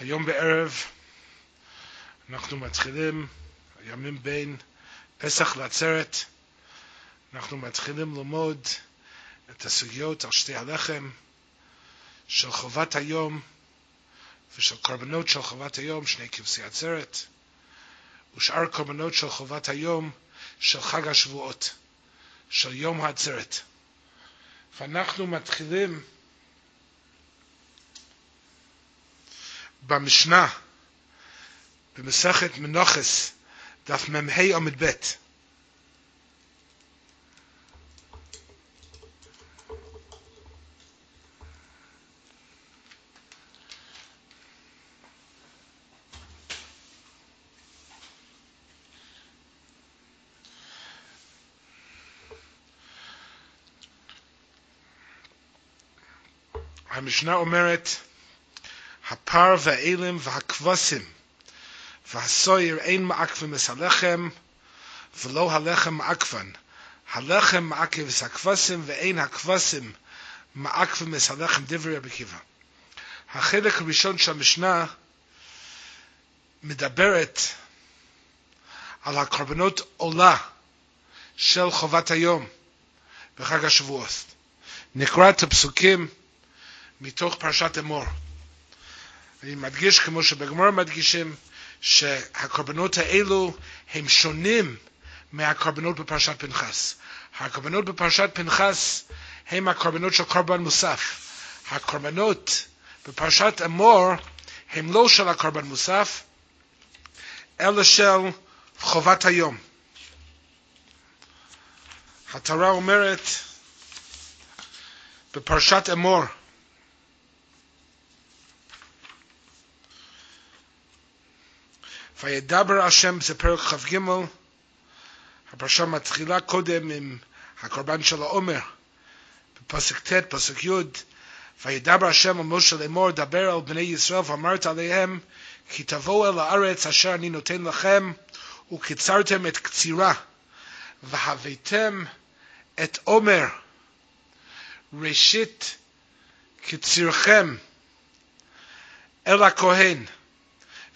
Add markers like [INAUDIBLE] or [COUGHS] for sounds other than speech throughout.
היום בערב אנחנו מתחילים הימים בין פסח לעצרת, אנחנו מתחילים ללמוד את הסוגיות על שתי הלחם של חובת היום ושל קורבנות של חובת היום, שני כבשי עצרת, ושאר קורבנות של חובת היום של חג השבועות, של יום העצרת. ואנחנו מתחילים במשנה, במסכת מנוחס, דף מ"ה עמוד ב'. המשנה אומרת, הפר והאלם והכבשים והסויר אין מעכבים את הלחם ולא הלחם מעכבן. הלחם מעכב את הכבשים ואין הכבשים מעכבים את הלחם דברי רבי עקיבא. החלק הראשון של המשנה מדברת על הקורבנות עולה של חובת היום בחג השבועות. נקרא את הפסוקים מתוך פרשת אמור. אני מדגיש, כמו שבגמור מדגישים, שהקורבנות האלו הם שונים מהקורבנות בפרשת פנחס. הקורבנות בפרשת פנחס הם הקורבנות של קורבן מוסף. הקורבנות בפרשת אמור הם לא של הקורבן מוסף, אלא של חובת היום. התורה אומרת בפרשת אמור, וידבר השם, זה פרק כ"ג, הפרשה מתחילה קודם עם הקורבן של העומר, בפסק ט', פסק י', וידבר השם על משה לאמור, דבר על בני ישראל ואמרת עליהם, כי תבואו אל הארץ אשר אני נותן לכם, וקיצרתם את קצירה, והבאתם את עומר, ראשית קצירכם אל הכהן.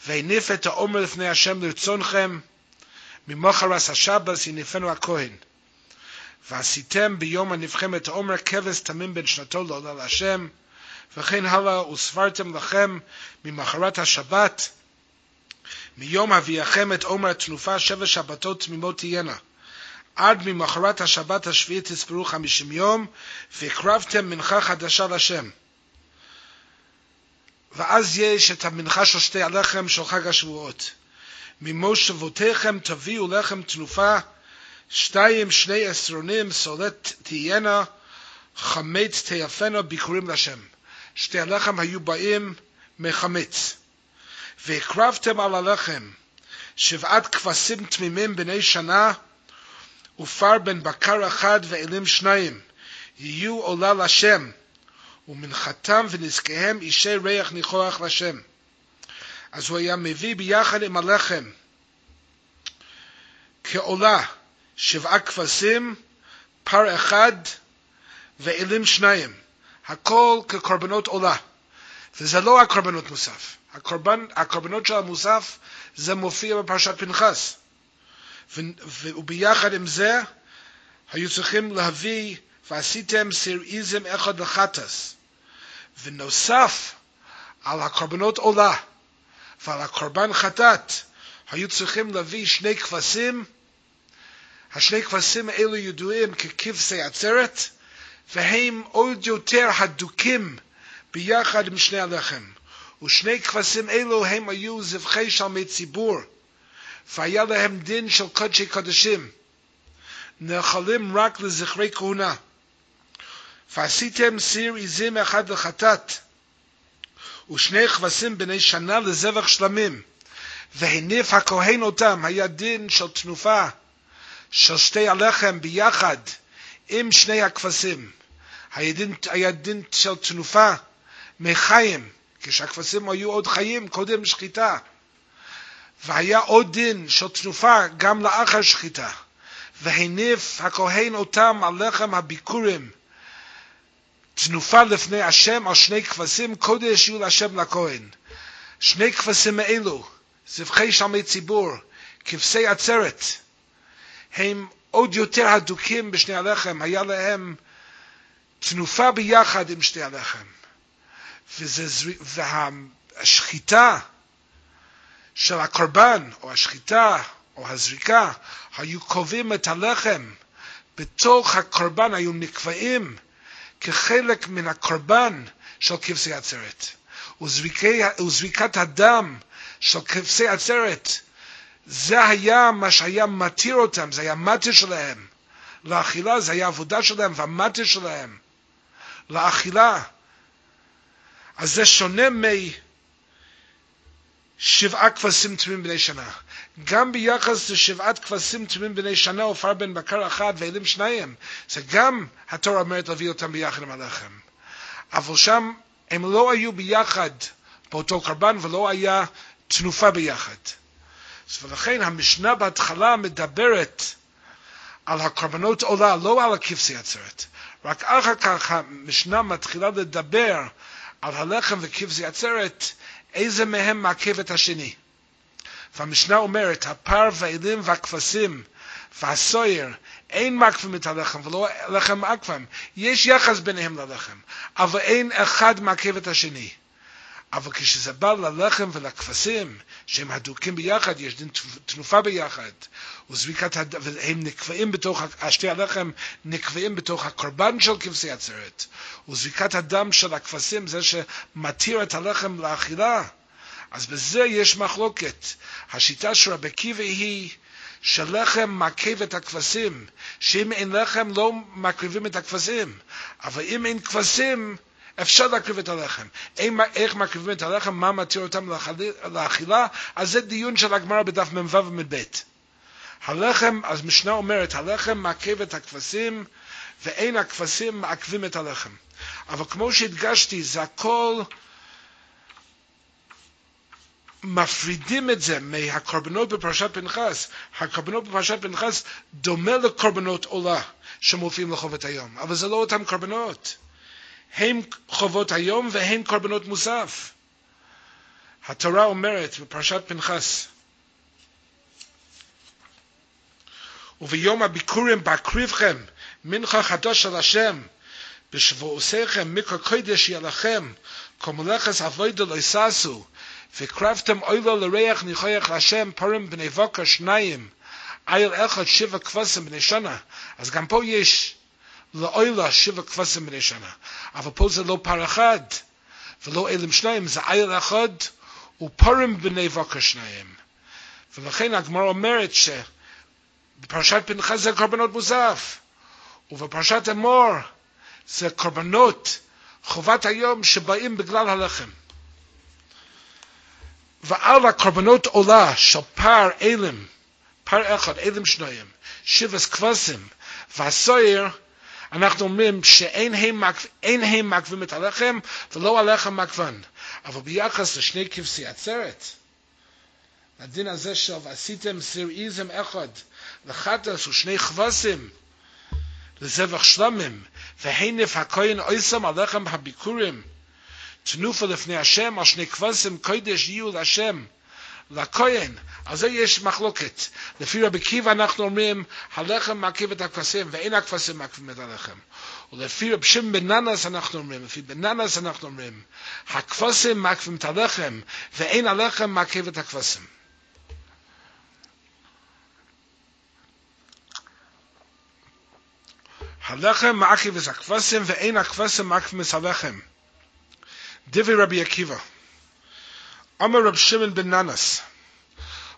והניף את העומר לפני השם לרצונכם, ממוחרס השבס יניפנו הכהן. ועשיתם ביום הנבחם את העומר כבש תמים בין שנתו לעולה להשם, וכן הלאה, וספרתם לכם ממחרת השבת, מיום אביאכם את עומר התנופה שבע שבתות תמימות תהיינה. עד ממחרת השבת השביעית תספרו חמישים יום, והקרבתם מנחה חדשה לשם. ואז יש את המנחה של שתי הלחם של חג השבועות. ממושבותיכם תביאו לחם תנופה, שתיים שני עשרונים סולט תהיינה, חמץ תיפנה ביקורים לשם. שתי הלחם היו באים מחמץ. והקרבתם על הלחם שבעת כבשים תמימים בני שנה, ופר בן בקר אחד ואלים שניים, יהיו עולה לשם. ומנחתם ונזקיהם אישי ריח ניחוח לשם. אז הוא היה מביא ביחד עם הלחם כעולה שבעה כבשים, פר אחד ואלים שניים. הכל כקורבנות עולה. וזה לא הקורבנות מוסף. הקורבן, הקורבנות של המוסף זה מופיע בפרשת פנחס. וביחד עם זה היו צריכים להביא ועשיתם סיריזם אחד לחטס. ונוסף על הקורבנות עולה ועל הקורבן חטאת, היו צריכים להביא שני כבשים. השני כבשים האלו ידועים ככבשי עצרת, והם עוד יותר הדוקים ביחד עם שני הלחם. ושני כבשים אלו הם היו זבחי שלמי ציבור, והיה להם דין של קודשי קודשים. נאכלים רק לזכרי כהונה. ועשיתם סיר עזים אחד לחטאת, ושני כבשים בני שנה לזבח שלמים, והניף הכהן אותם, היה דין של תנופה של שתי הלחם ביחד עם שני הכבשים. היה דין, היה דין של תנופה מחיים, כשהכבשים היו עוד חיים קודם שחיטה. והיה עוד דין של תנופה גם לאחר שחיטה. והניף הכהן אותם על לחם הביקורים, תנופה לפני השם על שני כבשים, קודש יהיו להשם לכהן. שני כבשים האלו, זבחי שלמי ציבור, כבשי עצרת, הם עוד יותר הדוקים בשני הלחם, היה להם תנופה ביחד עם שתי הלחם. וזה, והשחיטה של הקורבן, או השחיטה, או הזריקה, היו קובעים את הלחם בתוך הקורבן, היו נקבעים כחלק מן הקורבן של כבשי עצרת. וזריקת הדם של כבשי עצרת, זה היה מה שהיה מתיר אותם, זה היה מתיר שלהם. לאכילה זה היה עבודה שלהם והמתיר שלהם. לאכילה. אז זה שונה משבעה כבשים תמימים בני שנה. גם ביחס לשבעת כבשים תמימים בני שנה עופר בן בקר אחד ואלים שניים, זה גם התורה אומרת להביא אותם ביחד עם הלחם. אבל שם הם לא היו ביחד באותו קרבן ולא היה תנופה ביחד. ולכן המשנה בהתחלה מדברת על הקרבנות עולה, לא על הכבשי עצרת. רק אחר כך המשנה מתחילה לדבר על הלחם וכבשי עצרת, איזה מהם מעכב את השני. והמשנה אומרת, הפר והאלים והכבשים והסויר, אין מעכבים את הלחם ולא לחם מעכבם. יש יחס ביניהם ללחם, אבל אין אחד מעכב את השני. אבל כשזה בא ללחם ולכבשים, שהם הדוקים ביחד, יש דין תנופה ביחד, וזריקת הד... והם נקבעים בתוך, שתי הלחם נקבעים בתוך הקורבן של כבשי עצרת, וזריקת הדם של הכבשים זה שמתיר את הלחם לאכילה. אז בזה יש מחלוקת. השיטה של רבי עקיבא היא שלחם מעכב את הכבשים, שאם אין לחם לא מקריבים את הכבשים, אבל אם אין כבשים, אפשר להקריב את הלחם. איך מקריבים את הלחם, מה מתיר אותם לאכילה, אז זה דיון של הגמרא בדף מ"ו ומ"ב. הלחם, אז משנה אומרת, הלחם מעכב את הכבשים, ואין הכבשים מעכבים את הלחם. אבל כמו שהדגשתי, זה הכל... מפרידים את זה מהקורבנות בפרשת פנחס. הקורבנות בפרשת פנחס דומה לקורבנות עולה שמופיעים לחובת היום, אבל זה לא אותם קורבנות. הם חובות היום והן קורבנות מוסף. התורה אומרת בפרשת פנחס, וביום הביקורים בהקריבכם מנחה חדש של השם, בשבועוסיכם מקרא קודש יהיה לכם, כמלאכס אבוידו לא יששו, וקרבתם אוילו לריח ניחויח להשם פורים בני בוקר שניים, איל אחד שבע כבשים בני שנה. אז גם פה יש לאוילה שבע כבשים בני שנה. אבל פה זה לא פר אחד, ולא אלם שניים, זה איל אחד ופורים בני בוקר שניים. ולכן הגמרא אומרת שבפרשת פנחס זה קורבנות מוזף, ובפרשת אמור זה קורבנות חובת היום שבאים בגלל הלחם. ועל הקורבנות עולה של פר אלם, פר אחד, אלם שניים, שבס כבשים, והסויר, אנחנו אומרים שאין הם, מעכבים את הלחם, ולא הלחם מעכבן. אבל ביחס לשני כבשי עצרת, הדין הזה של ועשיתם סיריזם אחד, לחטס ושני כבשים, לזבח שלמים, והנף הכהן אויסם הלחם הביקורים, תנופה לפני השם, על שני כבשים קודש יהיו להשם, לכהן, על זה יש מחלוקת. לפי רבי עקיבא אנחנו אומרים, הלחם מעכב את הכבשים, ואין הכבשים מעכבים את הלחם. ולפי רבי שמעון בן ננס אנחנו אומרים, לפי בן ננס אנחנו אומרים, הכבשים מעכבים את הלחם, ואין הלחם מעכב את הכבשים. הלחם מעכב את הכבשים, ואין הכבשים מעכבים את הלחם. Divi Rabbi Akiva. Amar Rab Shimon ben Nanas.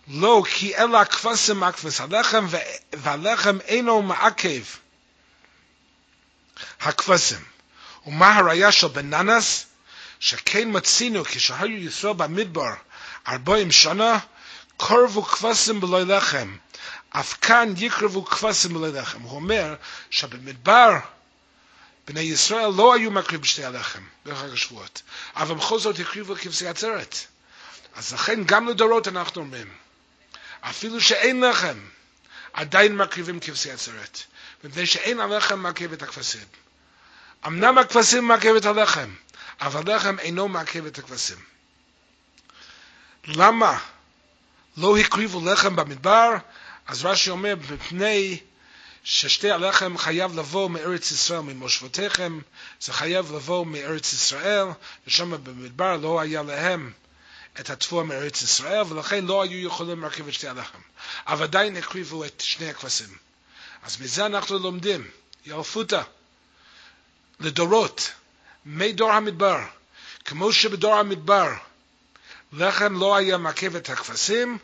Lo ki ela kvasim akvas alechem ve alechem eno ma'akev. Hakvasim. Uma haraya shal ben Nanas. Shakein matzino ki shahayu yisro ba midbar. Arboim shana. Korvu kvasim beloy lechem. Afkan yikrevu kvasim beloy lechem. Homer shabim midbar. בני ישראל לא היו מקריב בשתי הלחם בחג השבועות, אבל בכל זאת הקריבו כבשי עצרת. אז לכן גם לדורות אנחנו אומרים, אפילו שאין לחם, עדיין מקריבים כבשי עצרת, מפני שאין הלחם מעכב את הכבשים. אמנם הכבשים מעכב את הלחם, אבל לחם אינו מעכב את הכבשים. למה לא הקריבו לחם במדבר? אז רש"י אומר, מפני ששתי הלחם חייב לבוא מארץ ישראל, ממושבותיכם, זה חייב לבוא מארץ ישראל, ושם במדבר לא היה להם את התבואה מארץ ישראל, ולכן לא היו יכולים להרכיב את שתי הלחם. אבל עדיין הקריבו את שני הכבשים. אז מזה אנחנו לומדים, ילפותא, לדורות, מדור המדבר, כמו שבדור המדבר לחם לא היה מעכב את הכבשים,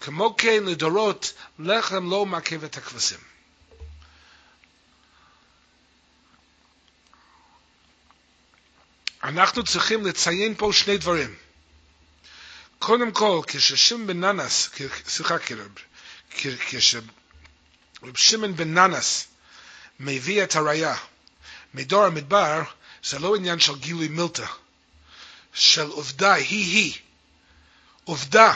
כמו כן לדורות לחם לא מעכב את הכבשים. אנחנו צריכים לציין פה שני דברים. קודם כל, כששם בן ננס, סליחה, כשרב שמעון בן ננס מביא את הראייה מדור המדבר, זה לא עניין של גילוי מילתא, של עובדה היא-היא. עובדה,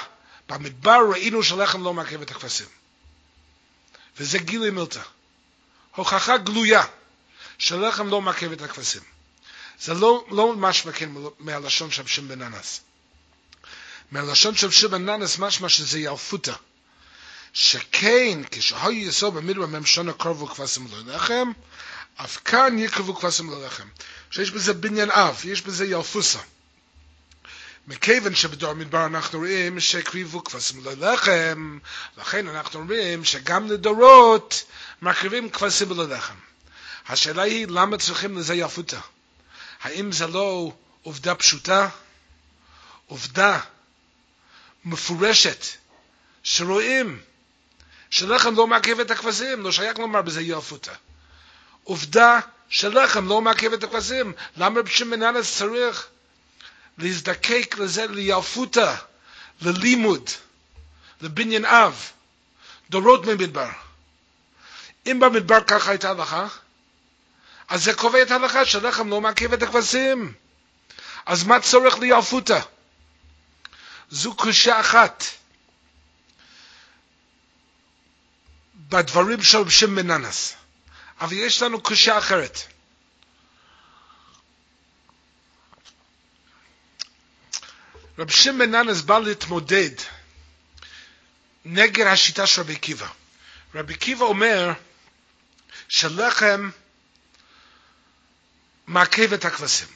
במדבר ראינו שלחם לא מעכב את הכבשים. וזה גילוי מילתא. הוכחה גלויה שלחם לא מעכב את הכבשים. זה לא, לא משמע כן מהלשון של שם בן אנס. מהלשון של שם בן אנס משמע שזה ילפותא. שכן כשהיו יסוד במדבר ממשון הקרבו כבשים ללחם, אף כאן יקרבו כבשים ללחם. שיש בזה בניין אב, יש בזה ילפוסה. מכיוון שבדור המדבר אנחנו רואים שהקריבו כבשים ללחם, לכן אנחנו רואים שגם לדורות מקריבים כבשים ללחם. השאלה היא למה צריכים לזה ילפותא? האם זה לא עובדה פשוטה? עובדה מפורשת שרואים שלחם לא מעכב את הכבשים, לא שייך לומר בזה ילפותא. עובדה שלחם לא מעכב את הכבשים. למה בשמננס צריך להזדקק לזה לילפותא, ללימוד, לבניין אב, דורות ממדבר? אם במדבר ככה הייתה הלכה, אז זה קובע את ההלכה שלחם לא מעכב את הכבשים. אז מה צורך לילפותא? זו קושה אחת. בדברים של שם מננס. אבל יש לנו קושה אחרת. רב שם מננס בא להתמודד נגד השיטה של רבי עקיבא. רבי עקיבא אומר שלחם מעכב את הכבשים.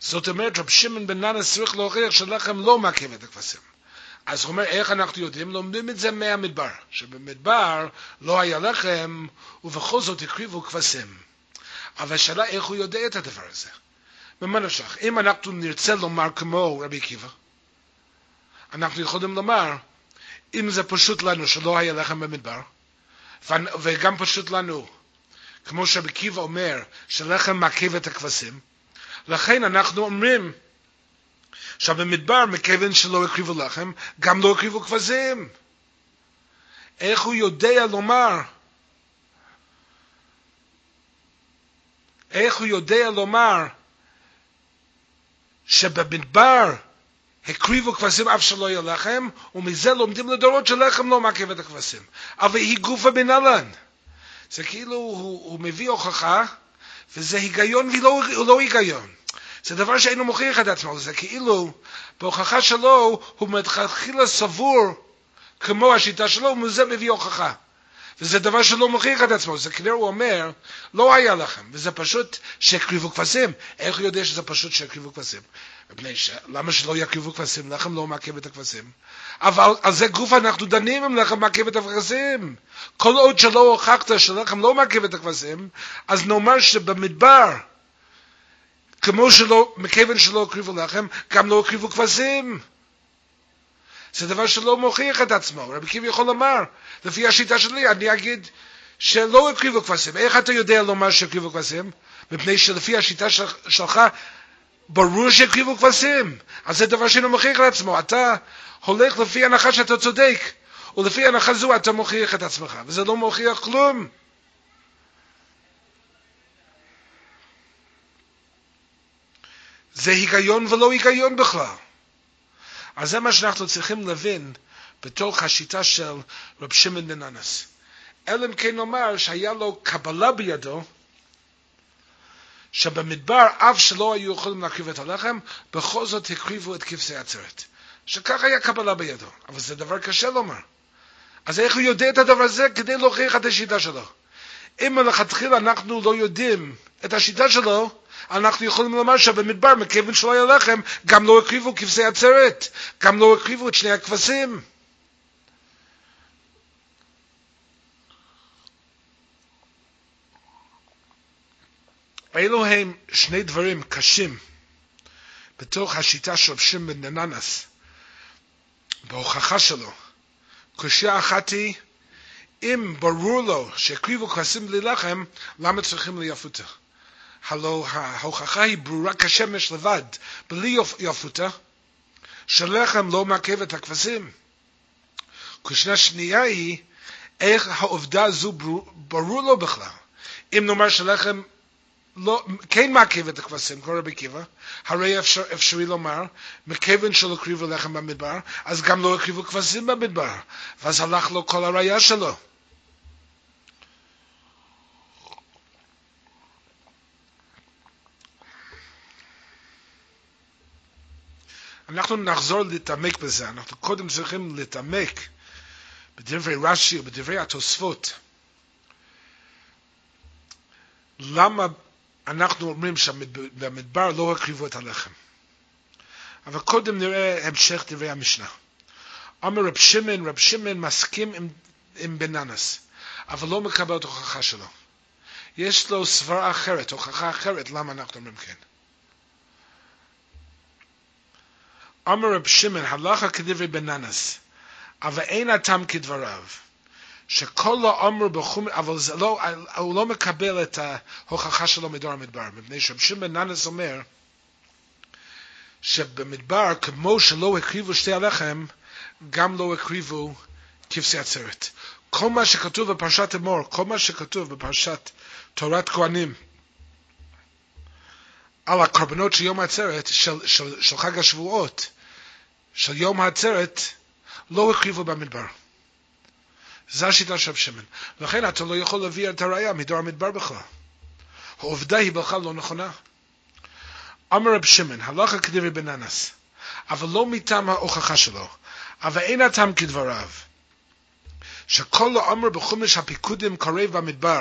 זאת אומרת, רב שמעון בן ננס צריך להוכיח שלחם לא מעכב את הכבשים. אז הוא אומר, איך אנחנו יודעים? לומדים את זה מהמדבר, שבמדבר לא היה לחם, ובכל זאת הקריבו כבשים. אבל השאלה איך הוא יודע את הדבר הזה. ומה נפשך? אם אנחנו נרצה לומר כמו רבי עקיבא, אנחנו יכולים לומר, אם זה פשוט לנו שלא היה לחם במדבר, וגם פשוט לנו, כמו שרבי אומר, שלחם מעכב את הכבשים, לכן אנחנו אומרים, עכשיו במדבר, מכיוון שלא הקריבו לחם, גם לא הקריבו כבשים. איך הוא יודע לומר? איך הוא יודע לומר שבמדבר הקריבו כבשים אף שלא יהיה לחם, ומזה לומדים לדורות שלחם לא מעכב את הכבשים. אבל היא גופה בנלן. זה כאילו הוא, הוא מביא הוכחה, וזה היגיון ולא לא היגיון. זה דבר שאינו מוכיח את עצמו, זה כאילו בהוכחה שלו הוא מלכתחילה סבור כמו השיטה שלו, ומזה מביא הוכחה. וזה דבר שלא מוכיח את עצמו, זה כנראה הוא אומר, לא היה לכם, וזה פשוט שהקריבו כבשים. איך הוא יודע שזה פשוט שהקריבו כבשים? ש... למה שלא יקריבו כבשים? לחם לא מעכב את הכבשים. אבל על זה גוף אנחנו דנים אם לחם מעכב את הכבשים. כל עוד שלא הוכחת שלחם לא מעכב את הכבשים, אז נאמר שבמדבר, כמו שלא, מכיוון שלא הקריבו לחם, גם לא הקריבו כבשים. זה דבר שלא מוכיח את עצמו. רבי קיבי יכול לומר, לפי השיטה שלי, אני אגיד שלא הקריבו כבשים. איך אתה יודע לומר שהקריבו כבשים? מפני שלפי השיטה של, שלך, ברור שהקריבו כבשים. אז זה דבר שאינו מוכיח את עצמו. אתה הולך לפי הנחה שאתה צודק, ולפי הנחה זו אתה מוכיח את עצמך, וזה לא מוכיח כלום. זה היגיון ולא היגיון בכלל. אז זה מה שאנחנו צריכים להבין בתוך השיטה של רב שמעון בן אנס. אלא אם כן נאמר שהיה לו קבלה בידו, שבמדבר, אף שלא היו יכולים להקריב את הלחם, בכל זאת הקריבו את כבשי עצרת. שכך היה קבלה בידו, אבל זה דבר קשה לומר. אז איך הוא יודע את הדבר הזה כדי להוכיח את השיטה שלו? אם מלכתחילה אנחנו לא יודעים את השיטה שלו, אנחנו יכולים לומר שבמדבר, מכיוון שלא היה לחם, גם לא הקריבו כבשי עצרת, גם לא הקריבו את שני הכבשים. אלו הם שני דברים קשים בתוך השיטה של שמעון בן ננס, בהוכחה שלו. קושייה אחת היא, אם ברור לו שהקריבו כבשים בלי לחם, למה צריכים ליפותה? הלא ההוכחה היא ברורה כשמש לבד, בלי יפותה, שלחם לא מעכב את הכבשים. קושייה שנייה היא, איך העובדה הזו ברור לו בכלל. אם נאמר שלחם לא, כן מעכב את הכבשים, כמו רבי עקיבא, הרי אפשר, אפשרי לומר, מכיוון שלא הקריבו לחם במדבר, אז גם לא הקריבו כבשים במדבר, ואז הלך לו כל הראייה שלו. אנחנו נחזור להתעמק בזה, אנחנו קודם צריכים להתעמק בדברי רש"י ובדברי התוספות. למה אנחנו אומרים שבמדבר לא הקריבו את הלחם. אבל קודם נראה המשך דברי המשנה. אומר רב שמעון, רב שמעון מסכים עם, עם בננס, אבל לא מקבל את ההוכחה שלו. יש לו סברה אחרת, הוכחה אחרת, למה אנחנו אומרים כן. אומר רב שמעון, הלכה כדברי בננס, אבל אין הטעם כדבריו. שכל האומר בחומר, אבל זה לא, הוא לא מקבל את ההוכחה שלו מדור המדבר, מפני שרב שמעון ננס אומר שבמדבר, כמו שלא הקריבו שתי הלחם, גם לא הקריבו כבשי עצרת. כל מה שכתוב בפרשת אמור, כל מה שכתוב בפרשת תורת כהנים, על הקורבנות של יום העצרת, של, של, של חג השבועות, של יום העצרת, לא הקריבו במדבר. זה השיטה של רב שמעון. לכן אתה לא יכול להביא את הראייה מדור המדבר בכלל. העובדה היא בכלל לא נכונה. אמר רב שמעון, הלכה כדברי בן אנס, אבל לא מטעם ההוכחה שלו, אבל אין הטעם כדבריו, שכל האמר בחומש הפיקודים קרב במדבר,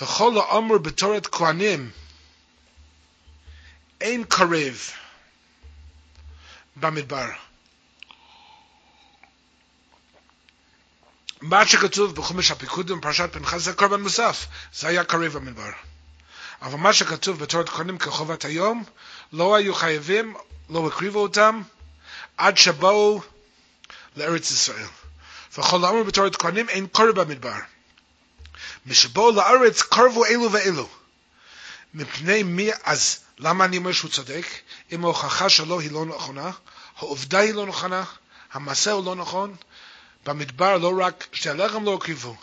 וכל האמר בתורת כהנים אין קרב במדבר. מה שכתוב בחומש הפיקודים בפרשת פנחס זה קורבן מוסף, זה היה קרב במדבר. אבל מה שכתוב בתורת כהנים כחובת היום, לא היו חייבים, לא הקריבו אותם, עד שבאו לארץ ישראל. וכל האמר בתורת כהנים אין קורב במדבר. משבאו לארץ קרבו אלו ואלו. מפני מי, אז למה אני אומר שהוא צודק? אם ההוכחה שלו היא לא נכונה, העובדה היא לא נכונה, המעשה הוא לא נכון, במדבר לא רק שהלחם לא הקריבו,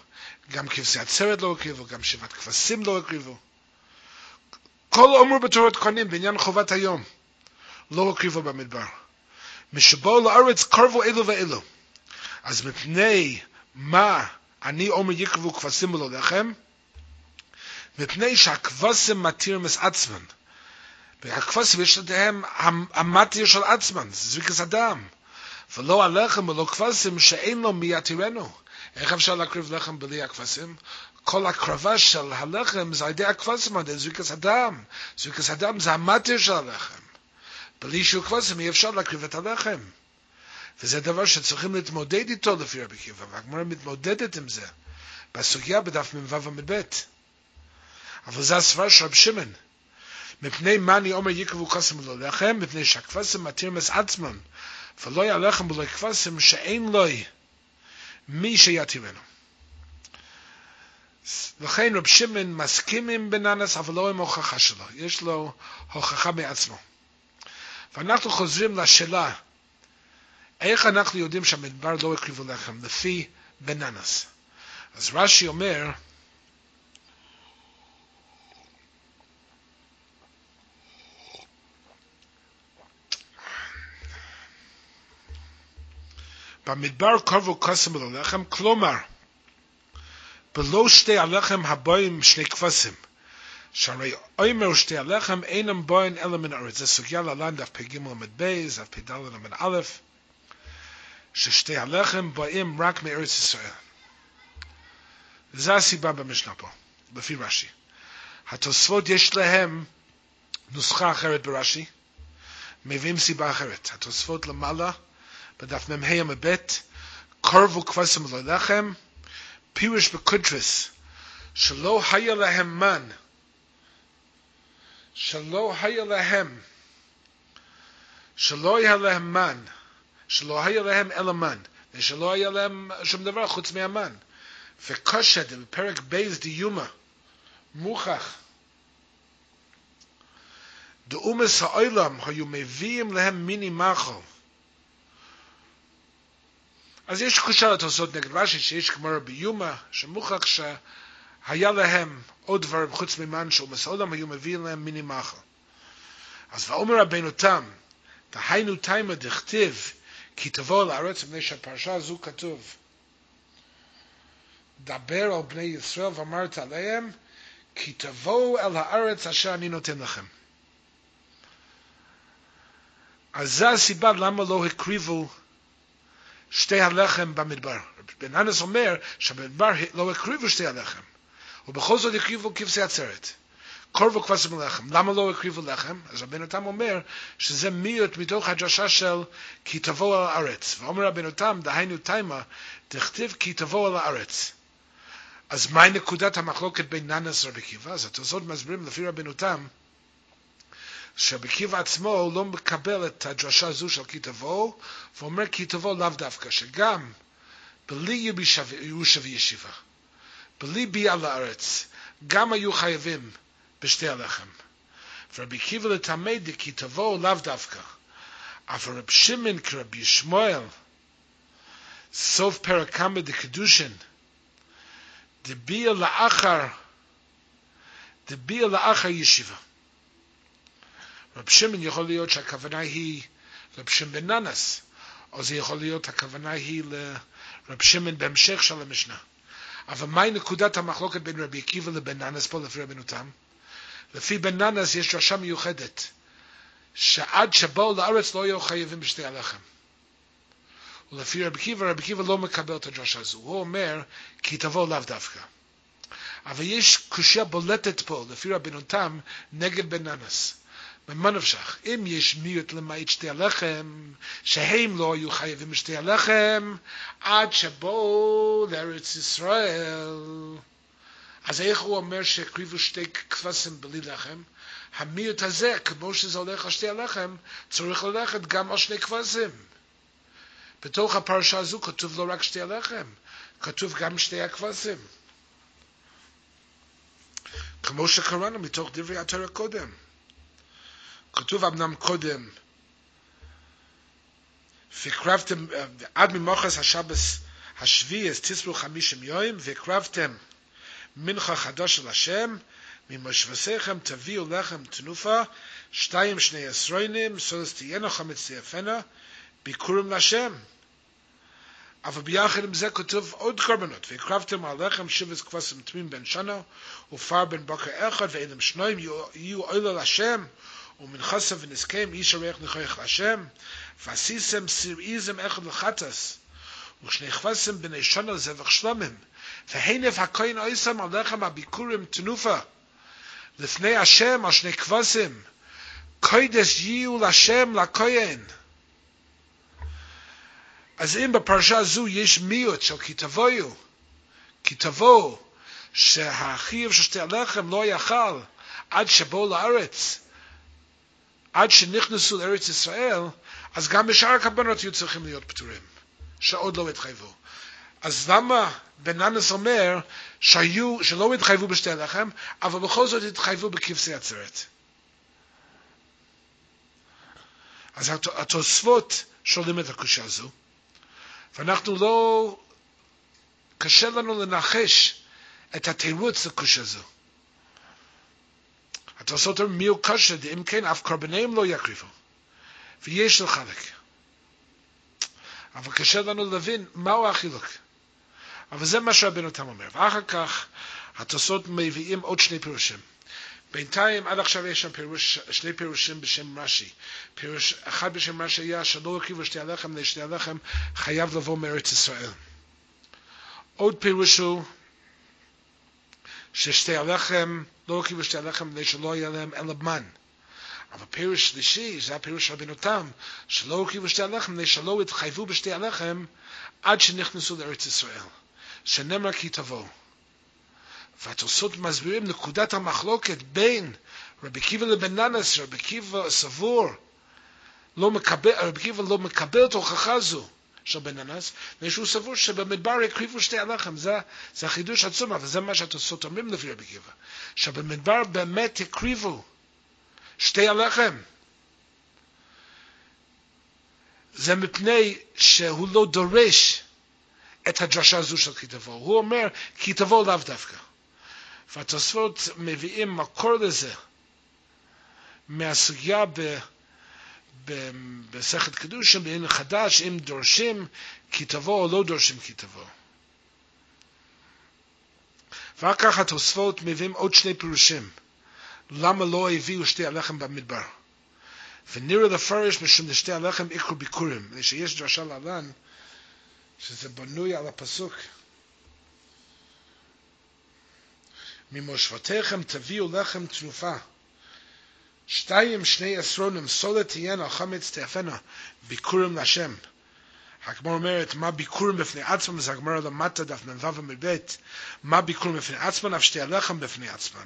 גם כבשי עצרת לא הקריבו, גם שבעת כבשים לא הקריבו. כל אומר בתורת כהנים בעניין חובת היום לא הקריבו במדבר. משבואו לארץ קרבו אלו ואלו. אז מפני מה אני אומר יקרבו כבשים ולא לחם? מפני שהכבשים מתיר מסעצמן. והכבשים יש להם המתיר של עצמן, זריקס אדם. ולא הלחם ולא כבשים שאין לו מי יתירנו. איך אפשר להקריב לחם בלי הכבשים? כל הקרבה של הלחם זה על ידי הכבשים, על ידי זריקת הדם. זריקת הדם זה המטר של הלחם. בלי שהוא כבשים אי אפשר להקריב את הלחם. וזה דבר שצריכים להתמודד איתו לפי רבי עקיבא, והגמרא מתמודדת עם זה, בסוגיה בדף מ"ו עמוד. אבל זה הסברה של רב שמעון. מפני מה אני אומר יקבו כבשים ולא לחם? מפני שהכבשים מתיר מס עצמם. ולא ילכם ולא כבשים שאין לו מי שיתירנו. לכן רב שמעון מסכים עם בננס, אבל לא עם הוכחה שלו. יש לו הוכחה מעצמו. ואנחנו חוזרים לשאלה, איך אנחנו יודעים שהמדבר לא הקריבו לחם? לפי בן ננס. אז רש"י אומר, במדבר קרבו קסם ללחם, כלומר, בלא שתי הלחם הבאים שני כבשים. שהרי אומר שתי הלחם אינם באין אלא מן הארץ. זה סוגיה להלן דף פ"ד עמוד ב', דף פ"ד עמוד א', ששתי הלחם באים רק מארץ ישראל. זה הסיבה במשנה פה, לפי רש"י. התוספות יש להם נוסחה אחרת ברש"י, מביאים סיבה אחרת. התוספות למעלה, בדף מ"ה עמוד ב', קרבו כבשים ללחם, פירוש בקודרס, שלא היה להם מן, שלא היה להם, שלא היה להם מן, שלא היה להם אלא מן, ושלא היה להם שום דבר חוץ מהמן. וקשה דבפרק ב' דיומא, מוכח, דאומות העולם היו מביאים להם מיני מאכל. אז יש קושיא לתוספות נגד רש"י שיש גמרא ביומא, שמוכח שהיה להם עוד דברים חוץ ממן שאומות העולם היו מביאים להם מיני מאכל. אז ואומר רבינו תם, דהיינו תימה דכתיב כי תבוא לארץ, מפני שהפרשה הזו כתוב דבר על בני ישראל ואמרת עליהם כי תבואו אל הארץ אשר אני נותן לכם. אז זו הסיבה למה לא הקריבו שתי הלחם במדבר. בן אנס אומר שבמדבר לא הקריבו שתי הלחם, ובכל זאת הקריבו כבשי עצרת. קורבו כבשים לחם. למה לא הקריבו לחם? אז רבנו תם אומר שזה מיעוט מתוך הדרשה של כי תבוא על הארץ. ואומר רבנו תם, דהיינו תימה, תכתיב כי תבוא על הארץ. אז מהי נקודת המחלוקת בין ננס לרבי עקיבא? אז התוספות מסבירים לפי רבנו תם, שרבי עקיבא עצמו לא מקבל את הדרשה הזו של כי תבוא, ואומר כי תבוא לאו דווקא, שגם בלי ירושה וישיבה, בלי ביאה לארץ, גם היו חייבים בשתי הלחם. ורבי עקיבא לטמא דכי תבוא לאו דווקא. אבל רב שמעון כרבי שמואל, סוף פרק כמה דקדושן, דביע לאחר, דביע לאחר ישיבה. רב שמעון יכול להיות שהכוונה היא רב שמעון בן ננס, או זה יכול להיות הכוונה היא לרב שמעון בהמשך של המשנה. אבל מהי נקודת המחלוקת בין רבי עקיבא לבן ננס פה לפי רבנו תם? לפי בן ננס יש דרשה מיוחדת, שעד שבאו לארץ לא היו חייבים בשתי הלחם. ולפי רבי עקיבא, רבי עקיבא לא מקבל את הדרשה הזו. הוא אומר, כי תבוא לאו דווקא. אבל יש קושייה בולטת פה, לפי רבינו תם, נגד בן ננס. במה נפשך? אם יש מיעוט למעט שתי הלחם, שהם לא היו חייבים בשתי הלחם, עד שבאו לארץ ישראל. אז איך הוא אומר שהקריבו שתי כבשים בלי לחם? המיעוט הזה, כמו שזה הולך על שתי הלחם, צריך ללכת גם על שני כבשים. בתוך הפרשה הזו כתוב לא רק שתי הלחם, כתוב גם שתי הכבשים. כמו שקראנו מתוך דברי התורה קודם. כתוב אמנם קודם, והקרבתם, עד ממוחס השבס השביעי, אז תספרו חמישים יום, והקרבתם מנחה חדש של השם, ממושבסיכם תביאו לחם תנופה, שתיים שני עשריינים, סודס תהיינו חמץ תיאפנה, ביקורם להשם. אבל ביחד עם זה כתוב עוד קורבנות, והקרבתם על לחם שבס כבשים תמים בן שנה, ופר בן בוקר אחד, ואילם שניים יהיו אוהלה להשם, ומנחסה ונזכם איש ערך נכוח להשם, ועשיסם סיריזם אחד לחטס, ושני כבשים בני שנה זבח שלומים, והנף הכהן אויסם על לחם הביקורים תנופה, לפני השם על שני כבשים, קוידש להשם לכהן. אז אם בפרשה זו יש מיעוט של כי תבואו, שהחיוב של שתי הלחם לא יאכל עד שבואו לארץ, עד שנכנסו לארץ ישראל, אז גם בשאר הקבנות היו צריכים להיות פטורים, שעוד לא התחייבו. אז למה בן ננס אומר שהיו, שלא התחייבו בשתי הלחם, אבל בכל זאת התחייבו בכבשי עצרת? אז התוספות שואלים את הקושה הזו, ואנחנו לא, קשה לנו לנחש את התירוץ לקושה הזו. התוספות אומרים מי הוא קשה, אם כן אף קורבניהם לא יקריבו, ויש לו חלק. אבל קשה לנו להבין מהו החילוק. אבל זה מה שרבנו תם אומר. ואחר כך התוספות מביאים עוד שני פירושים. בינתיים עד עכשיו יש שם פירוש, שני פירושים בשם רש"י. פירוש אחד בשם רש"י היה שלא הקריבו שתי הלחם, לשתי הלחם חייב לבוא מארץ ישראל. עוד פירוש הוא ששתי הלחם, לא הקריבו שתי הלחם כדי שלא יהיה להם אלא מן. אבל פירוש שלישי, זה הפירוש של רבינו תם, שלא הקריבו שתי הלחם כדי שלא התחייבו בשתי הלחם עד שנכנסו לארץ ישראל. שנאמר כי תבואו. והתוספות מסבירים נקודת המחלוקת בין רבי עקיבא לבן ננס, רבי עקיבא סבור, לא מקבל, רבי עקיבא לא מקבל את ההוכחה הזו של בן ננס, ושהוא סבור שבמדבר הקריבו שתי הלחם, זה, זה החידוש עצום, אבל זה מה שהתוספות אומרים לפי רבי עקיבא, שבמדבר באמת הקריבו שתי הלחם. זה מפני שהוא לא דורש את הדרשה הזו של כי תבוא. הוא אומר כי תבוא לאו דווקא. והתוספות מביאים מקור לזה מהסוגיה ב... במסכת קדושים, בעניין חדש, אם דורשים כי תבוא או לא דורשים כי תבוא. ואחר כך התוספות מביאים עוד שני פירושים. למה לא הביאו שתי הלחם במדבר? ונראה לפרש משום לשתי הלחם יקרו ביקורים. שיש דרשה להלן, שזה בנוי על הפסוק. ממושבותיכם תביאו לחם תנופה. שתיים שני עשרונים, סולת תהיינה, חמץ תאפנה, ביקורים להשם. הגמר אומרת, מה ביקורים בפני עצמם, זה הגמר למטה דף מ"ו עמוד מה ביקורים בפני עצמם, אף שתי הלחם בפני עצמם.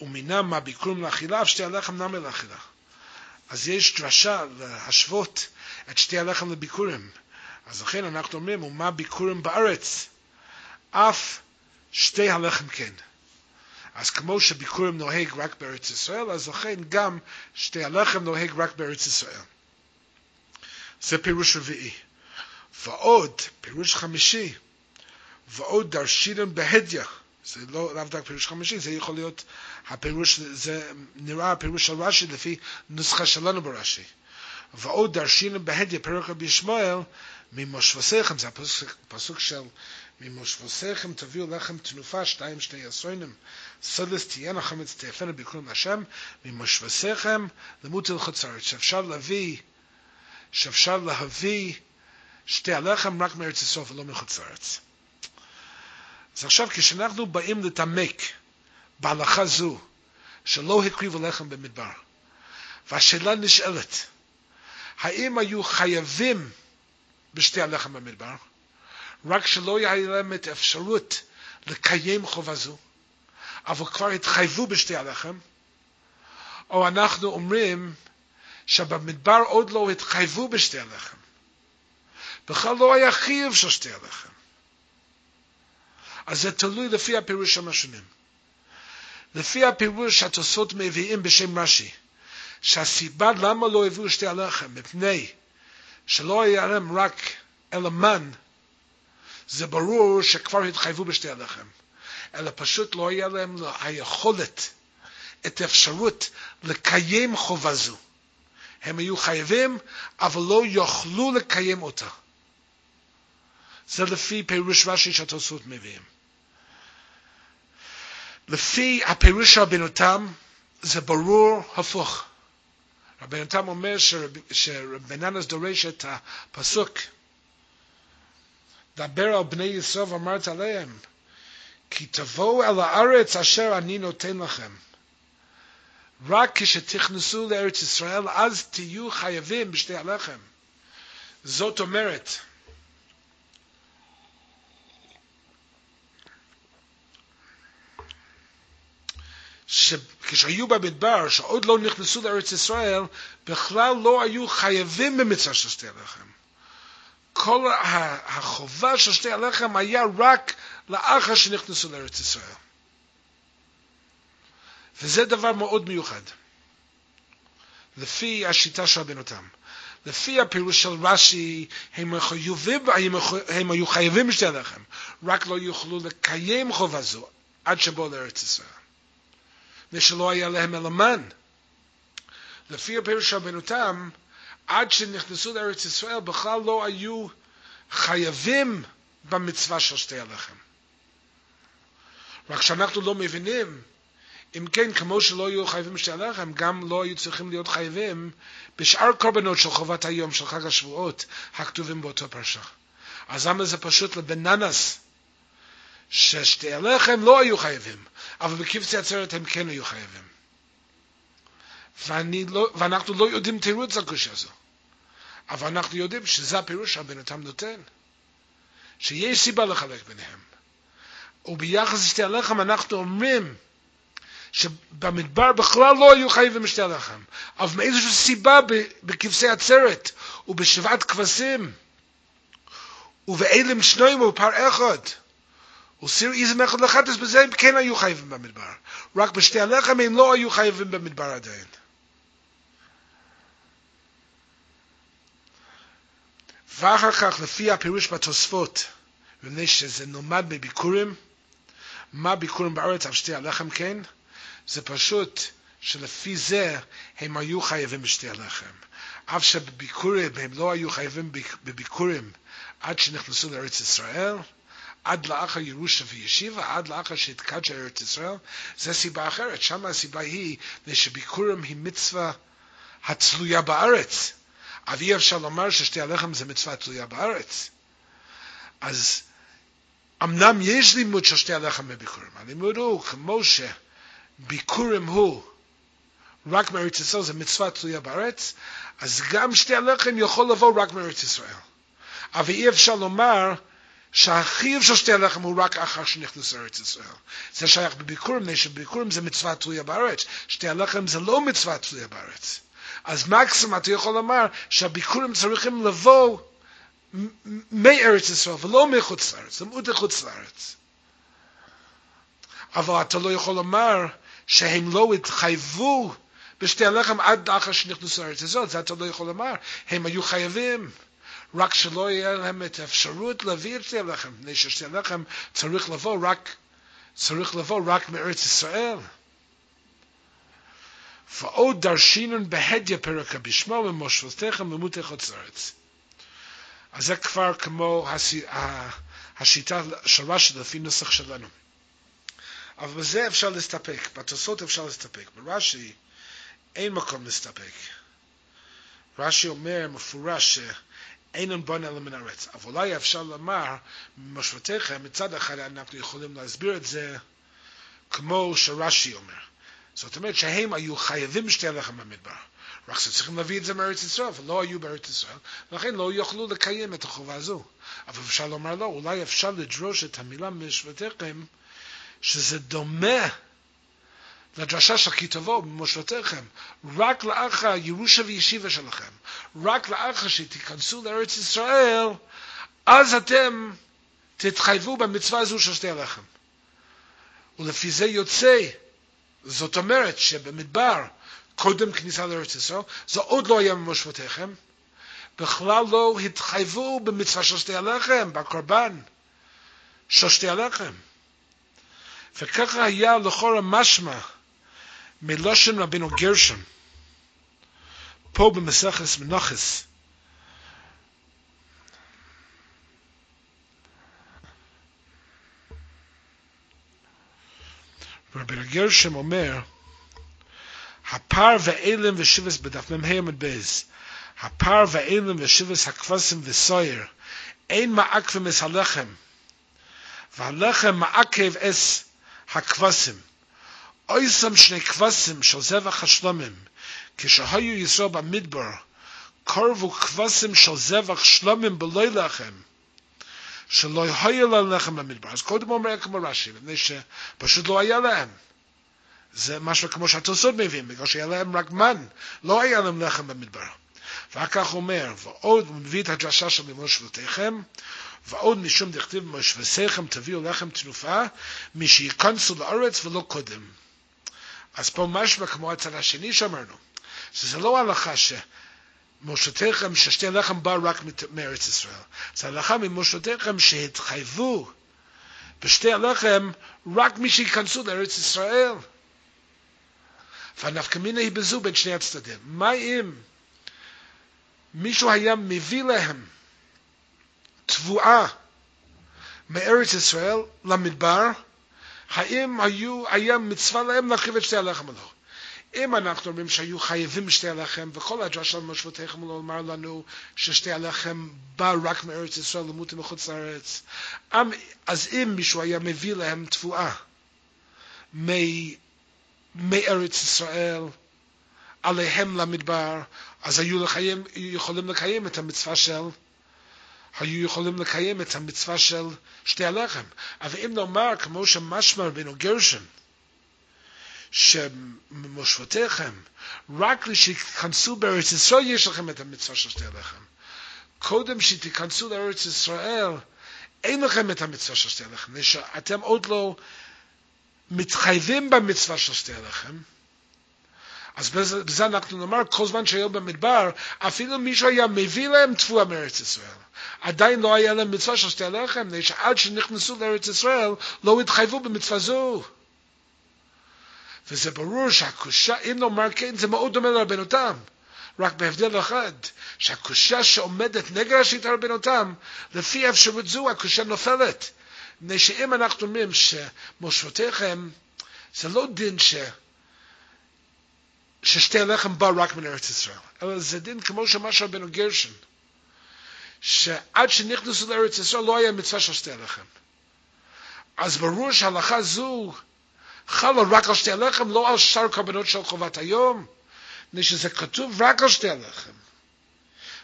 ומינם מה ביקורים לאכילה, אף שתי הלחם נמי לאכילה. אז יש דרשה להשוות את שתי הלחם לביקורים. אז לכן אנחנו אומרים, ומה ביקורים בארץ? אף שתי הלחם כן. אז כמו שביקורים נוהג רק בארץ ישראל, אז לכן גם שתי הלחם נוהג רק בארץ ישראל. זה פירוש רביעי. ועוד, פירוש חמישי, ועוד דרשינם בהדיא. זה לא לאו דווקא פירוש חמישי, זה יכול להיות הפירוש, זה נראה הפירוש של רש"י לפי נוסחה שלנו ברש"י. ועוד דרשינם בהדיא, פרק רבי ישמעאל, ממושבסיכם, זה הפסוק של ממושבוסיכם תביאו לחם תנופה, שתיים שני עשרונים, סודס תהיינה חמץ תאפנה ביקום השם, ממושבוסיכם למות אל חוצרת, שאפשר להביא, שאפשר להביא שתי הלחם רק מארץ ישראל ולא מחוץ לארץ. אז עכשיו כשאנחנו באים לתעמק בהלכה זו, שלא הקריבו לחם במדבר, והשאלה נשאלת, האם היו חייבים בשתי הלחם במדבר? רק שלא יהיה להם את האפשרות לקיים חובה זו, אבל כבר התחייבו בשתי הלחם, או אנחנו אומרים שבמדבר עוד לא התחייבו בשתי הלחם. בכלל לא היה חיוב של שתי הלחם. אז זה תלוי לפי הפירוש של השונים. לפי הפירוש שהתוספות מביאים בשם רש"י, שהסיבה למה לא הביאו שתי הלחם, מפני שלא היה להם רק אלא מן זה ברור שכבר התחייבו בשתי הלחם, אלא פשוט לא היה להם היכולת, את האפשרות לקיים חובה זו. הם היו חייבים, אבל לא יוכלו לקיים אותה. זה לפי פירוש רש"י שהתוספות מביאים. לפי הפירוש של רבינו תם, זה ברור הפוך. רבינו תם אומר שרבננס דורש את הפסוק דבר על בני ישראל ואמרת עליהם, כי תבואו אל הארץ אשר אני נותן לכם. רק כשתכנסו לארץ ישראל, אז תהיו חייבים בשתי הלחם. זאת אומרת, שכשהיו במדבר, שעוד לא נכנסו לארץ ישראל, בכלל לא היו חייבים במצווה של שתי הלחם. כל החובה של שתי הלחם היה רק לאחר שנכנסו לארץ ישראל. וזה דבר מאוד מיוחד. לפי השיטה של רבנותם. לפי הפירוש של רש"י, הם, הם היו חייבים בשתי הלחם, רק לא יוכלו לקיים חובה זו עד שבואו לארץ ישראל. ושלא היה להם אלא מן. לפי הפירוש של רבנותם, עד שנכנסו לארץ ישראל בכלל לא היו חייבים במצווה של שתי הלחם. רק שאנחנו לא מבינים אם כן, כמו שלא היו חייבים בשתי הלחם, גם לא היו צריכים להיות חייבים בשאר קורבנות של חובת היום של חג השבועות הכתובים באותו פרשה. אז למה זה פשוט לבננס, ששתי הלחם לא היו חייבים, אבל בקיבצי עצרת הם כן היו חייבים. לא, ואנחנו לא יודעים תירוץ לקושי הזו. אבל אנחנו יודעים שזה הפירוש שהבן אדם נותן. שיש סיבה לחלק ביניהם. וביחס לשתי הלחם אנחנו אומרים שבמדבר בכלל לא היו חייבים בשתי הלחם, אבל מאיזושהי סיבה בכבשי עצרת ובשבעת כבשים ובאלם שנויים ופר אחד וסיר איזם אחד לחטס בזה הם כן היו חייבים במדבר. רק בשתי הלחם הם לא היו חייבים במדבר עדיין. ואחר כך לפי הפירוש בתוספות, מפני שזה נולמד בביקורים, מה ביקורים בארץ על שתי הלחם כן? זה פשוט שלפי זה הם היו חייבים בשתי הלחם. אף שבביקורים הם לא היו חייבים בביקורים עד שנכנסו לארץ ישראל, עד לאחר ירושה וישיבה, עד לאחר שהתקדשה ארץ ישראל, זה סיבה אחרת. שם הסיבה היא שביקורים היא מצווה התלויה בארץ. אבל אי אפשר לומר ששתי הלחם זה מצווה תלויה בארץ. אז אמנם יש לימוד של שתי הלחם בביקורים, הלימוד הוא כמו שביקורים הוא רק מארץ ישראל, זה מצווה תלויה בארץ, אז גם שתי הלחם יכול לבוא רק מארץ ישראל. אבל אי אפשר לומר שהחיוב של שתי הלחם הוא רק אחר שנכנס לארץ ישראל. זה שייך בביקורים, מפני שבביקורים זה מצווה תלויה בארץ, שתי הלחם זה לא מצווה תלויה בארץ. אז מקסימום אתה יכול לומר שהביקורים צריכים לבוא מארץ ישראל ולא מחוץ לארץ, למות לחוץ לארץ. אבל אתה לא יכול לומר שהם לא התחייבו בשתי הלחם עד אחר שנכנסו לארץ הזאת, זה אתה לא יכול לומר, הם היו חייבים. רק שלא יהיה להם את האפשרות להביא את שתי הלחם, מפני ששתי הלחם צריך לבוא רק, צריך לבוא רק מארץ ישראל. ועוד דרשינון בהדיה פרק הבשמו ומושבותיכם למותי חוץ לארץ. אז זה כבר כמו השיטה של רש"י לפי נוסח שלנו. אבל בזה אפשר להסתפק, בתוספות אפשר להסתפק, ברש"י אין מקום להסתפק. רש"י אומר מפורש שאין בון אלא מן הארץ, אבל אולי אפשר לומר, מושבותיכם, מצד אחד אנחנו יכולים להסביר את זה כמו שרש"י אומר. זאת אומרת שהם היו חייבים שתי הלחם במדבר. רק שצריכים להביא את זה מארץ ישראל, ולא היו בארץ ישראל, ולכן לא יוכלו לקיים את החובה הזו. אבל אפשר לומר לא, אולי אפשר לדרוש את המילה משבטיכם, שזה דומה לדרשה של כי תבואו במושבותיכם, רק לאחר ירושה וישיבה שלכם, רק לאחר שתיכנסו לארץ ישראל, אז אתם תתחייבו במצווה הזו של שתי הלחם. ולפי זה יוצא זאת אומרת שבמדבר, קודם כניסה לארץ ישראל, זה עוד לא היה ממושבותיכם, בכלל לא התחייבו במצווה של שתי הלחם, בקורבן של שתי הלחם. וככה היה לכאורה משמע מלושן רבינו גרשון, פה במסכת מנוחס, רבי גרשם אומר, הפר ואילם ושיבס בדף מ"ה עמוד בייס, הפר ואילם ושיבס הכבשים וסויר, אין מעכבים אס הלחם, והלחם מעכב אס הכבשים. אויסם שני כבשים של זבח השלומים, כשהיו ישראל במדבר, קרבו כבשים של זבח שלומים בלוי לחם, שלא היה להם לחם במדבר. אז קודם אומר כמו רש"י, מפני שפשוט לא היה להם. זה משהו כמו שהתוספות מביאים, בגלל שהיה להם רק מן, לא היה להם לחם במדבר. ואחר כך אומר, ועוד הוא מביא את הדרשה של ממושבותיכם, ועוד משום דכתיב במושבותיכם תביאו לחם תנופה, משייכנסו לארץ ולא קודם. אז פה משמע כמו הצד השני שאמרנו, שזה לא הלכה ש... מושתיכם ששתי לחם בא רק מארץ ישראל. זה הלכה ממושתיכם שהתחייבו בשתי הלחם רק מי שייכנסו לארץ ישראל. והנפקא מינה היא בזו בין שני הצדדים. מה אם מישהו היה מביא להם תבואה מארץ ישראל למדבר, האם היו, היה מצווה להם להקריב את שתי הלחם או לא? אם אנחנו אומרים שהיו חייבים שתי הלחם, וכל הדרש של מושבותיכם לא לומר לנו ששתי הלחם בא רק מארץ ישראל למות מחוץ לארץ, אז אם מישהו היה מביא להם תבואה מארץ ישראל עליהם למדבר, אז היו לחיים, יכולים לקיים את המצווה של היו יכולים לקיים את המצווה של שתי הלחם. אבל אם נאמר, כמו שמשמע רבינו גרשן, שממושבותיכם, רק כשתיכנסו בארץ ישראל יש לכם את המצווה של שתי הלחם. קודם שתיכנסו לארץ ישראל, אין לכם את המצווה של שתי הלחם. אתם עוד לא מתחייבים במצווה של שתי הלחם. אז בזה, בזה אנחנו נאמר, כל זמן שהיו במדבר, אפילו מישהו היה מביא להם תבואה מארץ ישראל. עדיין לא היה להם מצווה של שתי הלחם, שעד שנכנסו לארץ ישראל, לא התחייבו במצווה זו. וזה ברור שהקושה, אם נאמר כן, זה מאוד דומה לרבנותם. רק בהבדל אחד, שהקושה שעומדת נגד השיטה רבנותם, לפי אפשרות זו הקושה נופלת. מפני שאם אנחנו אומרים שמושבותיכם, זה לא דין ש... ששתי הלחם בא רק מן ארץ ישראל, אלא זה דין כמו שאמר רבנו גרשן, שעד שנכנסו לארץ ישראל לא היה מצווה של שתי הלחם. אז ברור שההלכה זו חלה רק על שתי הלחם, לא על שאר קורבנות של חובת היום, מפני שזה כתוב רק על שתי הלחם.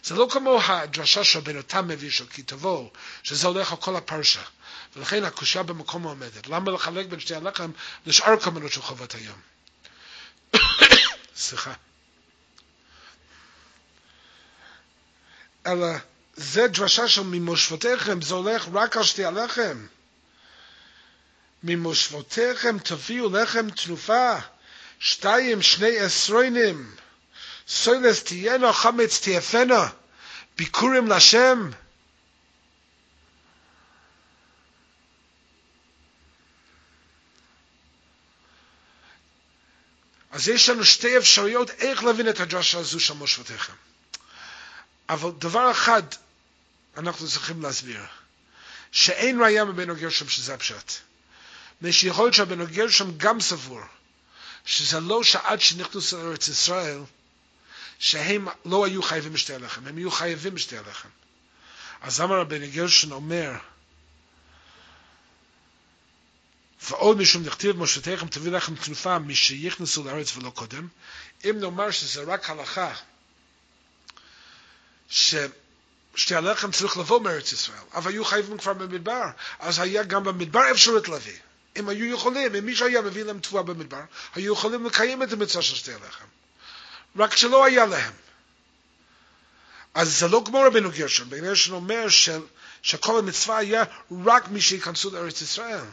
זה לא כמו הדרשה שרבנו תם מביא של כי תבוא, שזה הולך על כל הפרשה. ולכן הקושה במקום העומדת. למה לחלק בין שתי הלחם לשאר קורבנות של חובת היום? [COUGHS] סליחה. אלא זה דרשה של ממושבותיכם, זה הולך רק על שתי הלחם. ממושבותיכם תביאו לחם תנופה, שתיים שני עשרונים, סוילס תהיינו חמץ תהפנו, ביקורים לשם. אז יש לנו שתי אפשרויות איך להבין את הדרשה הזו של מושבותיכם. אבל דבר אחד אנחנו צריכים להסביר, שאין ראייה מבן הגרשם שזה הפשט. מפני שיכול להיות שהבן הגרשם גם סבור שזה לא שעד שנכנסו לארץ ישראל, שהם לא היו חייבים בשתי הלחם, הם היו חייבים בשתי הלחם. אז למה רבן גרשן אומר, ועוד משום נכתיב מושבתיכם תביא לכם תנופה משיכנסו לארץ ולא קודם, אם נאמר שזה רק הלכה ששתי הלחם צריך לבוא מארץ ישראל, אבל היו חייבים כבר במדבר, אז היה גם במדבר אפשרות להביא. אם היו יכולים, אם מישהו היה מביא להם תבואה במדבר, היו יכולים לקיים את המצווה של שתי הלחם. רק שלא היה להם. אז זה לא כמו רבנו גרשון, רבנו גרשון אומר ש, שכל המצווה היה רק מי שייכנסו לארץ ישראל.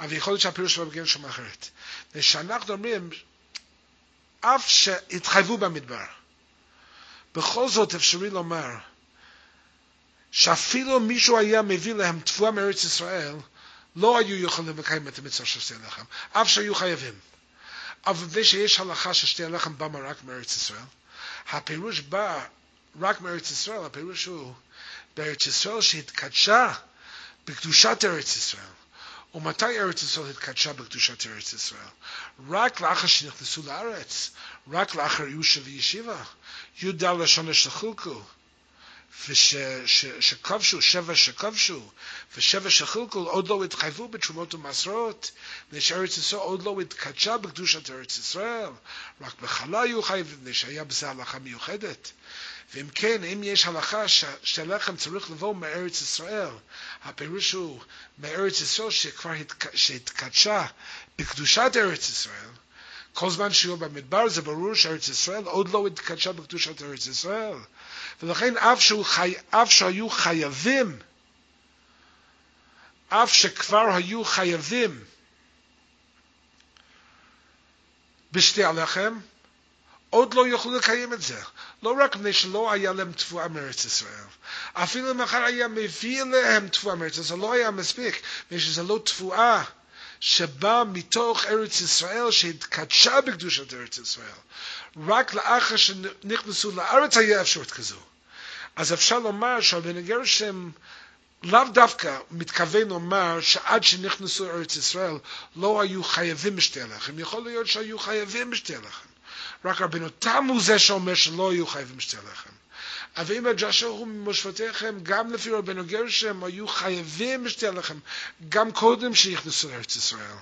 אבל יכול להיות שהפירוש של רבי גרשון אחרת. ושאנחנו אומרים, אף שהתחייבו במדבר, בכל זאת אפשרי לומר שאפילו מישהו היה מביא להם תבואה מארץ ישראל, לא היו יכולים לקיים את המצווה של שתי הלחם, אף שהיו חייבים. אבל זה שיש הלכה ששתי הלחם בא רק מארץ ישראל, הפירוש בא רק מארץ ישראל, הפירוש הוא בארץ ישראל שהתקדשה בקדושת ארץ ישראל. ומתי ארץ ישראל התקדשה בקדושת ארץ ישראל? רק לאחר שנכנסו לארץ, רק לאחר יושה וישיבה. י"ד לשון שחולקו, ושכבשו, שבע שכבשו, ושבע שחולקו עוד לא התחייבו בתרומות ומסרות, מפני שארץ ישראל עוד לא התקדשה בקדושת ארץ ישראל, רק בחלה היו חייבים, מפני שהיה בזה הלכה מיוחדת. ואם כן, אם יש הלכה שהלחם צריך לבוא מארץ ישראל, הפירוש הוא מארץ ישראל שכבר התקדשה בקדושת ארץ ישראל, כל זמן שהוא במדבר זה ברור שארץ ישראל עוד לא התקדשה בקדושת ארץ ישראל. ולכן אף, חי... אף שהיו חייבים, אף שכבר היו חייבים בשתי הלחם, עוד לא יוכלו לקיים את זה. לא רק מפני שלא היה להם תבואה מארץ ישראל, אפילו אם אחר היה מביא להם תבואה מארץ ישראל, זה לא היה מספיק, מפני שזה לא תבואה שבאה מתוך ארץ ישראל שהתקדשה בקדושת ארץ ישראל. רק לאחר שנכנסו לארץ היה אפשרות כזו. אז אפשר לומר שהבן הגרשם לאו דווקא מתכוון לומר שעד שנכנסו לארץ ישראל לא היו חייבים בשתי הלחם, יכול להיות שהיו חייבים בשתי הלחם. רק רבנו תם הוא זה שאומר שלא היו חייבים בשתי הלחם. אבל אם הג'שר הוא מושבתיכם, גם לפי רבנו גרשם היו חייבים בשתי הלחם, גם קודם שנכנסו לארץ ישראל.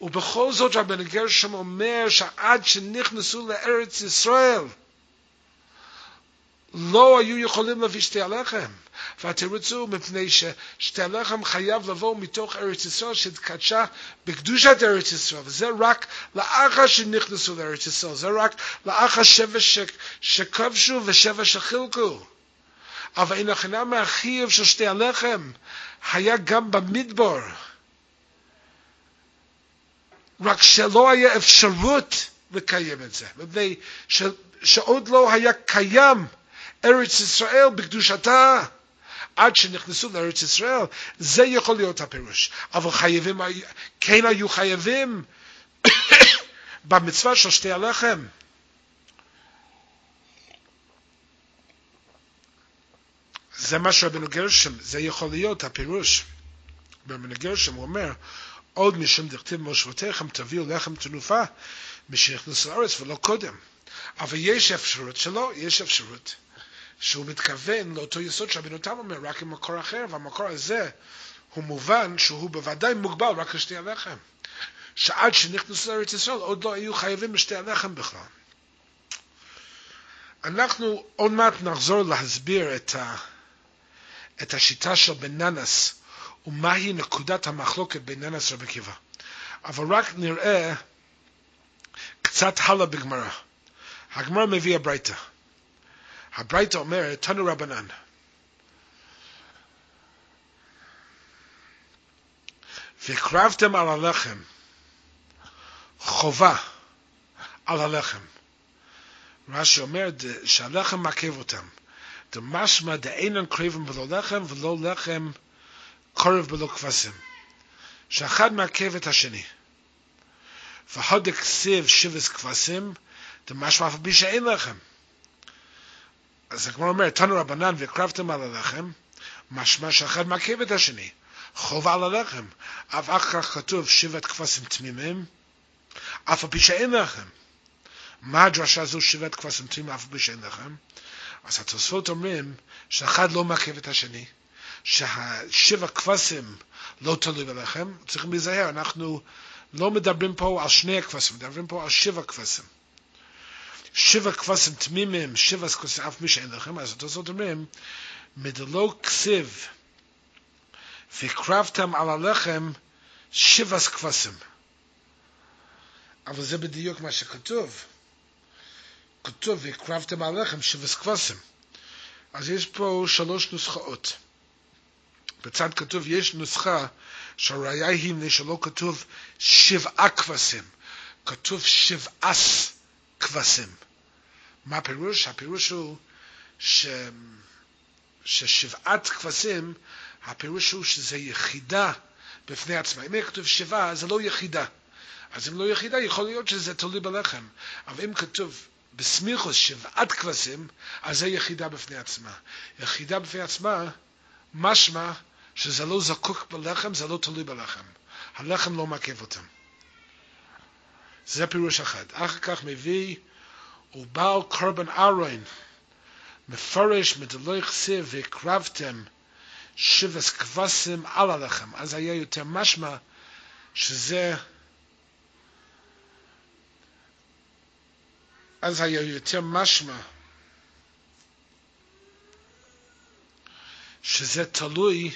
ובכל זאת רבנו גרשם אומר שעד שנכנסו לארץ ישראל, לא היו יכולים להביא שתי הלחם. והתירוץ הוא מפני ששתי הלחם חייב לבוא מתוך ארץ ישראל שהתקדשה בקדושת ארץ ישראל, וזה רק לאחר שנכנסו לארץ ישראל, זה רק לאחר שבע שכבשו ושבע שחילקו. אבל אין הכנה מהחיוב של שתי הלחם היה גם במדבר. רק שלא היה אפשרות לקיים את זה, מפני שעוד לא היה קיים ארץ ישראל בקדושתה. עד שנכנסו לארץ ישראל, זה יכול להיות הפירוש. אבל חייבים, כן היו חייבים [COUGHS] במצווה של שתי הלחם. זה מה שרבנו גרשם, זה יכול להיות הפירוש. רבנו גרשם אומר, עוד משום דכתיב מושבותיכם תביאו לחם תנופה משנכנסו לארץ ולא קודם. אבל יש אפשרות שלא, יש אפשרות. שהוא מתכוון לאותו יסוד שרבנו תם אומר, רק עם מקור אחר, והמקור הזה הוא מובן שהוא בוודאי מוגבל רק לשתי הלחם. שעד שנכנסו לארץ ישראל עוד לא היו חייבים בשתי הלחם בכלל. אנחנו עוד מעט נחזור להסביר את, ה, את השיטה של בננס ומהי נקודת המחלוקת בין ננס רבי עקיבא. אבל רק נראה קצת הלאה בגמרא. הגמרא מביא הברייתא. הברייתא אומרת, תנו רבנן. והקרבתם על הלחם חובה על הלחם. רש"י אומר שהלחם מעכב אותם. דמשמע דאינן קריבים בלא לחם ולא לחם קורב בלא כבשים. שאחד מעכב את השני. והודק סיב שבס כבשים, דמשמע אף בי שאין לחם. אז הגמרא אומר, תנו רבנן והקרבתם על הלחם, משמע שאחד מעכב את השני. חובה על הלחם. אף אחר כך כתוב שבעת כבשים תמימים, אף על פי שאין לחם. מה הדרשה הזו שבעת כבשים תמימים אף על פי שאין לחם? אז התוספות אומרים שאחד לא מעכב את השני, שהשבע כבשים לא תלוי בלחם, צריכים להיזהר, אנחנו לא מדברים פה על שני הכבשים, מדברים פה על שבע כבשים. שבע כבשים תמימים, שבע כבשים אף מי שאין לכם, אז התוספות אומרים, מדלו כסיב, והקרבתם על הלחם שבע כבשים. אבל זה בדיוק מה שכתוב. כתוב, והקרבתם על הלחם שבע כבשים. אז יש פה שלוש נוסחאות. בצד כתוב, יש נוסחה שהראיה היא שלא כתוב שבעה כבשים, כתוב שבעס כבשים. מה הפירוש? הפירוש הוא ש... ששבעת כבשים, הפירוש הוא שזה יחידה בפני עצמה. אם כתוב שבעה, זה לא יחידה. אז אם לא יחידה, יכול להיות שזה תלוי בלחם. אבל אם כתוב בסמיכוס שבעת כבשים, אז זה יחידה בפני עצמה. יחידה בפני עצמה, משמע שזה לא זקוק בלחם, זה לא תלוי בלחם. הלחם לא מעכב אותם. זה פירוש אחד. אחר כך מביא ובעל קורבן ארוין, מפרש מדלוי חסיב והקרבתם שבס כבשים על הלחם. אז היה יותר משמע שזה אז היה יותר משמע שזה תלוי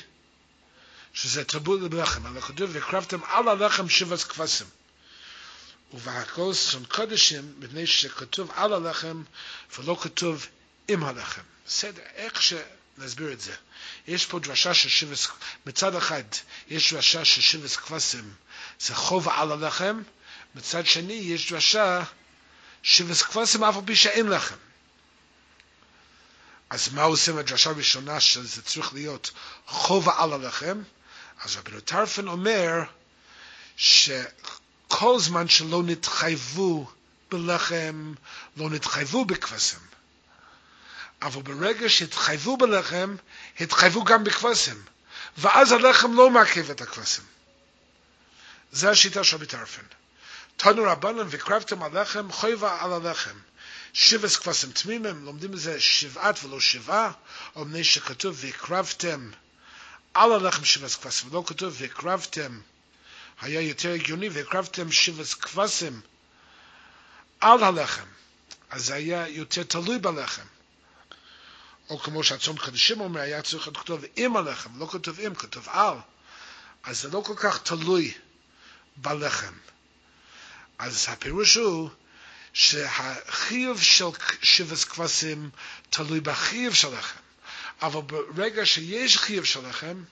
שזה תלוי בלחם, אבל כתוב והקרבתם על הלחם שבס כבשים. ובהכל שון קודשים, מפני שכתוב על הלחם ולא כתוב עם הלחם. בסדר, איך שנסביר את זה? יש פה דרשה של שבס, מצד אחד יש דרשה של שבס כבשים, זה חוב על הלחם, מצד שני יש דרשה שבס כבשים אף על פי שאין לחם. אז מה עושים בדרשה הראשונה שזה צריך להיות חובה על הלחם? אז רבי טרפן אומר ש... כל זמן שלא נתחייבו בלחם, לא נתחייבו בכבשים. אבל ברגע שהתחייבו בלחם, התחייבו גם בכבשים. ואז הלחם לא מעכב את הכבשים. זה השיטה של ביטרפן. תנו רבנן וקרבתם הלחם, חויבה על הלחם. שבס כבשים תמימים, לומדים בזה שבעת ולא שבעה, או מפני שכתוב והקרבתם על הלחם שבס כבשים, ולא כתוב והקרבתם, היה יותר הגיוני, והקרבתם שבס כבשים על הלחם. אז זה היה יותר תלוי בלחם. או כמו שהצום קדושים אומר, היה צריך לכתוב עם הלחם, לא כתוב עם, כתוב על. אז זה לא כל כך תלוי בלחם. אז הפירוש הוא שהחיוב של שבס כבשים תלוי בחיוב של לחם. אבל ברגע שיש חיוב של לחם,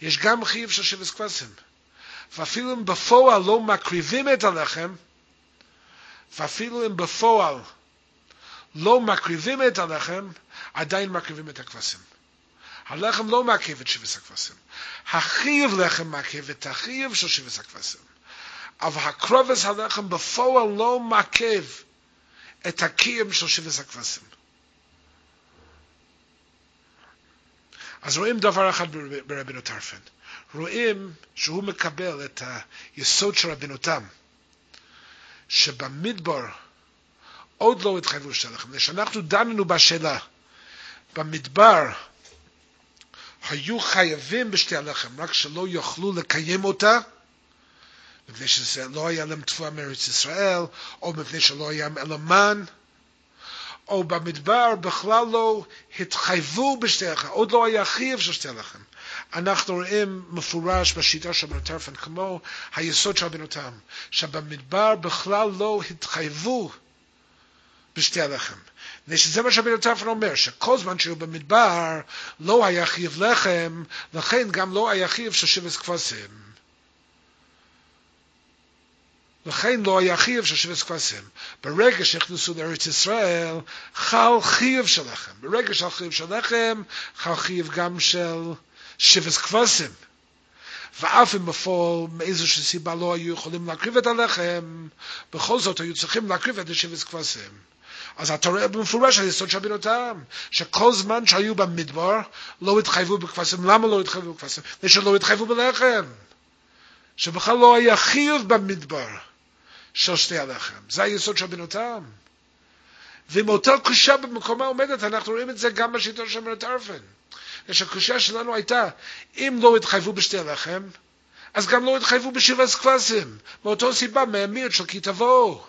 יש גם חיוב של שבס כבשים. ואפילו אם בפועל לא מקריבים את הלחם, ואפילו אם בפועל לא מקריבים את הלחם, עדיין מקריבים את הכבשים. הלחם לא מעכב את שבס הכבשים. החיוב לחם מעכב את החיוב של שבס הכבשים. אבל הקרובס הלחם בפועל לא מעכב את הקיום של שבס הכבשים. אז רואים דבר אחד ברבינו טרפן. רואים שהוא מקבל את היסוד של רבינותם, שבמדבר עוד לא התחייבו שתי לחם. כשאנחנו דננו בשאלה, במדבר היו חייבים בשתי הלחם, רק שלא יוכלו לקיים אותה, מפני שזה לא היה להם תבואה מארץ ישראל, או מפני שלא היה אלא מן, או במדבר בכלל לא התחייבו בשתי הלחם, עוד לא היה חייב של שתי הלחם. אנחנו רואים מפורש בשיטה של בן טרפן, כמו היסוד של רבנותם, שבמדבר בכלל לא התחייבו בשתי הלחם. שזה מה שרבי טרפון אומר, שכל זמן שהיו במדבר לא היה חייב לחם, לכן גם לא היה חייב של שבס כבשים. לכן לא היה חייב של שבס כבשים. ברגע שנכנסו לארץ ישראל, חל חייב של לחם. ברגע של חייב של לחם, חל חייב גם של שבס כבשים. ואף אם בפועל מאיזושהי סיבה לא היו יכולים להקריב את הלחם, בכל זאת היו צריכים להקריב את השבס כבשים. אז אתה רואה במפורש היסוד של בינותם, שכל זמן שהיו במדבר לא התחייבו בכבשים. למה לא התחייבו בכבשים? מפני שלא התחייבו בלחם. שבכלל לא היה חיוב במדבר של שתי הלחם. זה היסוד של בינותם. ועם אותה קושה במקומה עומדת, אנחנו רואים את זה גם בשיטה של ארפן. כשהקושה שלנו הייתה, אם לא התחייבו בשתי הלחם, אז גם לא התחייבו בשבעת כבשים. מאותו סיבה, מהמיר של כי תבואו.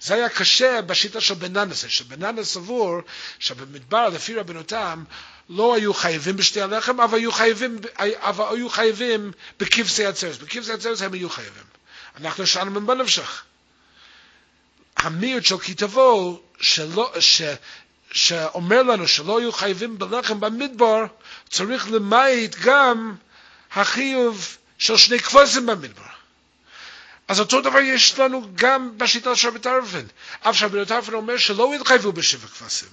זה היה קשה בשיטה של בננס, שבננס סבור שבמדבר, לפי רבנותם, לא היו חייבים בשתי הלחם, אבל היו חייבים, אבל היו חייבים בכבשי עצרס. בכבשי עצרס הם היו חייבים. אנחנו שאלנו נפשך. המיעוט של כי תבוא, שלא, ש, שאומר לנו שלא היו חייבים בלחם במדבר, צריך למעט גם החיוב של שני כבשים במדבר. אז אותו דבר יש לנו גם בשיטה של רבי טרפן. אף שרבי טרפן אומר שלא התחייבו בשבע כבשים.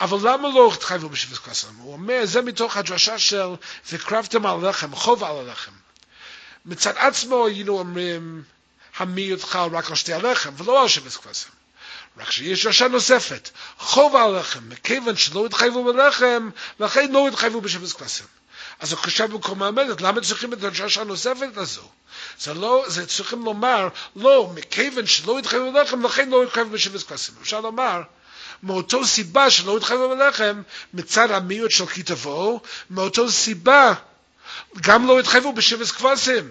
אבל למה לא התחייבו בשבע כבשים? הוא אומר, זה מתוך הדרשה של וקרבתם על הלחם, חוב על הלחם. מצד עצמו היינו אומרים, המיעוט חל רק על שתי הלחם, ולא על שבע כבשים. רק שיש דרשה נוספת, חוב על הלחם, מכיוון שלא התחייבו בלחם, לכן לא התחייבו בשבע כבשים. אז הוא חושב במקומה עומדת, למה צריכים את הדרשה הנוספת הזו? זה לא, זה צריכים לומר, לא, מכיוון שלא התחייבו בלחם, לכן לא התחייבו בשבט כבשים. אפשר לומר, מאותו סיבה שלא התחייבו בלחם, מצד המיעוט של כי תבואו, מאותו סיבה גם לא התחייבו בשבט כבשים.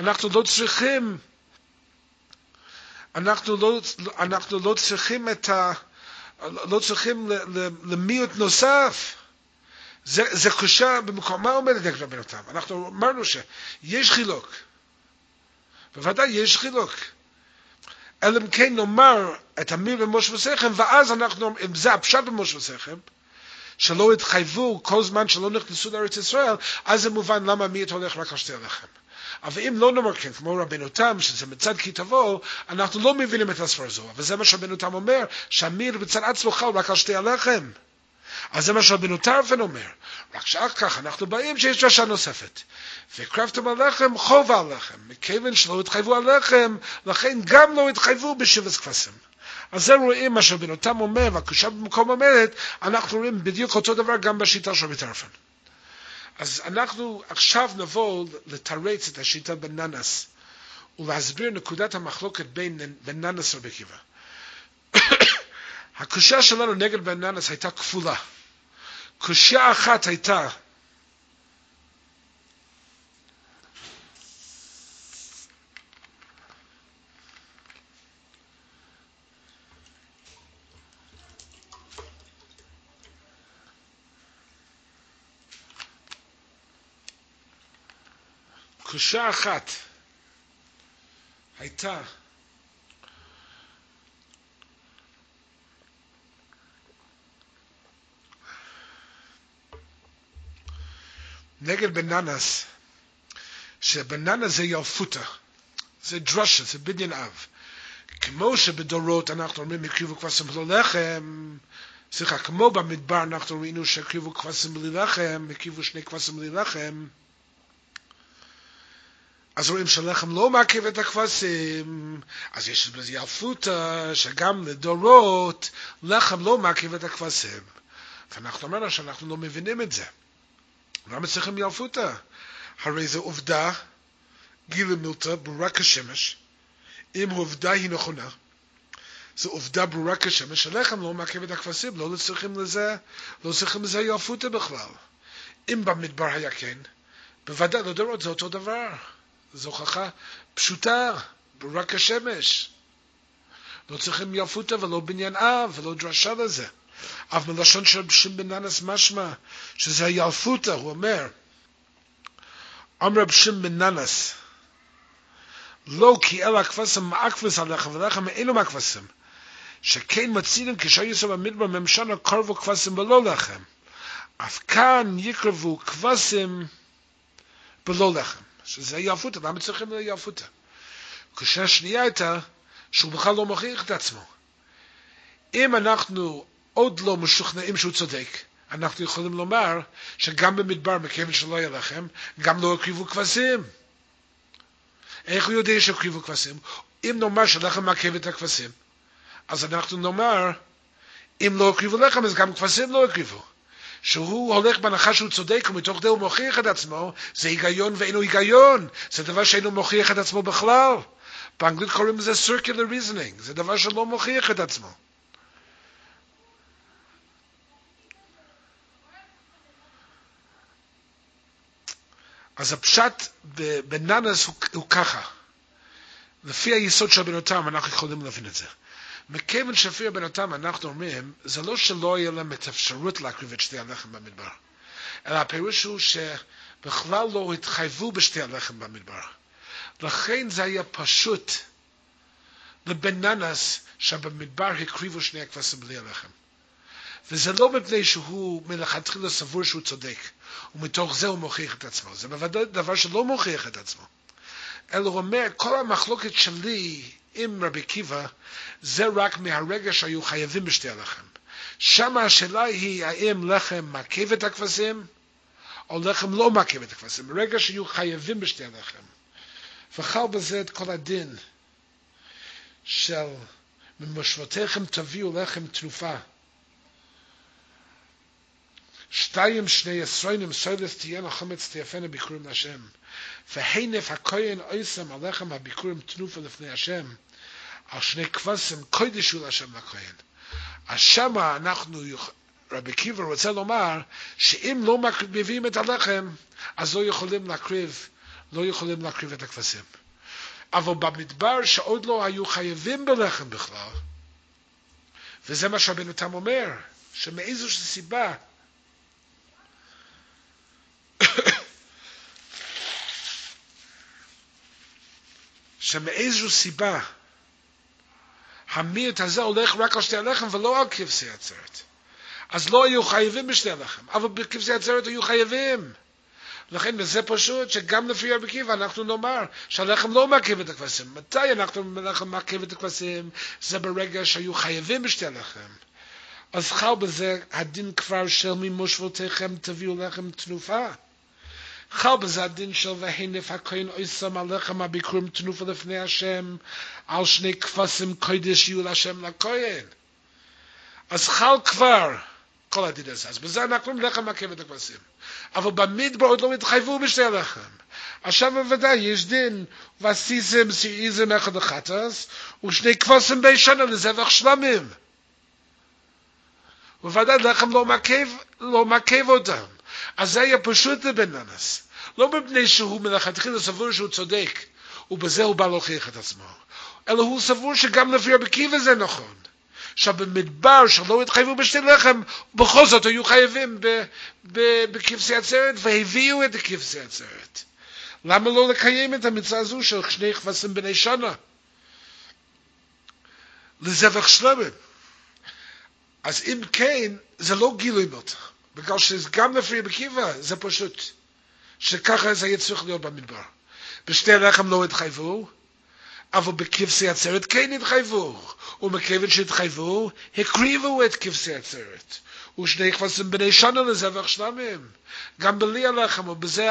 אנחנו לא צריכים, אנחנו לא, אנחנו לא צריכים את ה... לא צריכים למיעוט נוסף. זה, זה קושה במקומה עומדת נגד רבנותם. אנחנו אמרנו שיש חילוק. בוודאי יש חילוק. אלא אם כן נאמר את המיר במוש וסכם, ואז אנחנו, אם זה הפשט במוש וסכם, שלא התחייבו כל זמן שלא נכנסו לארץ ישראל, אז זה מובן למה המיר הולך רק על שתי הלחם. אבל אם לא נאמר כן, כמו רבנו תם, שזה מצד כי תבוא, אנחנו לא מבינים את הספר הזו. וזה מה שרבנו תם אומר, שהמיר בצד עצמו חל רק על שתי הלחם. אז זה מה שרבנו טרפן אומר. רק שאחר כך אנחנו באים שיש דרשה נוספת. והקרבתם על לחם, חובה על לחם. מכיוון שלא התחייבו על לחם, לכן גם לא התחייבו בשבס כבשים. אז זה רואים מה שבנותם אומר, והקושה במקום אומרת, אנחנו רואים בדיוק אותו דבר גם בשיטה של ביטרפן. אז אנחנו עכשיו נבוא לתרץ את השיטה בננס, ולהסביר נקודת המחלוקת בין בננס רבי עקיבא. [COUGHS] הקושה שלנו נגד בננס הייתה כפולה. קושה אחת הייתה קושה אחת הייתה נגד בננס, שבננס זה ילפותה, זה דרשה, זה בניין אב. כמו שבדורות אנחנו אומרים הקריבו כבשים בלי לחם, סליחה, כמו במדבר אנחנו ראינו שהקריבו כבשים בלי לחם, הקריבו שני כבשים בלי לחם, אז רואים שלחם לא מעכב את הכבשים, אז יש בזה ילפותה, שגם לדורות לחם לא מעכב את הכבשים. ואנחנו אמרנו שאנחנו לא מבינים את זה. למה צריכים ילפותה? הרי זו עובדה, גילה מילתא, ברורה כשמש. אם העובדה היא נכונה, זו עובדה ברורה כשמש, שלחם לא מעכב את הכבשים, לא צריכים לזה, לא צריכים לזה ילפותה בכלל. אם במדבר היה כן, בוודאי לדורות זה אותו דבר. זו הוכחה פשוטה, ברורה כשמש. לא צריכים ילפותה ולא בניין אב ולא דרשה לזה. אף מלשון של שם בננס משמע, שזה הילפותה, הוא אומר, אמר רב שם בננס, לא כי אלה הכבשים מעקבס עליך ולחם אינו מהכבשים, שכן מצילים כשהיו במדבר ממשנה קרבו כבשים בלא לחם, אף כאן יקרבו כבשים בלא לחם. שזה יעפותא, למה צריכים יעפותא? קושה שנייה הייתה שהוא בכלל לא מוכיח את עצמו. אם אנחנו עוד לא משוכנעים שהוא צודק, אנחנו יכולים לומר שגם במדבר, מכיוון שלא יהיה לכם, גם לא הקריבו כבשים. איך הוא יודע שהקריבו כבשים? אם נאמר שלחם מעכב את הכבשים, אז אנחנו נאמר, אם לא הקריבו לחם, אז גם כבשים לא הקריבו. שהוא הולך בהנחה שהוא צודק ומתוך זה הוא מוכיח את עצמו, זה היגיון ואינו היגיון, זה דבר שאינו מוכיח את עצמו בכלל. באנגלית קוראים לזה circular reasoning, זה דבר שלא מוכיח את עצמו. אז הפשט בננס הוא, הוא ככה, לפי היסוד של בנותם אנחנו יכולים להבין את זה. מכיוון שהפריע בינתם, אנחנו אומרים, זה לא שלא יהיה להם את האפשרות להקריב את שתי הלחם במדבר, אלא הפירוש הוא שבכלל לא התחייבו בשתי הלחם במדבר. לכן זה היה פשוט לבננס שבמדבר הקריבו שני הכבשים בלי הלחם. וזה לא מפני שהוא מלכתחילה סבור שהוא צודק, ומתוך זה הוא מוכיח את עצמו. זה בוודאי דבר שלא מוכיח את עצמו. אלא הוא אומר, כל המחלוקת שלי עם רבי עקיבא, זה רק מהרגע שהיו חייבים בשתי הלחם. שם השאלה היא האם לחם מעכב את הכבשים, או לחם לא מעכב את הכבשים, ברגע שיהיו חייבים בשתי הלחם. וחל בזה את כל הדין של ממושבותיכם תביאו לחם תנופה. שתיים שני עשרונים סוילס תהיינה חמץ תיפנה ביקורים להשם. והינף הכהן אויסם עליכם הביקורים תנופה לפני השם. על שני כבשים קודש הוא להשם לכהן. אז שמה אנחנו, רבי עקיבא רוצה לומר, שאם לא מביאים את הלחם, אז לא יכולים להקריב, לא יכולים להקריב את הכבשים. אבל במדבר שעוד לא היו חייבים בלחם בכלל, וזה מה שרבנו תם אומר, שמאיזושהי סיבה [COUGHS] שמאיזושהי סיבה המיעוט הזה הולך רק על שתי הלחם ולא על כבשי עצרת. אז לא היו חייבים בשתי הלחם, אבל בכבשי עצרת היו חייבים. לכן זה פשוט שגם לפי רבי עקיבא אנחנו נאמר שהלחם לא מעכב את הכבשים. מתי אנחנו הלחם מעכב את הכבשים? זה ברגע שהיו חייבים בשתי הלחם. אז חל בזה הדין כבר של ממושבותיכם תביאו לחם תנופה. חל בזה הדין של והנף הכהן אויסם עליכם הביקורים תנופה לפני השם על שני כפסים קודש יהיו להשם לכהן. אז חל כבר כל הדין הזה. אז אנחנו אומרים לחם מעכב את הכבשים. אבל במדבר עוד לא התחייבו בשתי הלחם. עכשיו בוודאי יש דין ועשיתם סיריזם אחד החטס ושני כבשים בישנה לזבח שלמים. ובוודאי לחם לא מעכב, לא מעכב אותם. אז זה היה פשוט לבננס. לא מפני שהוא מלכתחילה סבור שהוא צודק, ובזה הוא בא להוכיח את עצמו, אלא הוא סבור שגם לפי רבי עקיבא זה נכון. שבמדבר שלא התחייבו בשתי לחם, בכל זאת היו חייבים בכבשי עצרת, והביאו את הכבשי עצרת. למה לא לקיים את המצווה הזו של שני כבשים בני שנה? לזבח שלמים. אז אם כן, זה לא גילוי מותח, בגלל שגם לפי רבי עקיבא זה פשוט. שככה זה היה צריך להיות במדבר. בשתי הלחם לא התחייבו, אבל בכבשי עצרת כן התחייבו, ומכיוון שהתחייבו, הקריבו את כבשי עצרת. ושני כבשים בני שנה לזבח שלמים. גם בלי הלחם, ובזה,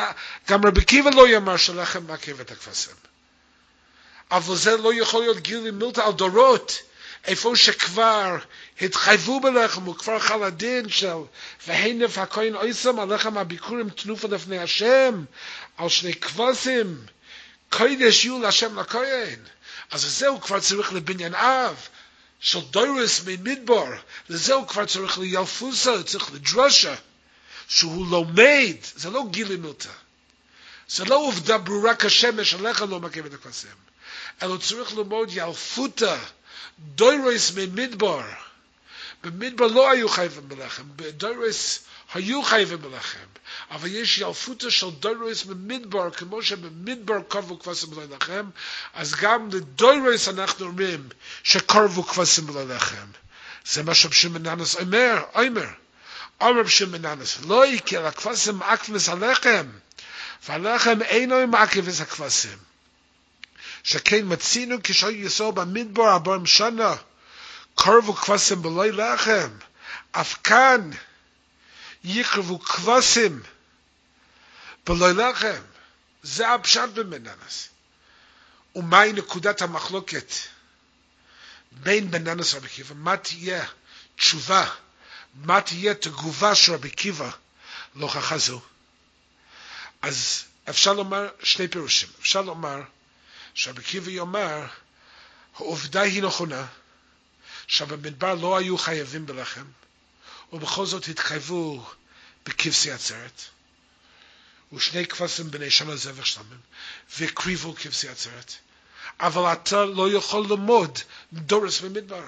גם רבי עקיבא לא יאמר שלחם מעכב את הכבשים. אבל זה לא יכול להיות גילי מילתא על דורות, איפה שכבר התחייבו בלחם, וכבר חל הדין של והנף הכהן אויסם הלחם הביקורים תנופה לפני השם, על שני כבשים, קודש יהיו להשם לכהן. אז זהו כבר צריך לבניין אב, של דוירס ממדבר, לזה הוא כבר צריך ליאלפוסה, צריך לדרושה, שהוא לומד, זה לא גילי מילתא. זה לא עובדה ברורה כשמש, עליך לא את הכבשים. אלא צריך ללמוד ילפותא, דוירס ממדבר. במדבר לא היו חייבים בלחם, בדוירס היו חייבים בלחם. אבל יש ילפותא של דוירס במדבר, כמו שבמדבר קרבו כבשים בלחם, אז גם לדוירס אנחנו אומרים שקרבו כבשים בלחם. זה מה שרב ננס אומר, אומר. אומר רב ננס, לא יקר הכבשים עקבס הלחם, והלחם אינו מעכב את הכבשים. שכן מצינו כשהיו יסוד במדבר ארבעים שנה, קרבו כבשים בלוי לחם, אף כאן יקרבו כבשים בלוי לחם. זה הפשט במננס. ומהי נקודת המחלוקת בין בננס רבי עקיבא? מה תהיה תשובה, מה תהיה תגובה של רבי עקיבא להוכחה זו? אז אפשר לומר שני פירושים. אפשר לומר שרבי עקיבא יאמר, העובדה היא נכונה, שבמדבר לא היו חייבים בלחם, ובכל זאת התחייבו בכבשי עצרת, ושני כבשים בני שנה זבח שלמים, והקריבו כבשי עצרת. אבל אתה לא יכול ללמוד דורס במדבר.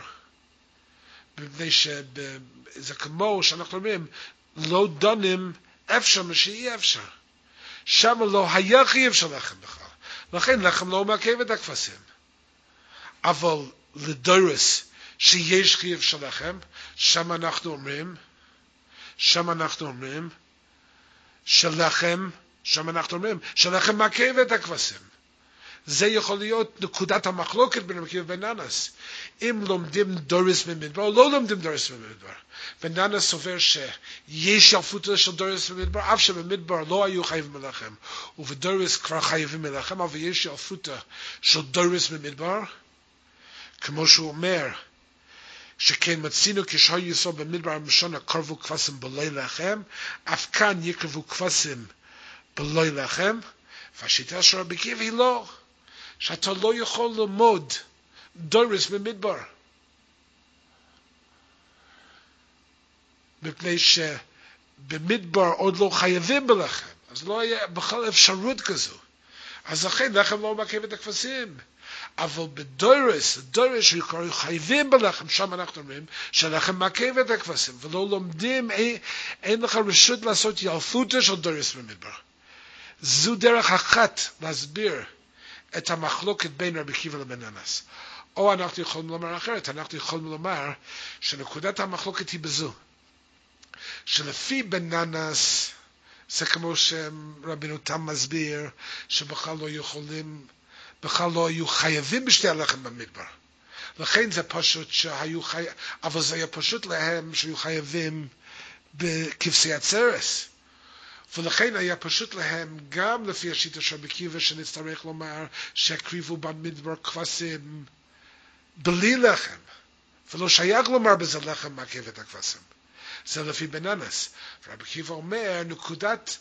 מפני שזה כמו שאנחנו אומרים, לא דנים אפשר מה שאי אפשר. שם לא היה חייב של לחם בכלל. לכן לחם לא מעכב את הכבשים. אבל לדורס שיש חייב של לחם, שם אנחנו אומרים, שם אנחנו אומרים, שלחם, שם אנחנו אומרים, שלחם מעכב את הכבשים. זה יכול להיות נקודת המחלוקת בין רבי ובין ננס. אם לומדים דורות במדבר או לא לומדים דורות במדבר. ובן ננס סובר שיש ילפותא של דורות במדבר, אף שבמדבר לא היו חייבים מלחם, ובדורות כבר חייבים מלחם, אבל יש ילפותא של דורות במדבר, כמו שהוא אומר, שכן מצינו כשהיו ישראל במדבר ארבעים שנה קרבו כבשים בלא לחם, אף כאן יקרבו כבשים בלא לחם, והשיטה של רבי עקיבא היא לא. שאתה לא יכול ללמוד דורס במדבר. מפני שבמדבר עוד לא חייבים בלחם, אז לא היה בכלל אפשרות כזו. אז לכן לחם לא מעכב את הכבשים. אבל בדורס, דורס שקוראים חייבים בלחם, שם אנחנו אומרים שלחם מעכב את הכבשים, ולא לומדים, אין, אין לך רשות לעשות ילפותא של דורס במדבר. זו דרך אחת להסביר את המחלוקת בין רבי עקיבא לבין אנס. או אנחנו יכולים לומר אחרת, אנחנו יכולים לומר שנקודת המחלוקת היא בזו, שלפי בן זה כמו שרבינו תם מסביר, שבכלל לא יכולים, בכלל לא היו חייבים בשתי הלחם במדבר. לכן זה פשוט שהיו חייבים, אבל זה היה פשוט להם שהיו חייבים בכבשי הצרס. ולכן היה פשוט להם, גם לפי השיטה של עקיבא, שנצטרך לומר שהקריבו במדבר כבשים בלי לחם, ולא שייך לומר בזה לחם מעכב את הכבשים. זה לפי בננס. רבי עקיבא אומר, נקודת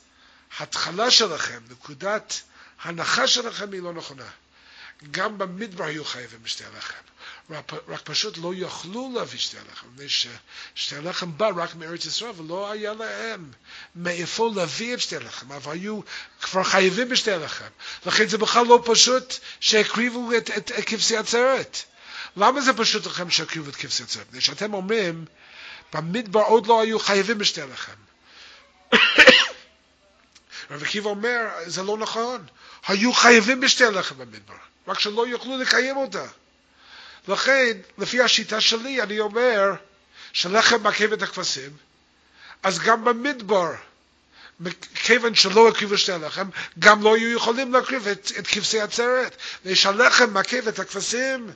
התחלה שלכם, נקודת ההנחה שלכם היא לא נכונה. גם במדבר היו חייבים בשתי הלחם. רק, רק פשוט לא יכלו להביא שתי הלחם, מפני ששתי הלחם בא רק מארץ ישראל ולא היה להם מאיפה להביא את שתי הלחם, אבל היו כבר חייבים בשתי הלחם. לכן זה בכלל לא פשוט שהקריבו את, את, את כבשי עצרת. למה זה פשוט לכם שהקריבו את כבשי עצרת? מפני שאתם אומרים, במדבר עוד לא היו חייבים בשתי הלחם. רב עקיבא אומר, זה לא נכון. היו חייבים בשתי הלחם במדבר, רק שלא יוכלו לקיים אותה. לכן, לפי השיטה שלי, אני אומר שלחם מעכב את הכבשים, אז גם במדבר, כיוון שלא הקריבו שתי הלחם, גם לא היו יכולים להקריב את, את כבשי עצרת. ושהלחם מעכב את הכבשים.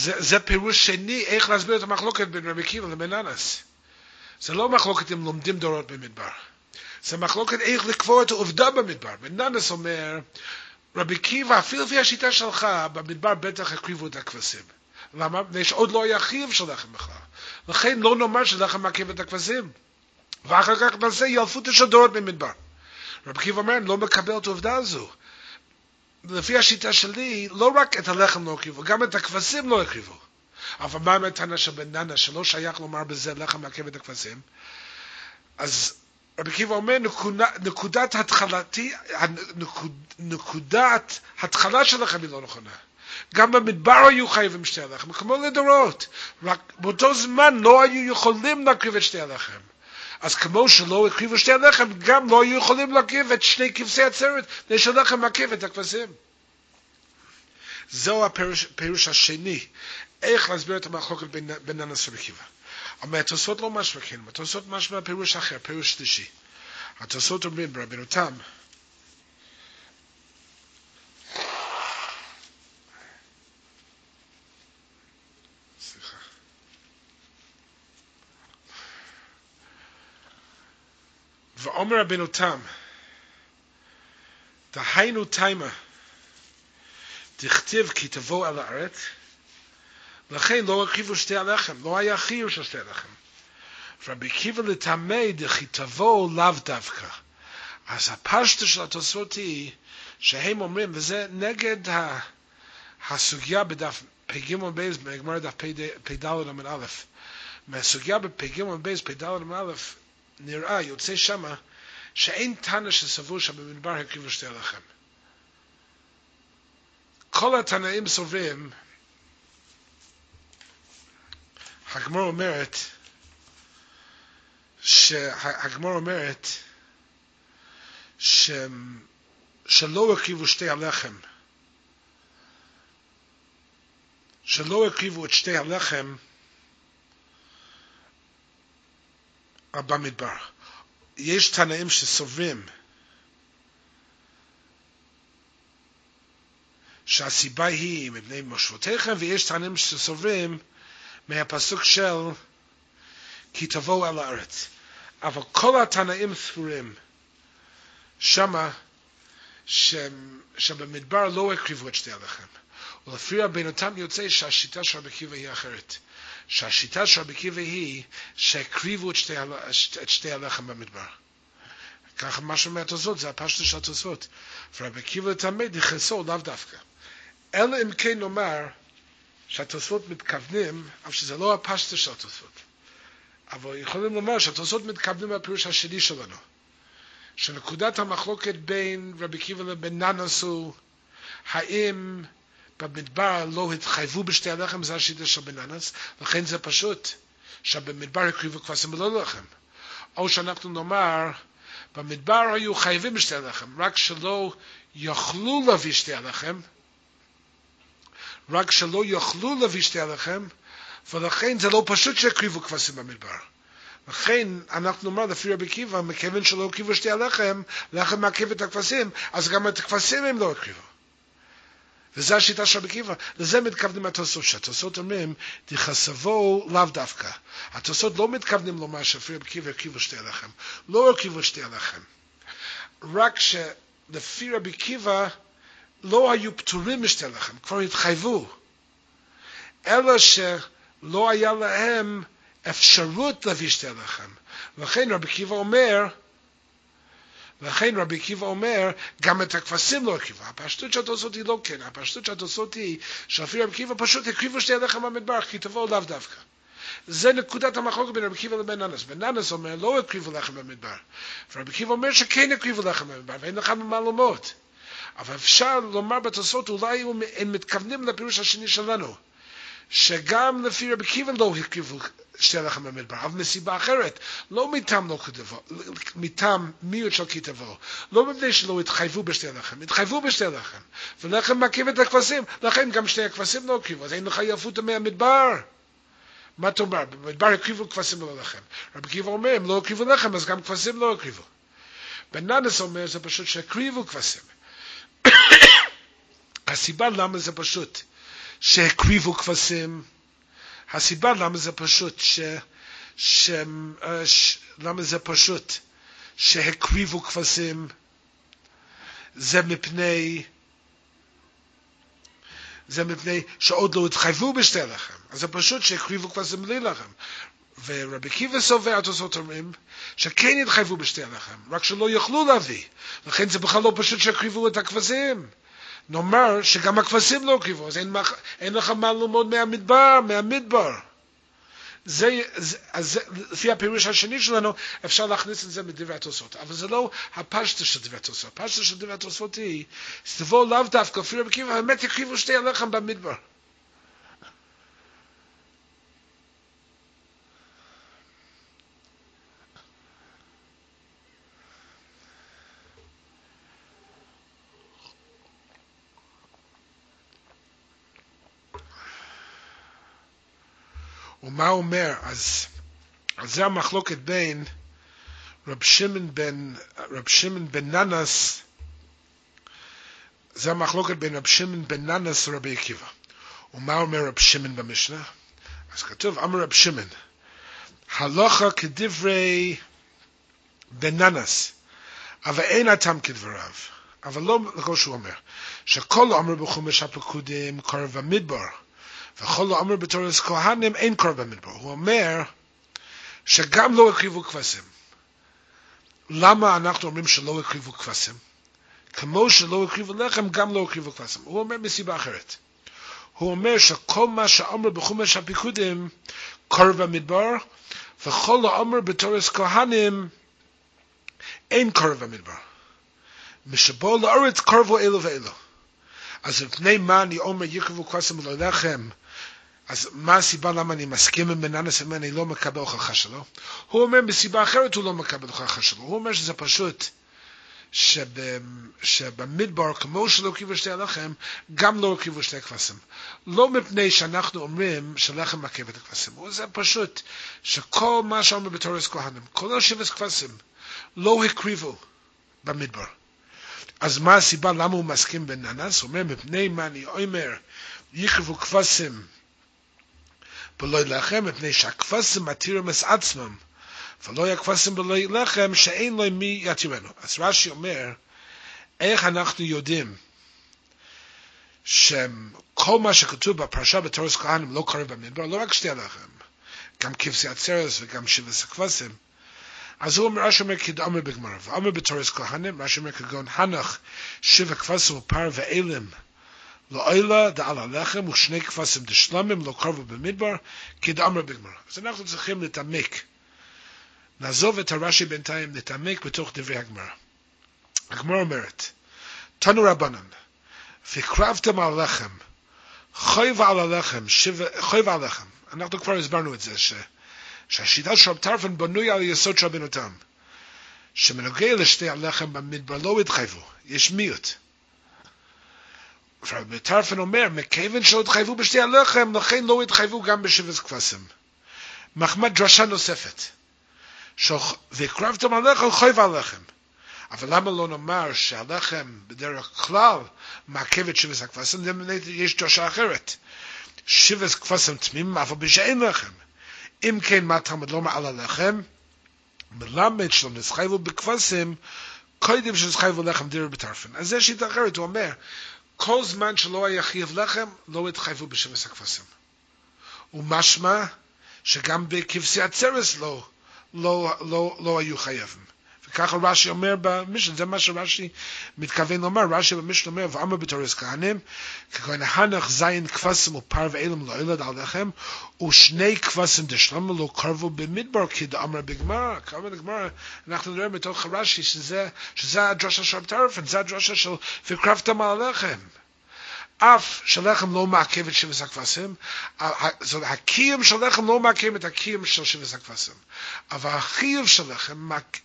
זה, זה פירוש שני איך להסביר את המחלוקת בין רבי עקיבא לבין אנס. זה לא מחלוקת אם לומדים דורות במדבר. זה מחלוקת איך לקבוע את העובדה במדבר. וננס אומר, רבי עקיבא, אפילו לפי השיטה שלך, במדבר בטח הקריבו את הכבשים. למה? מפני שעוד לא היה חיוב של לחם בכלל. לכן לא נאמר שלחם מעכב את הכבשים. ואחר כך נעשה ילפות השדורות במדבר. רבי עקיבא אומר, אני לא מקבל את העובדה הזו. לפי השיטה שלי, לא רק את הלחם לא הקריבו, גם את הכבשים לא הקריבו. אבל מה עם הטענה של בן ננה, שלא שייך לומר בזה לחם מעכב את הכבשים? אז רבי עקיבא אומר, נקודה, נקודת התחלתי, נקוד, נקודת התחלה שלכם היא לא נכונה. גם במדבר היו חייבים שתי הלחם, כמו לדורות. רק באותו זמן לא היו יכולים להקריב את שתי הלחם. אז כמו שלא הקריבו שתי הלחם, גם לא היו יכולים להקריב את שני כבשי עצרת, מפני שהלחם מעכב את הכבשים. זהו הפירוש, השני, איך להסביר את המחלוקת בין, בין אנס וקיבה. אבל התוספות לא משמע כן, התוספות משמע פירוש אחר, פירוש שלישי. התוספות אומרים ברבנותם, ואומר רבנו תם, דהיינו טעמא, דכתיב כי תבוא על הארץ, לכן לא הקריבו שתי הלחם, לא היה חיוב של שתי הלחם. רבי עקיבא לטעמא דכי תבוא לאו דווקא. אז הפשט של התוספות היא שהם אומרים, וזה נגד הסוגיה בדף פ"ג ב', בגמר דף פ"ד עמוד א', מהסוגיה בפ"ג ב', פ"ד עמוד א', נראה, יוצא שמה, שאין תנא שסבור שבמדבר הקריבו שתי הלחם. כל התנאים סוברים, הגמור אומרת, שהגמור אומרת, ש... שלא הקריבו שתי הלחם, שלא הקריבו את שתי הלחם, במדבר. יש תנאים שסוברים שהסיבה היא מפני מושבותיכם, ויש תנאים שסוברים מהפסוק של כי תבואו על הארץ. אבל כל התנאים ספורים שמה ש... שבמדבר לא הקריבו את שתי הלחם. ולפי רבנותם יוצא שהשיטה של רבי עקיבא היא אחרת. שהשיטה של רבי עקיבא היא שהקריבו את שתי, את שתי הלחם במדבר. ככה מה שאומר התוספות, זה הפשטה של התוספות. ורבי עקיבא תמיד יכנסו לאו דווקא. אלא אם כן נאמר שהתוספות מתכוונים, אף שזה לא הפשטה של התוספות. אבל יכולים לומר שהתוספות מתכוונים לפירוש השני שלנו. שנקודת המחלוקת בין רבי עקיבא לבין ננוס הוא האם במדבר לא התחייבו בשתי הלחם, זה השיטה של בננס, לכן זה פשוט שבמדבר הקריבו כבשים ולא לחם. או שאנחנו נאמר, במדבר היו חייבים בשתי הלחם, רק שלא יכלו להביא שתי הלחם, רק שלא יאכלו להביא שתי הלחם, ולכן זה לא פשוט שהקריבו כבשים במדבר. לכן אנחנו נאמר לפי רבי עקיבא, מכיוון שלא הקריבו שתי הלחם, לחם מעכב את הכבשים, אז גם את הכבשים הם לא הקריבו. וזו השיטה של רבי עקיבא. לזה מתכוונים התוספות, שהתוספות אומרים, תכסבו לאו דווקא. התוספות לא מתכוונים לומר שלפי רבי עקיבא הקריבו שתי הלחם. לא הקריבו שתי הלחם. רק שלפי רבי עקיבא לא היו פטורים משתי הלחם, כבר התחייבו. אלא שלא היה להם אפשרות להביא שתי הלחם. לכן רבי עקיבא אומר, לכן רבי עקיבא אומר, גם את הכבשים לא הקריבו. הפשטות שאת עושות היא לא כן, הפשטות שאת עושות היא שאפילו רבי עקיבא פשוט הקריבו שתי הלחם במדבר, כי תבואו לאו דווקא. זה נקודת המחלוקת בין רבי עקיבא לבין אנס. וננס אומר, לא הקריבו לחם במדבר. ורבי עקיבא אומר שכן הקריבו לחם במדבר, ואין לך ממה ללמוד. אבל אפשר לומר בתוספות, אולי הם מתכוונים לפירוש השני שלנו, שגם לפי רבי עקיבא לא הקריבו שתי לחם במדבר, אבל מסיבה אחרת, לא מטעם לא כתבו, מטעם מיעוט של כתבו, לא מפני שלא התחייבו בשתי לחם, התחייבו בשתי לחם, ולחם מקיב את הכבשים, לכן גם שתי הכבשים לא הקריבו, אז אין לך יפות מהמדבר. מה תאמר? במדבר הקריבו כבשים ולא לחם. רבי עקיבא אומר, אם לא הקריבו לחם, אז גם כבשים לא הקריבו. בננס אומר, זה פשוט שהקריבו כבשים. [COUGHS] הסיבה למה זה פשוט שהקריבו כבשים, הסיבה למה זה פשוט ש... ש... ש... למה זה פשוט שהקריבו כבשים זה מפני זה מפני שעוד לא התחייבו בשתי לחם. אז זה פשוט שהקריבו כבשים בלי לחם. ורבי עקיבא סובר, התוספות אומרים, שכן התחייבו בשתי הלחם, רק שלא יוכלו להביא. לכן זה בכלל לא פשוט שהקריבו את הכבשים. נאמר שגם הכבשים לא הקריבו, אז אין, אין לך מה ללמוד מהמדבר, מהמדבר. זה, זה, אז לפי הפירוש השני שלנו, אפשר להכניס את זה מדברי התוספות. אבל זה לא הפשטה של דברי התוספות. הפשטה של דברי התוספות היא, שתבוא לאו דווקא, לפי רבי עקיבא, באמת הקריבו שתי הלחם במדבר. אומר? אז, אז זה המחלוקת בין רב שמעון בן, רב שמעון בן ננס, זה המחלוקת בין רב שמעון בן ננס ורבי עקיבא. ומה אומר רב שמעון במשנה? אז כתוב, אמר רב שמעון, הלוכה כדברי בן ננס, אבל אין הטעם כדבריו. אבל לא לכל שהוא אומר, שכל אומר בחומש הפקודים קרב המדבר, וכל לא אומר בתורס כהנים אין קורבן מדבר. הוא אומר שגם לא הקריבו כבשים. למה אנחנו אומרים שלא הקריבו כבשים? כמו שלא הקריבו לחם, גם לא הקריבו כבשים. הוא אומר מסיבה אחרת. הוא אומר שכל מה שאומר בחומש הפיקודים קורבן מדבר, וכל לא אומר בתורס כהנים אין קורבן מדבר. משבו לארץ קרבו אלו ואלו. אז לפני מה אני אומר יקרבו כבשים ולא לחם, אז מה הסיבה למה אני מסכים עם בננס אם אני לא מקבל הוכחה שלו? הוא אומר מסיבה אחרת הוא לא מקבל הוכחה שלו. הוא אומר שזה פשוט שב, שבמדבר, כמו שלא הרכיבו שתי הלחם, גם לא הרכיבו שתי כבשים. לא מפני שאנחנו אומרים שלחם מעכב את הכבשים. זה פשוט שכל מה שאומר בתורס כהנים, כל השבט כבשים, לא הקריבו במדבר. אז מה הסיבה למה הוא מסכים בננס? הוא אומר, מפני מה אני אומר, יקרבו כבשים בלוי לחם, מפני שהכבשים מתירים את עצמם, ולא יהיה כבשים בלוי לחם, שאין לו מי יתירנו. אז רש"י אומר, איך אנחנו יודעים שכל מה שכתוב בפרשה בתורס כהנים לא קורה במדבר, לא רק שתי הלחם, גם כבשי עצרס וגם שבס הכבשים, אז הוא אומר, רש"י אומר כדאמר בגמרא, ואמר בתורס כהנים, רש"י אומר כגון הנח, שבע כבשים ופר ואלם, לאוילה דעל הלחם ושני כבשים דשלמים לא קרבו במדבר כדאמר בגמרא. אז אנחנו צריכים להתעמק. נעזוב את הרש"י בינתיים, נתעמק בתוך דברי הגמרא. הגמרא אומרת, תנו רבנן, וקרבתם על הלחם, חויבה על הלחם, חויבה על הלחם. אנחנו כבר הסברנו את זה, ש, שהשיטה של רב טרפון בנוי על יסוד של רבנו תם, שמנוגע לשתי הלחם במדבר לא התחייבו, יש מיעוט. וטרפן אומר, מכיוון שלא התחייבו בשתי הלחם, לכן לא התחייבו גם בשבט כבשים. מחמד דרשה נוספת, והקרבתם הלחם, חייב הלחם. אבל למה לא נאמר שהלחם בדרך כלל מעכב את שבט הכבשים? יש דרשה אחרת. שבט כבשים תמימים, אף על פי שאין לחם. אם כן, מה תלמד לומר על הלחם? מלמד שלא נסחייבו בכבשים, קודם שנסחייבו לחם דירה בטרפן. אז זה שיטה אחרת, הוא אומר, כל זמן שלא היה חייב לחם, לא התחייבו בשבס הכבשים. ומשמע שגם בכבשי הצרס לא, לא, לא, לא היו חייבים. וככה רש"י אומר במשנה, זה מה שרש"י מתכוון לומר, רש"י במשנה אומר, ואמר בתורס כהנים, ככהן הנח זין כבשים ופר ואילם לא ילד עליכם, ושני כבשים דשלמה לא קרבו במדבר, כי דאמר בגמרא, קרבו בגמרא, אנחנו נראה בתוך רש"י שזה, שזה הדרשה של טרפן, זה הדרשה של וקרבתם עליכם. אף שלחם לא מעכב את שבס הכבשים, זאת הקיים של לחם לא מעכב את הקיים של שבס הכבשים, אבל החיוב של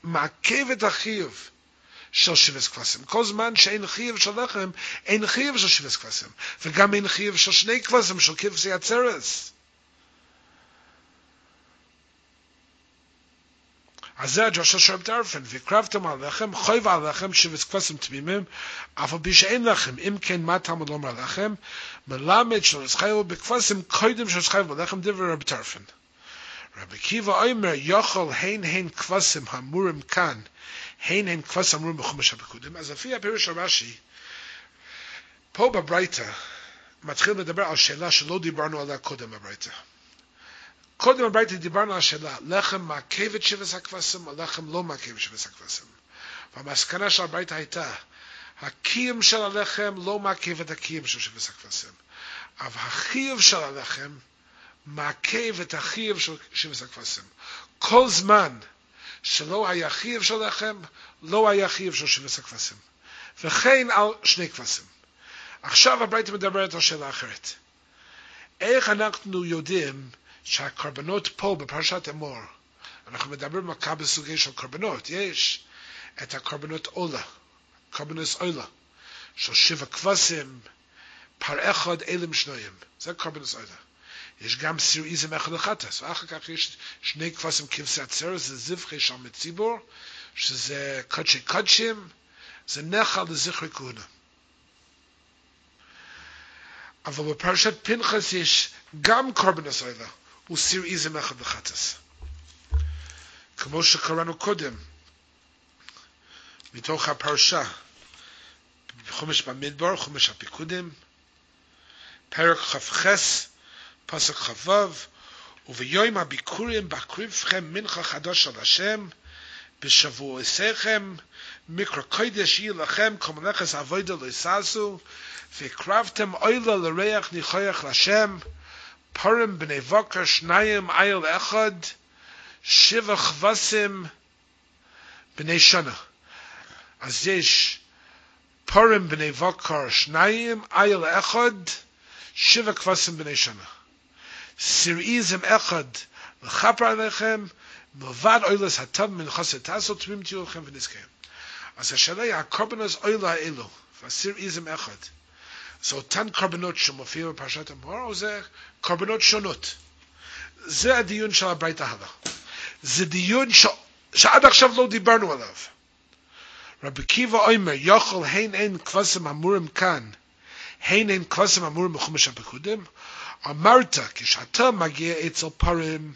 מעכב את החיוב של שבס כבשים. כל זמן שאין חיוב של לחם, אין חיוב של שבס כבשים, וגם אין חיוב של שני כבשים, של כבשי הצרס. אז זה הדרשה של רב דרפן, והקרבתם עליכם, חויב עליכם כבשים תמימים, אף על פי שאין לכם, אם כן מה תלמוד לומר לכם, מלמד שלא ישחיו בכבשים קודם שישחיו בלחם דבר רב דרפן. רב עקיבא אומר, יוכל הן הן כבשים המורים כאן, הן הן כבשים המורים בחומש הפקודים, אז לפי הפירוש של רש"י, פה בברייתא, מתחיל לדבר על שאלה שלא דיברנו עליה קודם בברייתא. קודם הברייתא דיברנו על השאלה, לחם מעכב את שבס הכבשים או לחם לא מעכב את שבס הכבשים. והמסקנה של הברייתא הייתה, הקיום של הלחם לא מעכב את הקיום של שבס הכבשים. אבל החיוב של הלחם מעכב את החיוב של שבס הכבשים. כל זמן שלא היה חיוב של לחם, לא היה חיוב של שבס הכבשים. וכן על שני כבשים. עכשיו הברייתא מדברת על שאלה אחרת. איך אנחנו יודעים שהקורבנות פה בפרשת אמור, אנחנו מדברים על כמה סוגי של קורבנות, יש את הקורבנות עולה, קורבנות עולה, של שבע כבשים, פר אחד אלם שנויים, זה קורבנות עולה. יש גם סיריזם אחד לחטס, ואחר כך יש שני כבשים כבשי עצרת, זה זבחי של מציבור, שזה קודשי קודשים, זה נחל לזכרי כהונה. אבל בפרשת פנחס יש גם קורבנות עולה. הוא סיר איזם אחד בחטס. כמו שקראנו קודם, מתוך הפרשה, חומש במדבר, חומש הפיקודים, פרק כ"ח, פסק כ"ו, וביום הביקורים בקריבכם מנחה חדש על השם, בשבועיכם, מקרא קודש יהיה לכם, כמו נכס אבוידה לא יססו, והקרבתם אוילה לריח ניחויך לשם, Purim b'nei voka shnayim ayil echad shiva chvasim b'nei shana. אז יש Purim בני וקר shnayim איל אחד, שבע כבשים בני שנה. Sirizim אחד, l'chapar עליכם, מלבד אוילס הטב מן חסד תעשו תמים תהיו לכם ונזכם. אז השאלה היא הקורבנוס אוילה האלו, והסירעיזם אחד. זה אותן קורבנות שמופיעו בפרשת המור, או זה קורבנות שונות? זה הדיון של הברית הלאה. זה דיון ש... שעד עכשיו לא דיברנו עליו. רבי קיבא אומר, יוכל הן אין כבשים אמורים כאן, הן אין כבשים אמורים בחומש הפקודים, אמרת, כשאתה מגיע אצל פרים,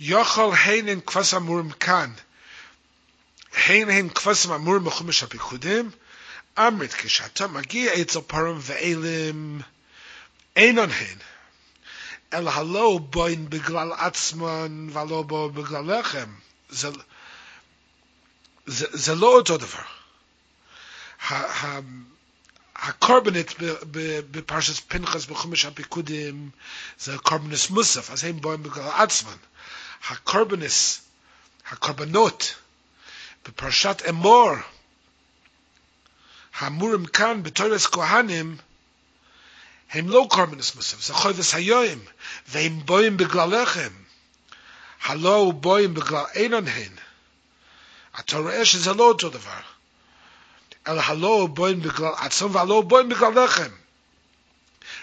יוכל הן הן כבס אמורים כאן, הן הן כבס אמורים בחומש הפיקודים, אמרת כשאתה מגיע אצל פרם ואלם, אינן הן, אלא הלא בוין בגלל עצמן ולא בו בגלל לחם. זה, זה, זה לא אותו דבר. הקורבנית בפרשת פנחס בחומש הפיקודים זה קורבנס מוסף, אז הם בואים בגלל עצמן. הקורבנס, הקורבנות, בפרשת אמור, האמורים כאן בתורס כהנים, הם לא קורבנס מוסף, זה חויבס היום, והם בואים בגללכם, הלא הוא בואים בגלל אינן הן. אתה רואה שזה לא אותו דבר. אלא הלא הוא בואים בגלל עצמם והלא הוא בואים בגללכם.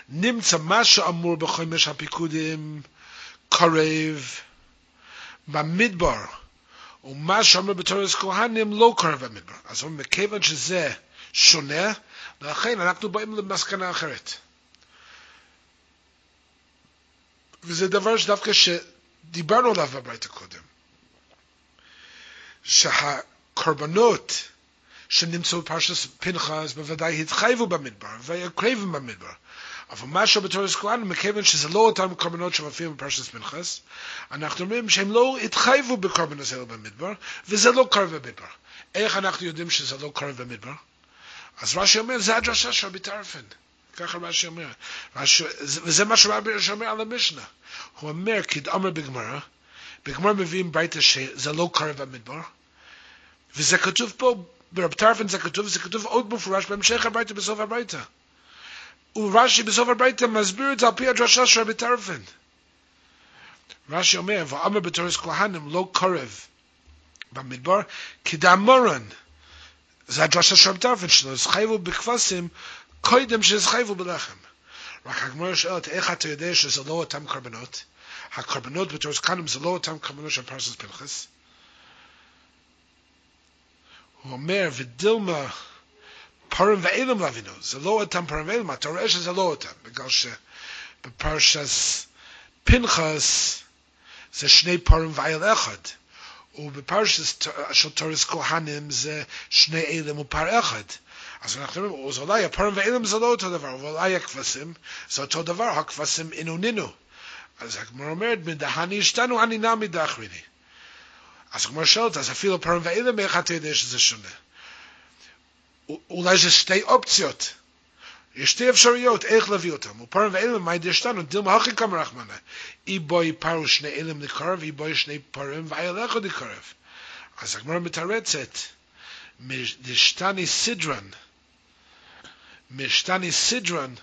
נמצא מה שאמור בחומש הפיקודים קרב במדבר, ומה שאמור בתורס כהנים לא קרב במדבר. אז אומרים, מכיוון שזה שונה, לכן אנחנו באים למסקנה אחרת. וזה דבר שדווקא שדיברנו עליו בברית קודם. שהקורבנות שנמצאו בפרשת פנחס בוודאי התחייבו במדבר ויקרבו במדבר. אבל משהו בתורס כהן, מכיוון שזה לא אותם קורבנות שמופיעים בפרשת פנחס, אנחנו אומרים שהם לא התחייבו בקורבנות האלה במדבר, וזה לא קרב במדבר. איך אנחנו יודעים שזה לא קרב במדבר? אז רש"י אומר, זה הדרשה של רבי טרפן. ככה רש"י אומר. רש"י, וזה מה שרבי אומר על המשנה. הוא אומר, כדאמר בגמרא, בגמרא מביאים ביתה שזה לא קרב במדבר, וזה כתוב פה, ברב טרפן זה כתוב, וזה כתוב עוד מפורש בהמשך הביתה בסוף הביתה. ורש"י בסוף הביתה מסביר את זה על פי הדרשה של רבי טרפן. רש"י אומר, ואמר בתורס כהנים לא קרב במדבר, כדאמורן. זה הדרשה של רבי טרפן שלו, זכייבו בכבשים קודם שזכייבו בלחם. רק הגמרא שואלת, איך אתה יודע שזה לא אותם קרבנות? הקרבנות בתורס כהנים זה לא אותם קרבנות של פרסס פנחס? הוא אומר, ודילמה פרם ואילם לאבינו, זה לא אותם פרם ואילם, אתה רואה שזה לא אותם, בגלל שבפרשס פנחס זה שני פרם ואיל אחד, ובפרשס של תורס כהנים זה שני אילם ופר אחד. אז אנחנו אומרים, אז אולי הפרם ואילם זה לא אותו דבר, אבל אולי הכבשים זה אותו דבר, הכבשים אינו נינו. אז הגמרא אומרת, מדהני השתנו, אני נע מדחריני. אז הגמרא שואלת, אז אפילו פרם ואילם, איך אתה יודע שזה שונה? אולי זה שתי אופציות. יש שתי אפשרויות איך להביא אותם. ופרם ואילם, מה ידשתנו? דילמה הכי כמה רחמנה. אי בוי פרו שני אילם לקרב, אי בוי שני פרם ואיל אחד לקרב. אז הגמרא מתרצת, משתני סדרן, משתני סדרן,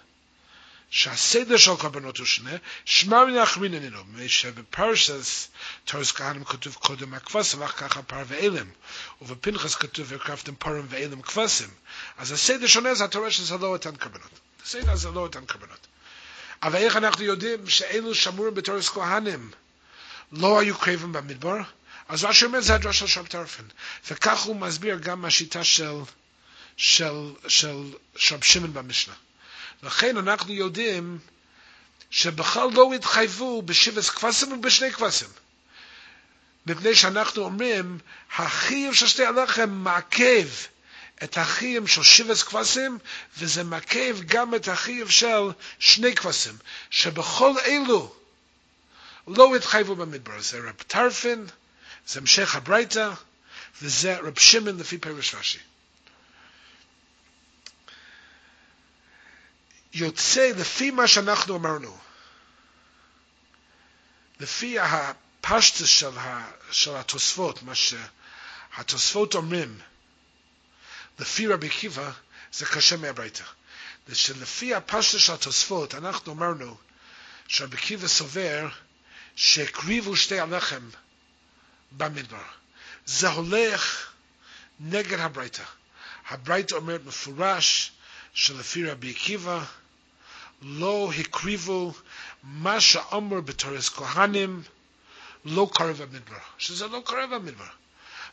שהסדר של קורבנות הוא שונה, שמר נחמין עינינו, שבפרשס תורס כהנים כתוב קודם הכבשים, ואחר כך הפר ואילם, ובפנחס כתוב והקרבתם פרם ואילם כבשים. אז הסדר שונה זה אתה רואה שזה לא אותן קורבנות. הסדר זה לא אותן קורבנות. אבל איך אנחנו יודעים שאלו שמורים בתורס כהנים לא היו קרבים במדבר? אז מה שאומר זה הדרשה של טרפן. וכך הוא מסביר גם השיטה של של, של, של שמעון במשנה. לכן אנחנו יודעים שבכלל לא התחייבו בשבס כבשים ובשני כבשים. מפני שאנחנו אומרים, החיוב של שתי הלחם מעכב את החיוב של שבס כבשים, וזה מעכב גם את החיוב של שני כבשים, שבכל אלו לא התחייבו במדבר. זה רב טרפין, זה המשך הברייתא, וזה רב שמעון לפי פירוש רש"י. יוצא לפי מה שאנחנו אמרנו, לפי הפשטס של, ה, של התוספות, מה שהתוספות אומרים, לפי רבי עקיבא, זה קשה מהברייתא. שלפי הפשטס של התוספות, אנחנו אמרנו שרבי עקיבא סובר שהקריבו שתי הלחם במדבר. זה הולך נגד הברייתא. הברייתא אומרת מפורש שלפי רבי עקיבא לא הקריבו מה שאמר בתורס כהנים לא קרב המדבר, שזה לא קרב המדבר.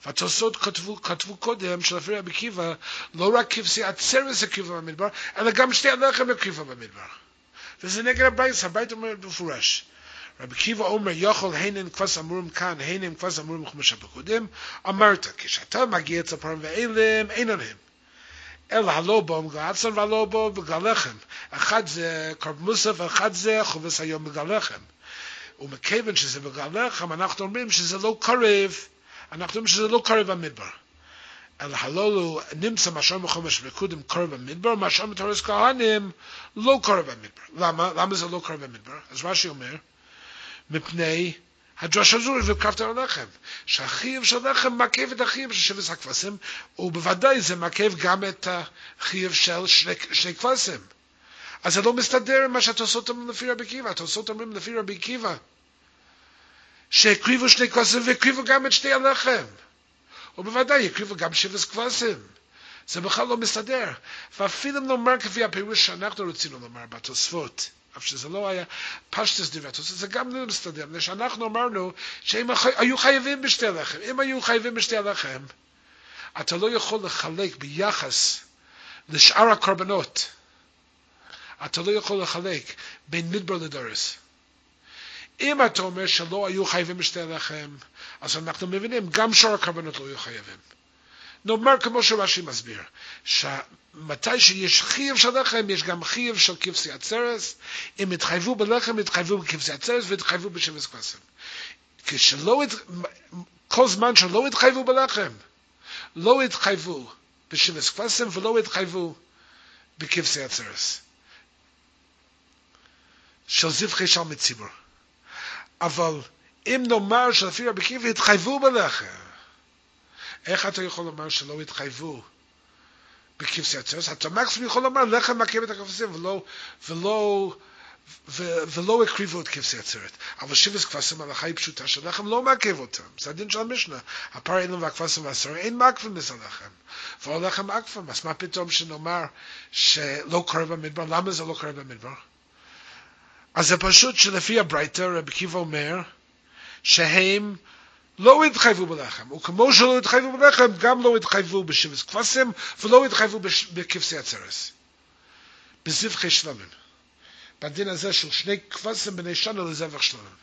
והתוספות כתבו, כתבו קודם שלפי רבי עקיבא לא רק כבשי עצרס הקריבו במדבר, אלא גם שתי הלחם הקריבו במדבר. וזה נגד הבית, הבית אומר במפורש. רבי עקיבא אומר, יכול הינן כבש אמורים כאן, הינן כבש אמורים כמו שבקודם, אמרת, כשאתה מגיע אצל פרם ואילם, אין עליהם. אלא הלא בו בו בגלחם. אחד זה קרב מוסף ואחד זה חובס היום בגלחם. ומכיוון שזה בגלחם, אנחנו אומרים שזה לא קרב, אנחנו אומרים שזה לא קרב המדבר. אלא הלולו נמצא משל מחומש וקודם קרב המדבר, משל מתורס כהנים לא קרב המדבר. למה? למה זה לא קרב המדבר? אז רש"י אומר, מפני הזו וקרבת על הלחם, שהחיוב של הלחם מעכב את החיוב של שבס הכבשים, ובוודאי זה מעכב גם את החיוב של שני, שני כבשים. אז זה לא מסתדר עם מה שהתוספות אומרים לפי רבי עקיבא. התוספות אומרים לפי רבי עקיבא, שהקריבו שני כבשים והקריבו גם את שתי הלחם. ובוודאי יקריבו גם שבס כבשים. זה בכלל לא מסתדר. ואפילו אם נאמר כפי הפירוש שאנחנו רצינו לומר בתוספות, אף שזה לא היה פשטס התוספות, זה גם לא מסתדר, מפני שאנחנו אמרנו שהם היו חייבים בשתי הלחם. אם היו חייבים בשתי הלחם, אתה לא יכול לחלק ביחס לשאר הקורבנות. אתה לא יכול לחלק בין מדבר לדורס. אם אתה אומר שלא היו חייבים בשתי הלחם, אז אנחנו מבינים, גם שאר הקורבנות לא היו חייבים. נאמר כמו שרש"י מסביר, שמתי שיש חייב של לחם, יש גם חייב של כבשי עצרס, אם התחייבו בלחם, התחייבו בכבשי עצרס והתחייבו בשבס כבשים. כשלא, כל זמן שלא התחייבו בלחם, לא התחייבו בשבס כבשים ולא התחייבו בכבשי עצרס. של זבחי של מציבור. אבל אם נאמר שלפי רבי קיבי התחייבו בלחם, איך אתה יכול לומר שלא התחייבו בכבשי עצרס? אתה מקסימום יכול לומר לחם מכה את הכבשים ולא, ולא, ו, ולא הקריבו את כבשי עצרת. אבל שבס כבשים ההלכה היא פשוטה שלחם לא מעכב אותם. זה הדין של המשנה. הפר אילם והכבשים והעשרה אין מעכבים בזה לחם. והלחם מעכבים. אז מה פתאום שנאמר שלא קורה במדבר? למה זה לא קורה במדבר? אז זה פשוט שלפי הברייתא רבי קיבא אומר שהם לא התחייבו בלחם, וכמו שלא התחייבו בלחם, גם לא התחייבו בשבס כבשים ולא התחייבו בכבשי הצרס. בזבחי שלמים. בדין הזה של שני כבשים בני שנה לזבח שלמים.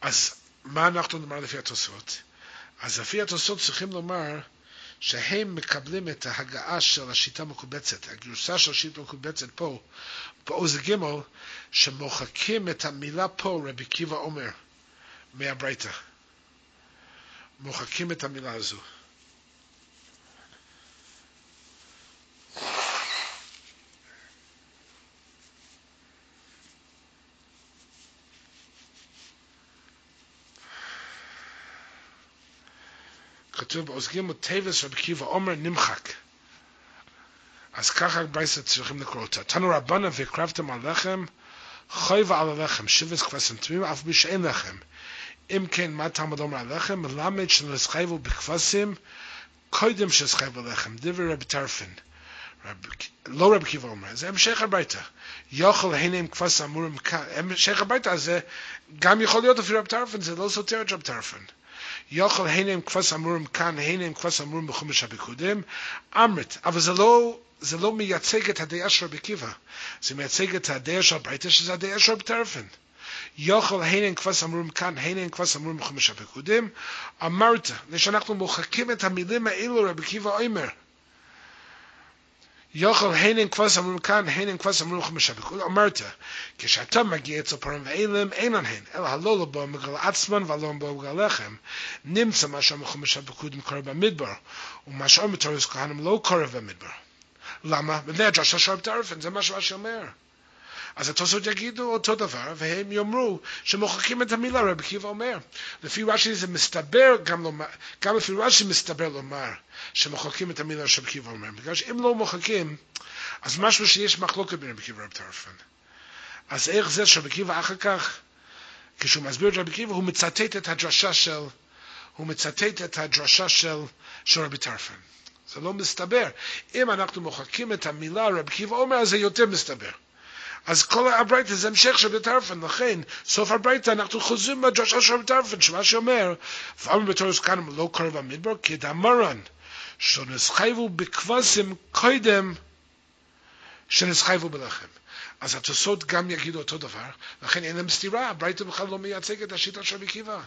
אז מה אנחנו נאמר לפי התוספות? אז לפי התוספות צריכים לומר שהם מקבלים את ההגעה של השיטה המקובצת, הגרסה של השיטה המקובצת פה, באות ג' שמוחקים את המילה פה, רבי עקיבא אומר, מהברייתא. מוחקים את המילה הזו. כתוב באות ג' תיבות רבי עקיבא אומר נמחק. אז ככה ברייסה צריכים לקרוא אותה. תנו רבנה והקרבתם על לחם, חויבה על הלחם, שבס כבשים תמימים, אף מי שאין לחם. אם כן, מה תלמוד אומר על לחם? מלמד שנסחייבו בכבשים, קודם שסחייבו לחם, דברי רבי טרפין. לא רבי קיבא אומר, זה המשך הביתה. יוכל הנה עם כבש כאן, המשך הביתה זה גם יכול להיות אפילו רבי טרפין, זה לא סותר את רבי טרפין. יוכל עם כבש אמורים כאן, עם כבש אמורים בחומש הביקודים, אמרת, אבל זה לא זה לא מייצג את הדעה של רבי קיבא, זה מייצג את הדעה של הברייתא, שזה הדעה של רבי טרפן. יוכל הינן כבש אמורים כאן, הינן כבש אמורים בחמש הפקודים, אמרת, ושאנחנו מוחקים את המילים האלו, רבי קיבא אומר, יוכל הנן כבס אמרו כאן, הנן כבס אמרו לכם בשביקות, אמרת, כשאתה מגיע אצל פרם ואילם, אין על הן, אלא הלא לא בו מגל עצמן ולא בו מגל לחם, נמצא מה שאומר לכם בשביקות עם קורא במדבר, ומה שאומר תורס כהנם לא קורא במדבר. למה? בני הג'ר שרב תערפן, זה מה שאומר. אז התוספות יגידו אותו דבר, והם יאמרו שמוחקים את המילה, רבי עקיבא אומר. לפי רש"י זה מסתבר גם לומר, גם לפי רש"י מסתבר לומר שמוחקים את המילה שרבי עקיבא אומר. בגלל שאם לא מוחקים, אז משהו שיש מחלוקת בין רבי עקיבא ורבי טרפן. אז איך זה שרבי עקיבא אחר כך, כשהוא מסביר את רבי עקיבא, הוא מצטט את הדרשה של, הוא מצטט את הדרשה של, של רבי טרפן. זה לא מסתבר. אם אנחנו מוחקים את המילה רב קיבא אומר, אז זה יותר מסתבר. אז כל הברייתא זה המשך של בטרפן, לכן סוף הברייתא אנחנו חוזרים בדרשה של בטרפן, שמה שאומר, ואמר בתורס כאן לא קרב המדבר, כדמרן, שנסחייבו בכבשים קודם שנסחייבו בלחם. אז התוסות גם יגידו אותו דבר, לכן אין להם סתירה, הברייתא בכלל לא מייצג את השיטה של רבי עקיבא.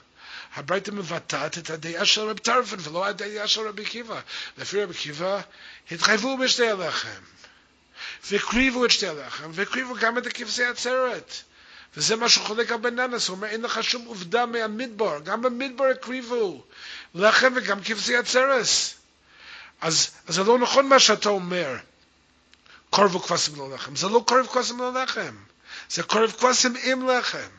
הברייתא מבטאת את הדעה של רבי טרפן ולא הדעה של רבי עקיבא. לפי רבי עקיבא התחייבו בשתי הלחם, והקריבו את שתי הלחם, והקריבו גם את הכבשי עצרת. וזה מה שחולק על בן ננס, הוא אומר, אין לך שום עובדה מהמדבר, גם במדבר הקריבו לחם וגם כבשי עצרס. אז, אז זה לא נכון מה שאתה אומר, קורבו כבשים לחם. זה לא קורב כבשים לחם, זה קורב כבשים עם לחם.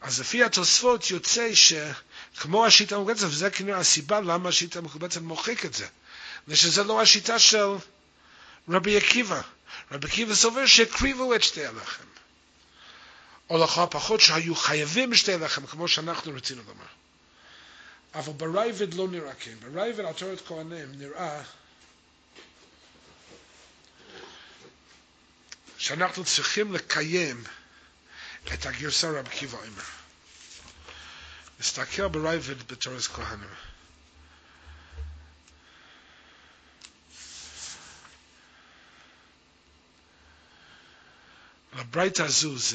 אז לפי התוספות יוצא שכמו השיטה המקובצת, וזה כנראה הסיבה למה השיטה המקובצת מוחק את זה. ושזה לא השיטה של רבי עקיבא. רבי עקיבא סובר שהקריבו את שתי הלחם. או לכל הפחות שהיו חייבים שתי הלחם, כמו שאנחנו רצינו לומר. אבל בראב"ד לא נראה כן. בראב"ד על תורת כהנים נראה שאנחנו צריכים לקיים את הגרסה רבי עקיבא אומר. נסתכל בראב"ד בתורת כהנים. הברייתא הזו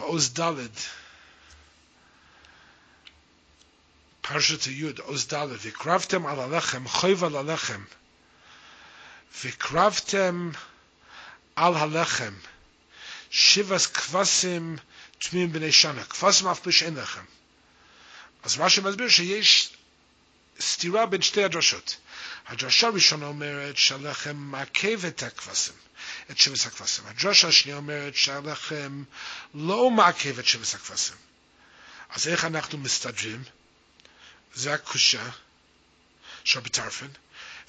Oz Dalet Parshat Yud Oz Dalet Vikravtem al alechem Choyv al alechem. Vikravtem al alechem. Shivas kvasim Tmim b'nei shana. Kvasim af b'sh enlechem Az Rashi mazbir Sheyesh Stira b'n shtey adrashot הדרשה הראשונה אומרת שהלחם מעכב את הכבשים, את שבס הכבשים. הדרשה השנייה אומרת שהלחם לא מעכב את שבס הכבשים. אז איך אנחנו מסתדרים? זה הקושה של בטרפן.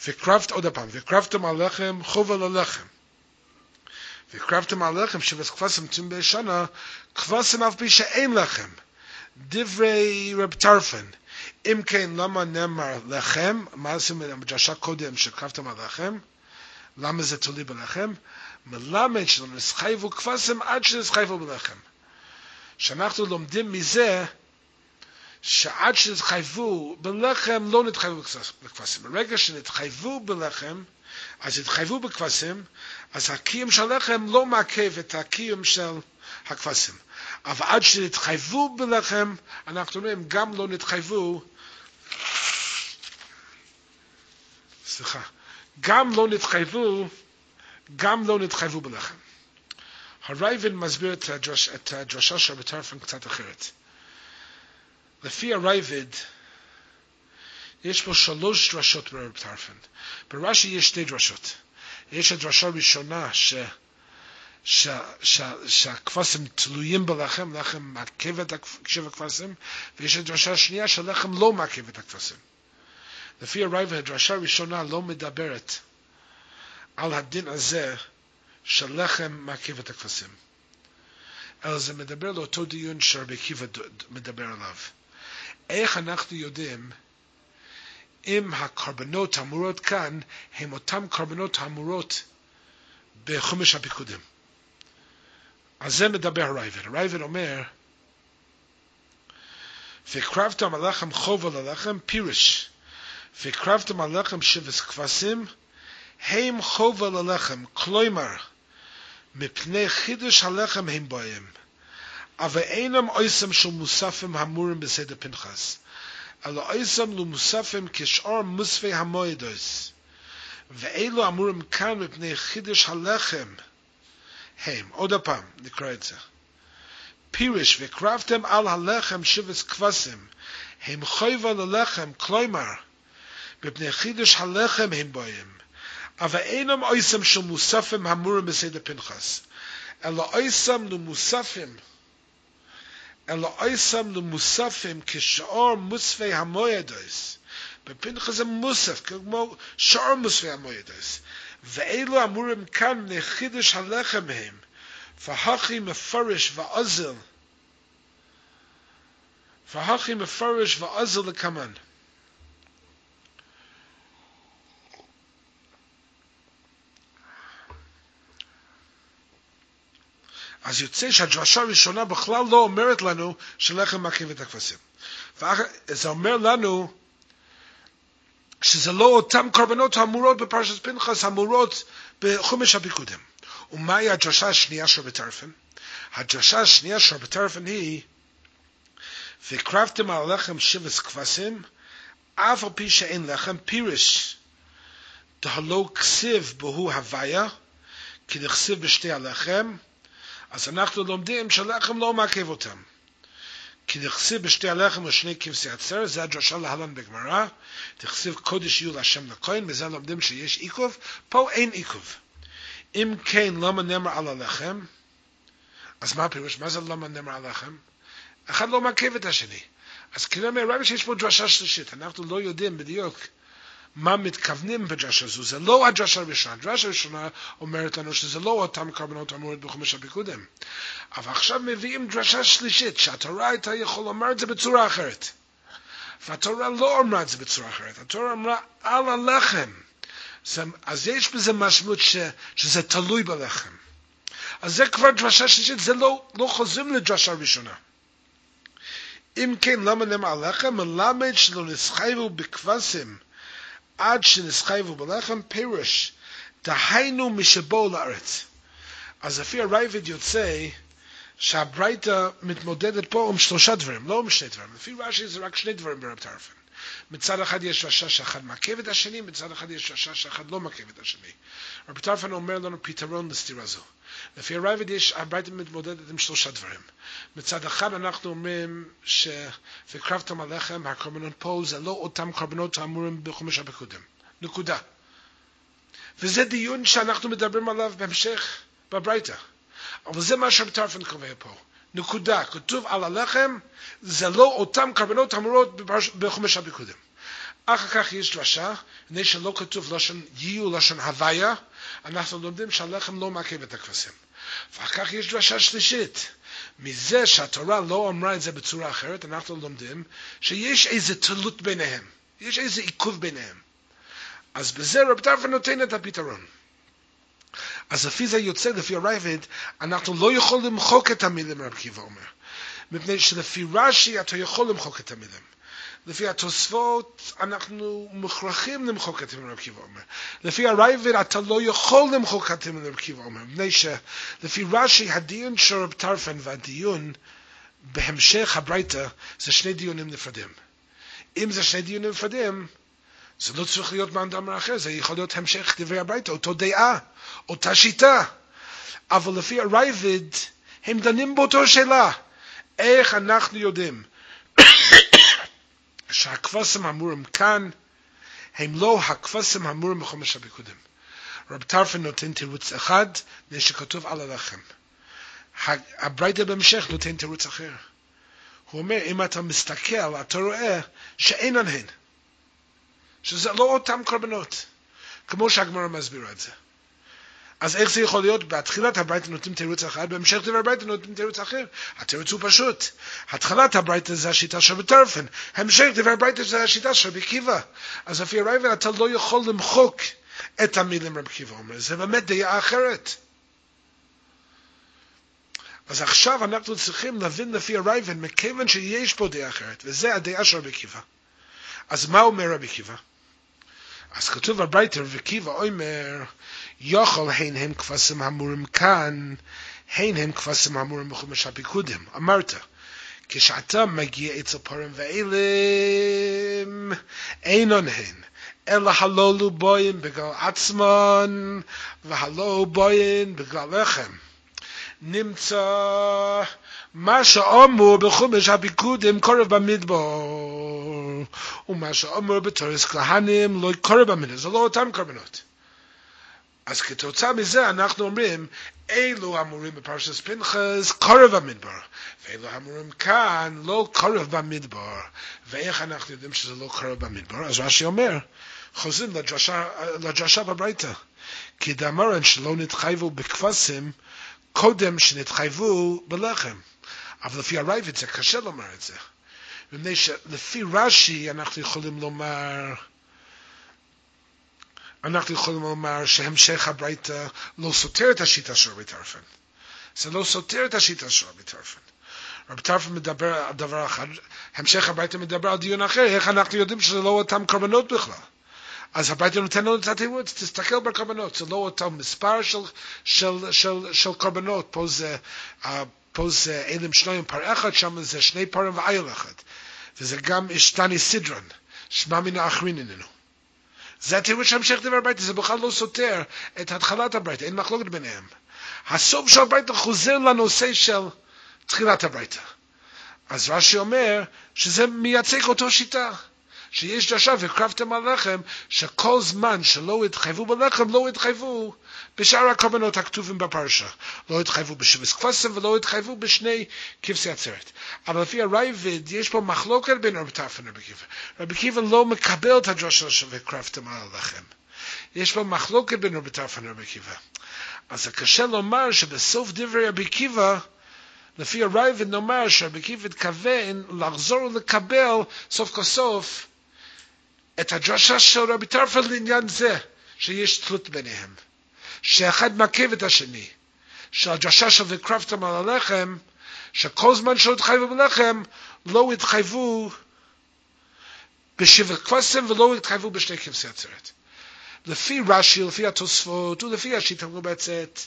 וקרבת עוד פעם, וקרבתם על לחם חובה ללחם. וקרבתם על לחם שבס כבשים תום בשנה, כבשים אף פי שאין לחם. דברי רב טרפן. אם כן, למה נאמר לחם? מה עושים בדרשה קודם שקרבתם על לחם? למה זה תולי בלחם? מלמד שלא נסחייבו כבשים עד שנסחייבו בלחם. שאנחנו לומדים מזה שעד שנתחייבו בלחם לא נתחייבו בכבשים. ברגע שנתחייבו בלחם, אז התחייבו בכבשים, אז הקיום של הלחם לא מעכב את הקיום של הכבשים. אבל עד שנתחייבו בלחם, אנחנו אומרים, גם לא נתחייבו, סליחה, גם לא נתחייבו, גם לא נתחייבו בלחם. הרייבן מסביר את, הדרש, את הדרשה של בטרפן קצת אחרת. לפי הרייבד, יש פה שלוש דרשות ברב טרפן. ברש"י יש שתי דרשות. יש הדרשה הראשונה ש... שהכבשים תלויים בלחם, לחם מעכב את הכבשים, ויש הדרשה שנייה שהלחם לא מעכב את הכבשים. לפי הרייב הדרשה הראשונה לא מדברת על הדין הזה של לחם מעכב את הכבשים. אלא זה מדבר לאותו דיון שרבי עקיבא מדבר עליו. איך אנחנו יודעים אם הקרבנות האמורות כאן הם אותם קרבנות האמורות בחומש הפיקודים? על זה מדבר הרייבד. הרייבד אומר, והקרבתם הלחם חובה ללחם פירש, והקרבתם הלחם שבס כבשים, הם חובה ללחם, כלומר, מפני חידוש הלחם הם בהם, אבל אינם אויסם של מוספים המורים בסדר פנחס, אלא אויסם למוספים כשאר מוספי המועדוס, ואלו אמורים כאן מפני חידוש הלחם, הם. עוד הפעם, נקרא את זה. פירש וקרבתם על הלחם שבס כבשים, הם חויבה ללחם, כלומר, בפני חידוש הלחם הם בהם, אבל אינם אויסם של מוספים המורים בסדר פנחס, אלא אויסם למוספים, אלא אויסם למוספים כשאר מוספי המועדוס, בפנחס זה מוסף, כמו שאר מוספי המועדוס, ואלו אמורים כאן לחידוש הלחם הם, והכי מפרש ועזל, והכי מפרש ועזל לקמן. אז יוצא שהדרשה הראשונה בכלל לא אומרת לנו שלחם מקיף את הכבשים. זה אומר לנו שזה לא אותם קורבנות האמורות בפרשת פנחס, המורות בחומש הפיקודים. ומהי הדרשה השנייה של בטרפן? הדרשה השנייה של בטרפן היא, והקרבתם על לחם שבס כבשים, אף על פי שאין לחם, פירש, דהלו כסיב בהו הוויה, כי נכסיב בשתי הלחם, אז אנחנו לומדים שלחם לא מעכב אותם. כי נכסיב בשתי הלחם ושני כבשי עצר, זה הדרשה להלן בגמרא, תכסיב קודש יהיו להשם לכהן, בזה לומדים שיש עיכוב, פה אין עיכוב. אם כן, למה נאמר על הלחם? אז מה הפירוש? מה זה למה נאמר על הלחם? אחד לא מעכב את השני. אז כנראה מהרבי שיש פה דרשה שלישית, אנחנו לא יודעים בדיוק מה מתכוונים בדרשה הזו, זה לא הדרשה הראשונה, הדרשה הראשונה אומרת לנו שזה לא אותם קרבנות אמורות בחומש הפיקודים, אבל עכשיו מביאים דרשה שלישית, שהתורה הייתה יכול לומר את זה בצורה אחרת. והתורה לא אמרה את זה בצורה אחרת, התורה אמרה על הלחם. זה, אז יש בזה משמעות ש, שזה תלוי בלחם. אז זה כבר דרשה שלישית, זה לא, לא חוזרים לדרשה ראשונה. אם כן, למה נאמר הלחם? מלמד שלא נסחייבו בכבשים עד שנסחייבו בלחם, פירוש, דהיינו משבואו לארץ. אז לפי הרייבד יוצא שהברייתא מתמודדת פה עם שלושה דברים, לא עם שני דברים. לפי רש"י זה רק שני דברים ברב טרפן. מצד אחד יש רשע שאחד מעכב את השני, מצד אחד יש רשע שאחד לא מעכב את השני. רב טרפן אומר לנו פתרון לסתירה זו. לפי הרייבד יש, הברייתא מתמודדת עם שלושה דברים. מצד אחד אנחנו אומרים ש"וקרבתם עליכם", הקורבנות פה זה לא אותם קורבנות האמורים בחומש הפקודים. נקודה. וזה דיון שאנחנו מדברים עליו בהמשך בברייתא. אבל זה מה שרב טרפן קובע פה. נקודה. כתוב על הלחם, זה לא אותם קרבנות אמורות בחומש הפיקודים. אחר כך יש דרשה, הנה שלא כתוב לשון יהיו לשון הוויה, אנחנו לומדים שהלחם לא מעכב את הכבשים. ואחר כך יש דרשה שלישית. מזה שהתורה לא אמרה את זה בצורה אחרת, אנחנו לומדים שיש איזה תלות ביניהם, יש איזה עיכוב ביניהם. אז בזה רב טרפן נותן את הפתרון. אז לפי זה יוצא, לפי הרייבד, אנחנו לא יכולים למחוק את המילים, רב קיבא אומר. מפני שלפי רש"י אתה יכול למחוק את המילים. לפי התוספות אנחנו מוכרחים למחוק את המילים רב קיבא אומר. לפי הרייבד אתה לא יכול למחוק את המילים רב קיבא אומר. מפני שלפי רש"י הדיון של רב טרפן והדיון בהמשך הברייתא זה שני דיונים נפרדים. אם זה שני דיונים נפרדים, זה לא צריך להיות דאמר אחר, זה יכול להיות המשך דברי הברייתא, אותו דעה, אותה שיטה. אבל לפי הרייבד, הם דנים באותו שאלה. איך אנחנו יודעים [COUGHS] שהכבשים האמורים כאן הם לא הכבשים האמורים בחומש הפיקודים. רב טרפן נותן תירוץ אחד, זה שכתוב על הלחם. הברייתא בהמשך נותן תירוץ אחר. הוא אומר, אם אתה מסתכל, אתה רואה שאין עליהן. שזה לא אותם קורבנות, כמו שהגמרא מסבירה את זה. אז איך זה יכול להיות? בתחילת הברייתא נותנים תירוץ אחד, בהמשך דבר הברייתא נותנים תירוץ אחר. התירוץ הוא פשוט. התחלת הברייתא זה השיטה של בטרפן, המשך דבר הברייתא זה השיטה של רבי קיבא. אז לפי הרייבן אתה לא יכול למחוק את המילים רבי קיבא אומר, זה באמת דעה אחרת. אז עכשיו אנחנו צריכים להבין לפי הרייבן, מכיוון שיש פה דעה אחרת, וזה הדעה של רבי קיבא. אז מה אומר רבי קיבא? אז כתוב בברייתר, וקיבא אומר, יוכל הן הם כבשים המורים כאן, הן הם כבשים המורים בחומש הפיקודים. אמרת, כשאתה מגיע אצל פורים ואילם, אינון הן, אלא הלולו בוין בגלל עצמן, והלולו בוין בגלל לחם. נמצא מה שאומר בחומש הפיקודים קורב במדבר, ומה שאומר בתורס כהנים לא קורב במדבר, זה לא אותם קורבנות. אז כתוצאה מזה אנחנו אומרים, אלו אמורים בפרשת פנחס קורב במדבר, ואלו אמורים כאן לא קורב במדבר. ואיך אנחנו יודעים שזה לא קורב במדבר? אז רש"י אומר, חוזרים לדרשה בברייתא, כי דאמרן שלא נתחייבו בכבשים, קודם שנתחייבו בלחם. אבל לפי הרייבד זה קשה לומר את זה. מפני שלפי רש"י אנחנו יכולים לומר, אנחנו יכולים לומר שהמשך הברייתא לא סותר את השיטה של רבי טרפן. זה לא סותר את השיטה של רבי טרפן. רבי טרפן מדבר על דבר אחד, המשך הברייתא מדבר על דיון אחר, איך אנחנו יודעים שזה לא אותם קורבנות בכלל. אז הברייתא נותן לנו את התירוץ, תסתכל בקורבנות, זה לא אותו מספר של, של, של, של קורבנות, פה זה, uh, פה זה אלם שניים פר אחד, שם זה שני פרים ואייל אחד. וזה גם אשתני סדרן, שמע מן האחרין איננו. זה התירוץ שהמשך דבר הברייתא, זה בכלל לא סותר את התחלת הברייתא, אין מחלוקת ביניהם. הסוף של הברייתא חוזר לנושא של תחילת הברייתא. אז רש"י אומר שזה מייצג אותו שיטה. שיש דרשה והקרבתם על לחם, שכל זמן שלא התחייבו בלחם, לא התחייבו בשאר הקורבנות הכתובים בפרשה. לא התחייבו בשבס כפסם ולא התחייבו בשני כבשי עצרת. אבל לפי הרייבד, יש פה מחלוקת בין רבי טרפן לרבי קיבה. רבי קיבה לא מקבל את הדרשה שהקרבתם על הלחם. יש פה מחלוקת בין רבי טרפן לרבי קיבה. אז זה קשה לומר שבסוף דברי רבי קיבה, לפי הרייבד נאמר שרבי קיבה התכוון לחזור ולקבל סוף כל סוף את הדרשה של רבי טרפן לעניין זה, שיש תלות ביניהם. שאחד מעכב את השני. שהדרשה של וקרבתם על הלחם, שכל זמן שלא התחייבו בלחם, לא התחייבו בשבע כבשים ולא התחייבו בשני כבשי עצרת. לפי רש"י, לפי התוספות ולפי השיטה המובצת,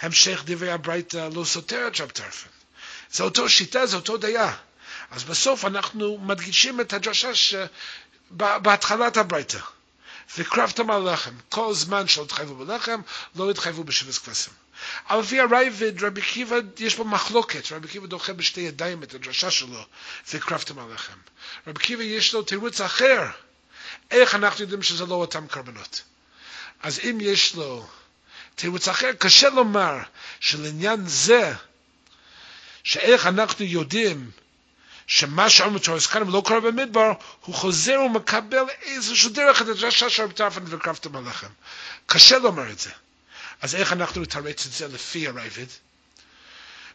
המשך דברי הברייתא לא סותר את רב טרפן. זה אותו שיטה, זה אותו דעה. אז בסוף אנחנו מדגישים את הדרשה שבהתחלת הברייתא. וקרבתם על לחם. כל זמן שלא התחייבו בלחם, לא התחייבו בשבס כבשים. אבל לפי הרייבד, רבי קיבא, יש פה מחלוקת, רבי קיבא דוחה בשתי ידיים את הדרשה שלו, וקרבתם על לחם. רבי קיבא יש לו תירוץ אחר, איך אנחנו יודעים שזה לא אותם קרבנות. אז אם יש לו תירוץ אחר, קשה לומר שלעניין זה, שאיך אנחנו יודעים שמה שאומר תורס כאן לא קורה במדבר, הוא חוזר ומקבל איזשהו דרך את הדרשה של רבי טרפן וקרבתם עליכם. קשה לומר את זה. אז איך אנחנו נתרץ את זה לפי הרייבד?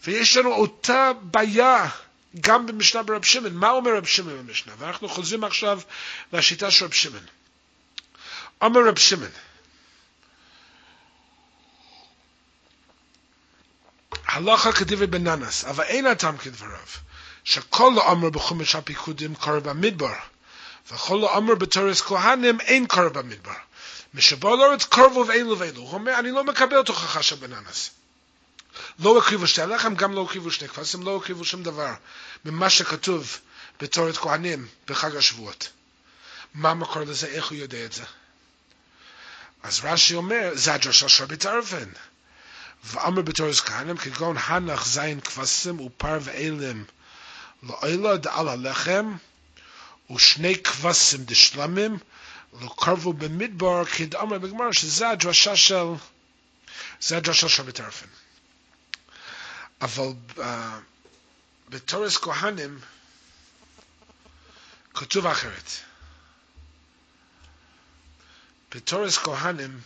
ויש לנו אותה בעיה גם במשנה ברב שמעון. מה אומר רב שמעון במשנה? ואנחנו חוזרים עכשיו לשיטה של רב שמעון. אומר רב שמעון, הלכה כדברי בננס, אבל אין הטעם כדבריו. שכל לא אמר בחומש הפיקודים קורא במדבר, וכל לא אמר בתורס כהנים אין קורא במדבר. משבו לארץ קרבו ואלו ואלו. הוא אומר, אני לא מקבל תוכחה של בננס. לא הקריבו שתי הלחם, גם לא הקריבו שני כפסים, לא הקריבו שום דבר ממה שכתוב בתורת כהנים בחג השבועות. מה המקור לזה? איך הוא יודע את זה? אז רש"י אומר, זה הדרשה של רבי טרפן. ואמר בתורס כהנים, כגון הנח זין כבשים ופר ואלם לאוילה דעל הלחם, ושני כבשים דשלמים, לא קרבו במדבר, כי דאמר בגמר שזה הדרשה של, זה הדרשה של בטרפן. אבל uh, בתורס כהנים כתוב אחרת. בתורס כהנים,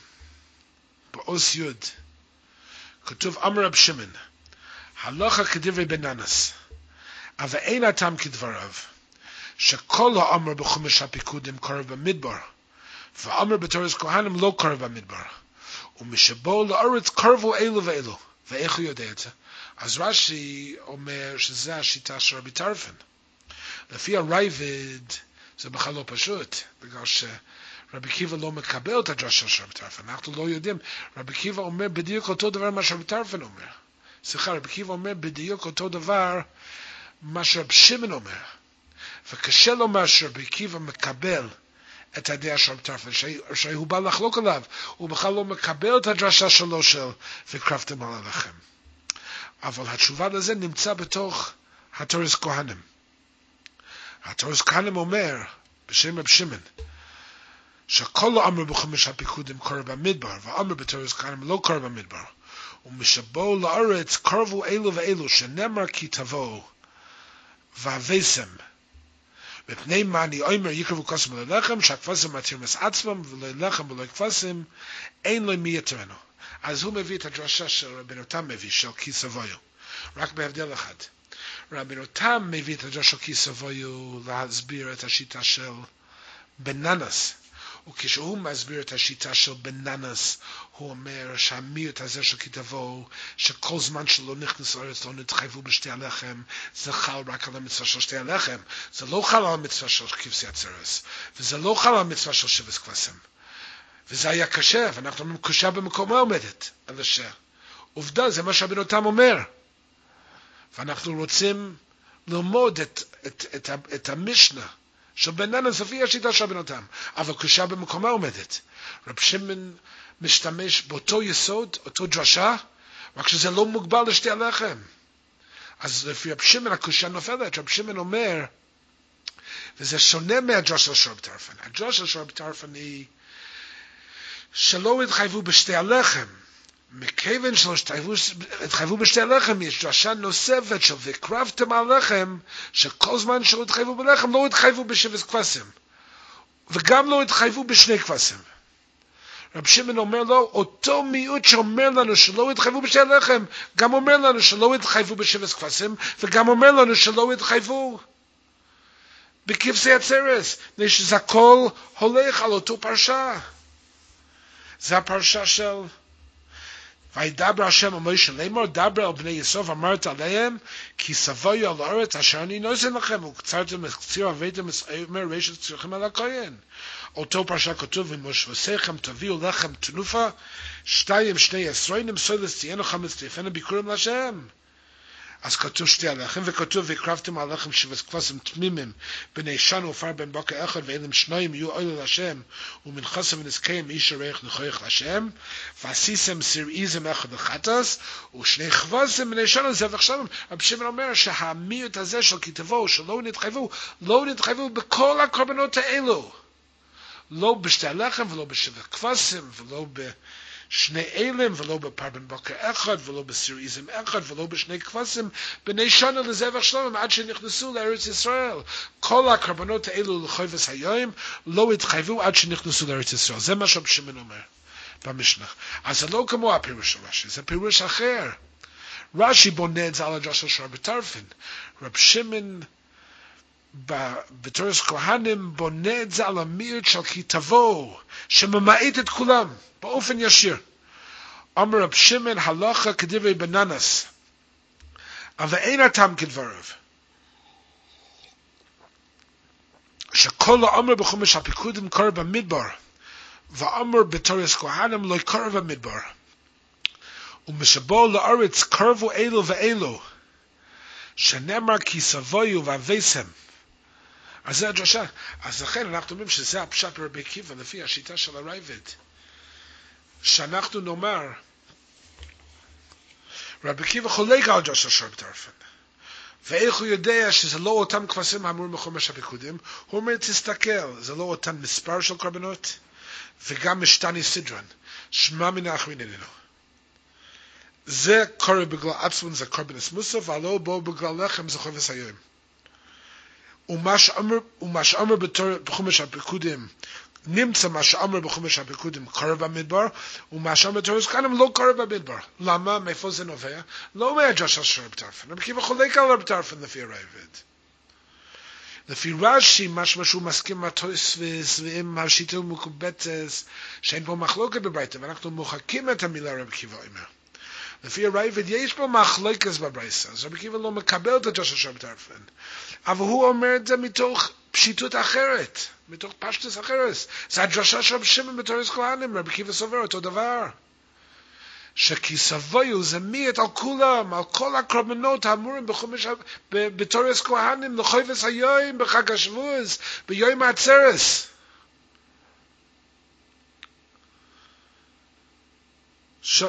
בעוז י', כתוב אמר רב שמעון, הלכה כדברי בננס. אבל אין הטעם כדבריו, שכל האמר בחומש הפיקודים קורא במדבר, ואמר בתורס כהנים לא קורא במדבר, ומשבו לארץ קרבו אלו ואלו, ואיך הוא יודע את זה? אז רש"י אומר שזה השיטה של רבי טרפן. לפי הרייבד זה בכלל לא פשוט, בגלל שרבי קיבא לא מקבל את הדרשה של רבי טרפן, אנחנו לא יודעים, רבי קיבא אומר בדיוק אותו דבר מה שרבי טרפן אומר. סליחה, רבי קיבא אומר בדיוק אותו דבר מה שרב שמעון אומר, וקשה לומר שרבי עקיבא מקבל את הדעה של רב טרפן, שהוא בא לחלוק עליו, הוא בכלל לא מקבל את הדרשה שלו של וקרבתם על הלחם. אבל התשובה לזה נמצא בתוך התורס כהנים. התורס כהנים אומר, בשם רב שמעון, שכל לא אמר בחמש הפיקודים קורא במדבר, ואמר בתורס כהנים לא קורא במדבר. ומשבו לארץ קרבו אלו ואלו, שנאמר כי תבואו. והווסם. מפני מה אני אומר יקרבו כוסם ללחם, שהכבסם מתירמס עצמם, ולא לחם ולא כבסם, אין לו מי יתרנו. אז הוא מביא את הדרשה של רבנו תם מביא, של כיס אבויו. רק בהבדל אחד. רבנו תם מביא את הדרשה של כיס אבויו להסביר את השיטה של בננס. וכשהוא מסביר את השיטה של בננס, הוא אומר שהמיעוט הזה של כתבו, שכל זמן שלא נכנס לארץ לא נתחייבו בשתי הלחם, זה חל רק על המצווה של שתי הלחם. זה לא חל על המצווה של כבשי הצרס, וזה לא חל על המצווה של שבס כבשים. וזה היה קשה, ואנחנו אומרים קשה במקומה עומדת, על השם. עובדה, זה מה שהבן אותם אומר. ואנחנו רוצים ללמוד את, את, את, את, את המשנה. שבננה סופי השיטה של בנותם, אבל קשה במקומה עומדת. רב שמעון משתמש באותו יסוד, אותו דרשה, רק שזה לא מוגבל לשתי הלחם. אז לפי רב שמעון הקושה נופלת, רב שמעון אומר וזה שונה מהג'וש של שור בטרפן. הג'וש של שור בטרפן היא שלא התחייבו בשתי הלחם. מכיוון שלא התחייבו בשתי הלחם, יש דרשה נוספת של וקרבתם הלחם, שכל זמן שלא התחייבו בלחם, לא התחייבו בשבט כבשים. וגם לא התחייבו בשני כבשים. רב שמעון אומר לו, אותו מיעוט שאומר לנו שלא התחייבו בשתי הלחם, גם אומר לנו שלא התחייבו בשבט כבשים, וגם אומר לנו שלא התחייבו בכבשי הצרס, מפני שזה הכל הולך על אותו פרשה. זה הפרשה של וידבר השם אל מוישה לאמור דבר על בני יסוף אמרת עליהם כי סבויו על הארץ אשר אני נוזן לכם וקצרתם קציר הבאתם אומר רשת צריכים על הכהן אותו פרשה כתוב ומושבסיכם תביאו לכם תנופה שתיים שני עשריינים סוילס תהיינו חמץ תפנה ביקורים להשם כתוב שתי הלחם, וכתוב והקרבתם הלחם שבט כבשים תמימים, בני שן ופר בן בוקר אחד, ואלם שניים יהיו אוהל להשם, ומנחסם ונזכם איש ערך נכויך להשם, ועשיסם סיראיזם אחד לחטס, ושני כבשים בני שן זבח שלום. רבי שמעון אומר שהמיעוט הזה של כתבו, שלא נתחייבו, לא נתחייבו בכל הקורבנות האלו. לא בשתי הלחם ולא בשבט כבשים ולא ב... שני אלם, ולא בפרבן בוקר אחד, ולא בסיריזם אחד, ולא בשני כבשים, בני שנה לזבח שלום, עד שנכנסו לארץ ישראל. כל הקרבנות האלו לחויבס היום, לא התחייבו עד שנכנסו לארץ ישראל. זה מה שרב שמעון אומר במשנה. אז זה לא כמו הפירוש של רש"י, זה פירוש אחר. רש"י בונה את זה על הג'ש של שר בטרפין. רב שמעון בתורס כהנים בונה את זה על המיעוט של כי תבוא, שממעט את כולם. באופן ישיר. אמר רב שמעון הלכה כדברי בננס, אבל אין הטעם כדבריו. שכל האמר בחומש הפיקודים קורא במדבר, ואמר בתורס כהנים לא קורא במדבר. ומשבו לארץ קרבו אלו ואלו, שנאמר כי סבויו ואבסם. אז זה הדרשה. אז לכן אנחנו אומרים שזה הפשט ברבי עקיבא, לפי השיטה של הרייבד. שאנחנו נאמר, רבי עקיבא חולק על ג'וש אשר בטרפן. ואיך הוא יודע שזה לא אותם כבשים האמורים בחומש הפיקודים? הוא אומר, תסתכל, זה לא אותם מספר של קורבנות, וגם משתני סדרן, שמע מן האחרין איננו. זה קורה בגלל עצמון זה קורבנס מוסף, והלא בו בגלל לחם זה חובס היום. ומה שאמר בחומש הפיקודים נמצא מה שאמר בחומש הפיקודים קורא במדבר, ומה שאמר בתורס כהנים לא קורא במדבר. למה? מאיפה זה נובע? לא מהג'ש של שור בטרפן, רבי עקיבא חולק על רבי טרפן לפי הרייבד. לפי רש"י, משמע שהוא מסכים עם הטויסוויס ועם השיטה המקובטס, שאין פה מחלוקת בברייתא, ואנחנו מוחקים את המילה רבי עקיבא אומר. לפי הרייבד יש פה מחלוקת בברייסה, אז רבי עקיבא לא מקבל את הג'ש של שור בטרפן. אבל הוא אומר את זה מתוך פשיטות אחרת, מתוך פשטוס אחרת. זה הדרשה של רבי שמעון בתורס כהנים, רבי עקיבא סובר אותו דבר. שכי סבויו זה מיעט על כולם, על כל הקרבנות האמורים בחומש, בתורס כהנים, לחויבס היום, בחג השבועס, ביום העצרס. ש...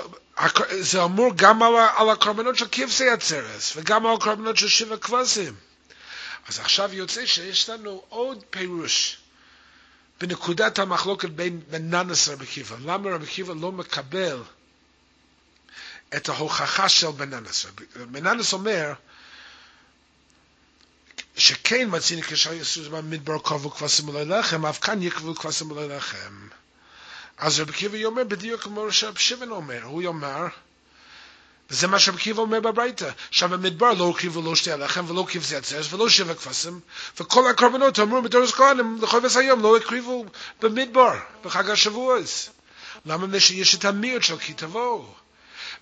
זה אמור גם על, על הקרבנות של כבשי עצרס, וגם על הקרבנות של שבע כבשים. אז עכשיו יוצא שיש לנו עוד פירוש בנקודת המחלוקת בין בננס רבי עקיבא. למה רבי עקיבא לא מקבל את ההוכחה של בננס? בננס אומר שכן מציני כשאר יסוד במדבר קרבו כבשים ולא לחם, אף כאן יקבו כבשים ולא לחם. אז רבי עקיבא אומר בדיוק כמו שרבי שמעון אומר, הוא יאמר וזה מה שרבי אומר בברייתא, שם במדבר לא הקריבו לא שתי הלחם ולא כבשי הצרס ולא שבע כבשים, וכל הקרבנות אמרו בדורס כהנים לחובס היום לא הקריבו במדבר, בחג השבועס. למה? מפני שיש את המיעוט של כי תבואו.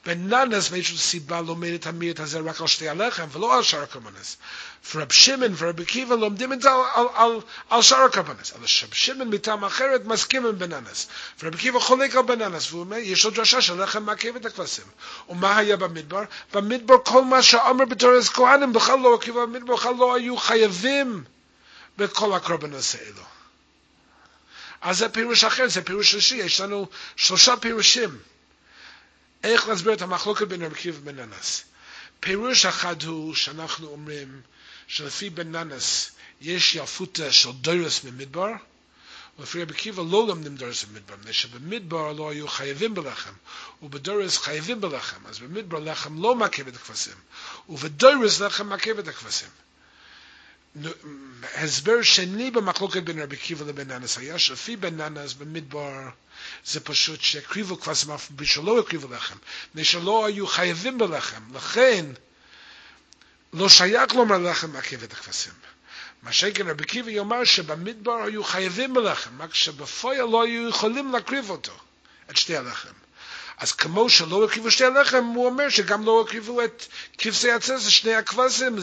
benanes mesh sibal lo mit tamir ta zerak al shtey alech ve lo al shar kamanes for ab shimen for ab kiva lo um dimen zal al al al shar kamanes al shab shimen mit tam acheret maskim ben benanes. For ab kiva kholik al benanes vu me yesh od shash al lechem ma kevet u ma haya ba midbar. Kol ma sha amr betoras kohanim. Be khallo kiva midbar khallo ayu khayavim be kol akrobanes אז זה פירוש אחר, זה פירוש שלישי, יש לנו שלושה פירושים. איך להסביר את המחלוקת בין רבי עקיבא ובן אנס? פירוש אחד הוא שאנחנו אומרים שלפי בן ננס יש יפותה של דורס ממדבר, ולפי רבי עקיבא לא לומדים דורס במדבר, מפני שבמדבר לא היו חייבים בלחם, ובדורס חייבים בלחם, אז במדבר לחם לא מעכב את הכבשים, ובדורס לחם מעכב את הכבשים. הסבר שני במחלוקת בין רבי עקיבא לבין היה שלפי בן במדבר זה פשוט שהקריבו כבשים אף בשלא הקריבו לחם, מפני שלא היו חייבים בלחם, לכן לא שייך לומר לחם מעכב את הכבשים. מה שכן רבי עקיבא יאמר שבמדבר היו חייבים בלחם, רק שבפועל לא היו יכולים להקריב אותו, את שתי הלחם. אז כמו שלא הקריבו שתי הלחם, הוא אומר שגם לא הקריבו את כבשי הצס, שני הכבשים,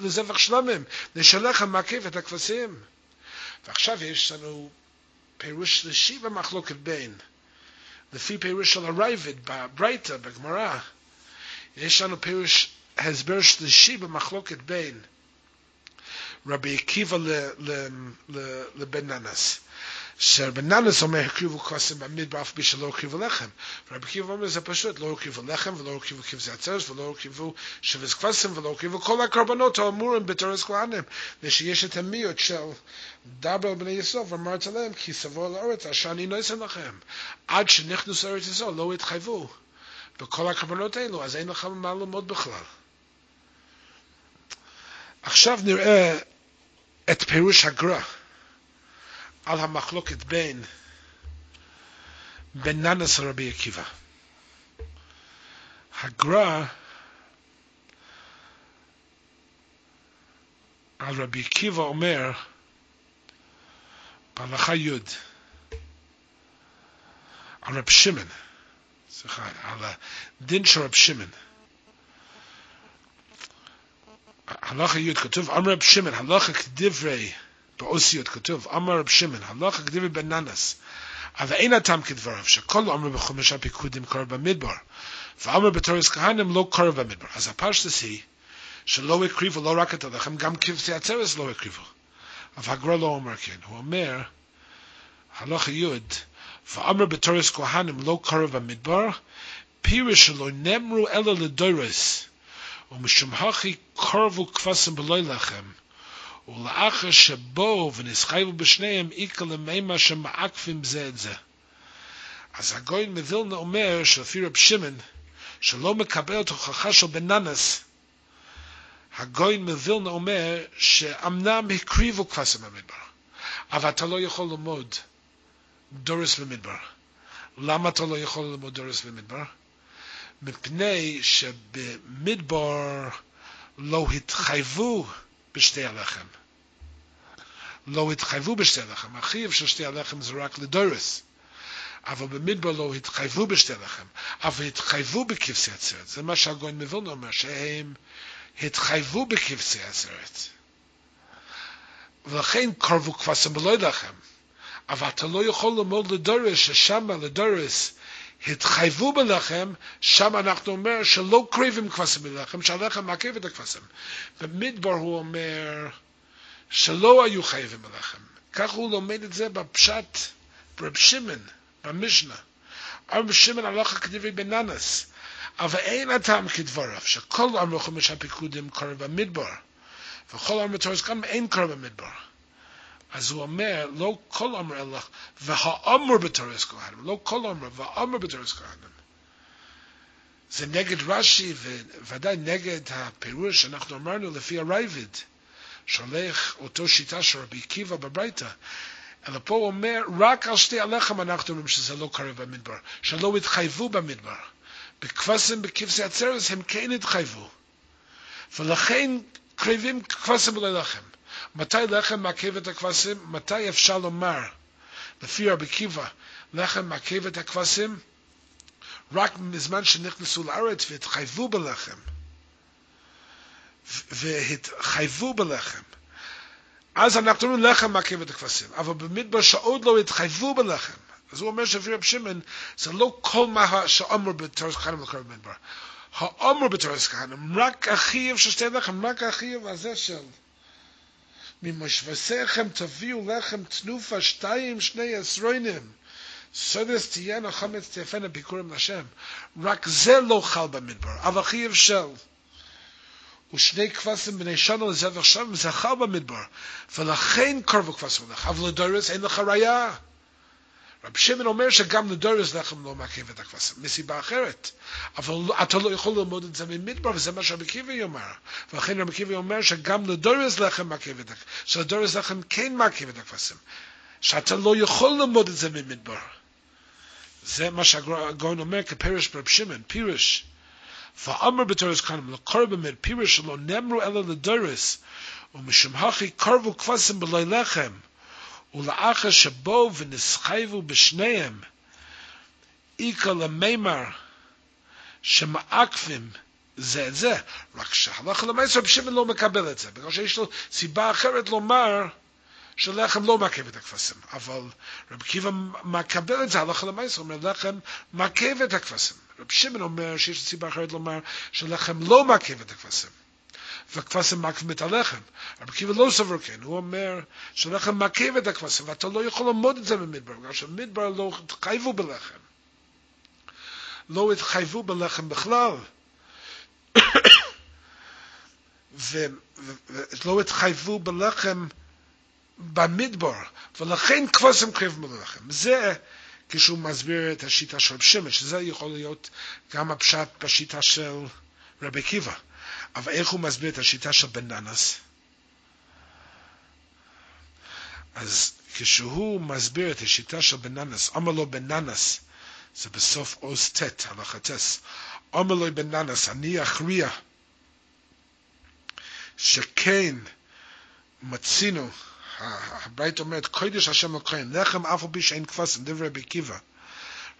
לזבח שלמים, לשלחם מעכב את הכבשים. ועכשיו יש לנו פירוש שלישי במחלוקת בין, לפי פירוש של הרייבד בברייתא, בגמרא, יש לנו פירוש הסבר שלישי במחלוקת בין רבי עקיבא לבן ננס. שבן ננס אומר הקריבו כוסם במדבר אף בשביל לא הקריבו לחם. רבי עקיבא אומר זה פשוט, לא הקריבו לחם ולא הקריבו כבשי עצרס ולא הקריבו שבס כבשים ולא הקריבו כל הקרבנות האמורים בתורס כהנים. ושיש את המיות של דבר בני יסוף ואמרת להם כי סבו לארץ אשר אני נועסן לכם. עד שנכנסו ארץ ישראל לא התחייבו בכל הקרבנות האלו, אז אין לך מה ללמוד בכלל. עכשיו נראה את פירוש הגר"א על המחלוקת בין בן ננס לרבי עקיבא. הגר"א על רבי עקיבא אומר בהלכה י' על רב שמעון, סליחה, על הדין של רב שמעון. הלכה י' כתוב, אמר רב שמעון, הלכה כדברי, באוסיות כתוב, אמר רב שמעון, הלכה כדברי בן ננס, אבל אין הטעם כדבריו, שכל אמר בחומש הפיקודים קורא במדבר, ואמר בתורס כהנים לא קורא במדבר. אז הפשטס היא, שלא הקריבו לא רק את הלחם, גם כבשי הצרס לא הקריבו. אבל הגר"א לא אומר כן, הוא אומר, הלכה י', ואמר בתורס כהנים לא קורא במדבר, פירוש שלא נאמרו אלא לדורס, ומשום הכי קרבו כבשים בלוי לכם, ולאחר שבואו ונסחייבו בשניהם, איקה למימה שמעקפים זה את זה. אז הגוין מווילנה אומר שלפי רב שמעון, שלא מקבל את הוכחה של בן ננס, הגוין מווילנה אומר שאמנם הקריבו כבשים במדבר, אבל אתה לא יכול ללמוד דורס במדבר. למה אתה לא יכול ללמוד דורס במדבר? מפני שבמדבר לא התחייבו בשתי הלחם. לא התחייבו בשתי הלחם. החיוב של שתי הלחם זה רק לדורס. אבל במדבר לא התחייבו בשתי הלחם. אבל התחייבו בכבשי עצרת. זה מה שהגוין מווילנה אומר, שהם התחייבו בכבשי עצרת. ולכן קרבו כבשם בלא לחם. אבל אתה לא יכול ללמוד לדורס, ששם לדורס התחייבו בלחם, שם אנחנו אומר שלא קריבים כבשים בלחם, שהלחם מעכב את הכבשים. במדבר הוא אומר שלא היו חייבים בלחם. כך הוא לומד את זה בפשט ברב שמעון, במשנה. רב שמעון הלך כדברי בננס, אבל אין הטעם כדבריו, שכל אמרו חמש הפיקודים קורא במדבר, וכל אמרו תורס גם אין קורא במדבר. אז הוא אומר, לא כל אומר אלא, והאמר בתורס כהנים, לא כל אומר, והאמר בתורס כהנים. זה נגד רש"י, וודאי נגד הפירוש שאנחנו אמרנו לפי הרייבד, שהולך אותו שיטה של רבי עקיבא בברייתא. אלא פה הוא אומר, רק על שתי הלחם אנחנו אומרים שזה לא קרה במדבר, שלא התחייבו במדבר. בכבשים בכבשי הצרס הם כן התחייבו. ולכן קרבים כבשים בלי לחם. מתי לחם מעכב את הכבשים? מתי אפשר לומר, לפי רבי עקיבא, לחם מעכב את הכבשים? רק מזמן שנכנסו לארץ והתחייבו בלחם. והתחייבו בלחם. אז אנחנו אומרים לחם מעכב את הכבשים, אבל במדבר שעוד לא התחייבו בלחם. אז הוא אומר שלפי רב שמעון, זה לא כל מה שאמר בתורס כהנים לקרוא במדבר. האמר בתורס כהנים, רק החיוב של שתי לחם, רק החיוב הזה של ממשבסיכם תביאו לחם תנופה שתיים שני עשרונים. סודס תהיינה חמץ תיפנה ביקורים לשם. רק זה לא חל במדבר, אבל חיוב של. ושני כבשים בני שנה לזבח שם זכר במדבר, ולכן קרבו כבשים לך, אבל לדורס אין לך ראייה. רבי שמעון אומר שגם לדורס לחם לא מעכב את הכבשים, מסיבה אחרת. אבל אתה לא יכול ללמוד את זה ממדבר, וזה מה שרבי קיבי אומר. ולכן רבי אומר שגם לדורס לחם מעכב את הכבשים, שלדורס לחם כן מעכב את הכבשים. שאתה לא יכול ללמוד את זה ממדבר. זה מה שהגאון אומר כפירש ברב שמעון, פירש. ואמר בתורס קודם, לקור במד, פירש שלא נאמרו אלא לדורס, ומשום הכי קרבו כבשים בלוי לחם. ולאחר שבו ונסחייבו בשניהם, איקה למימר שמעקפים זה את זה, רק שהלכה למעשה רבי שמעון לא מקבל את זה, בגלל שיש לו סיבה אחרת לומר שלחם לא מעכב את הכבשים, אבל רבי קיבא מקבל את זה, הלכה למעשה, אומר לחם מעכב את הכבשים. רבי שמעון אומר שיש סיבה אחרת לומר שלחם לא מעכב את הכבשים. וכבשים מעכבים את הלחם. רבי קיבא לא סובר כן, הוא אומר שלחם מעכב את הכבשים, ואתה לא יכול ללמוד את זה במדבר, בגלל שמדבר לא התחייבו בלחם. לא התחייבו בלחם בכלל. [COUGHS] ולא התחייבו בלחם במדבר, ולכן כבשים קרב מלחם. זה כשהוא מסביר את השיטה של רב שמש, שזה יכול להיות גם הפשט בשיטה של רבי קיבא. אבל איך הוא מסביר את השיטה של בננס? אז כשהוא מסביר את השיטה של בננס, אמר לו בננס, זה בסוף עוז ט', הלכה טס, אמר לו בננס, אני אכריע שכן מצינו, הבית אומרת, קודש השם לכהן, לחם אף על פי שאין כבשים, דברי רבי עקיבא.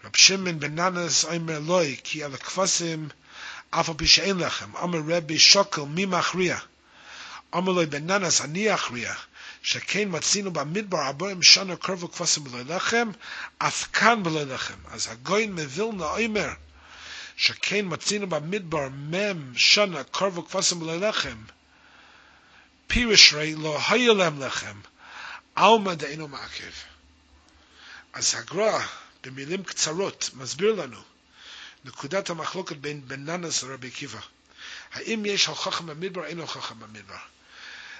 רב שמעון בננס אומר לוי, כי על הכבשים פי שאין לחם. אמר רבי שוקל, מי מכריע? אמר לו בננס, אני אכריע, שכן מצינו במדבר ארבעים שנה קרבו כבשים בלא לחם, אף כאן בלא לחם. אז הגוין מווילנה אומר, שכן מצינו במדבר מם שנה קרבו כבשים בלא לחם, פירש רי לא היה להם לחם, עלמא דאינו מעכב. אז הגר"א, במילים קצרות, מסביר לנו נקודת המחלוקת בין בננס לרבי עקיבא. האם יש הוכחה במדבר, אין הוכחה במדבר.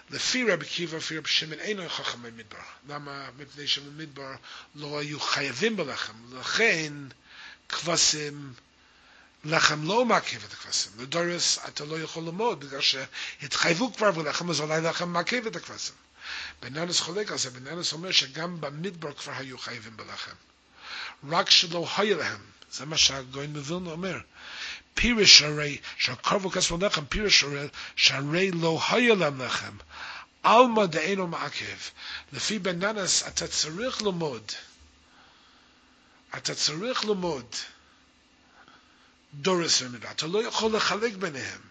לפי רבי עקיבא, לפי רבי שמעון, אין הוכחה במדבר. למה? מפני שבמדבר לא היו חייבים בלחם. לכן כבשים, לחם לא מעכב את הכבשים. לדורס אתה לא יכול ללמוד, בגלל שהתחייבו כבר בלחם, אז אולי לחם מעכב את הכבשים. בננס חולק על זה, בננס אומר שגם במדבר כבר היו חייבים בלחם. רק שלא היה להם. זה מה שהגויין מווילנה אומר. פירש הרי, שהקרבו כסף לחם, פירש הרי, שהרי לא היה להם לחם. עלמא דאינו מעכב. לפי בננס אתה צריך ללמוד. אתה צריך ללמוד. דורס ומידה. אתה לא יכול לחלק ביניהם.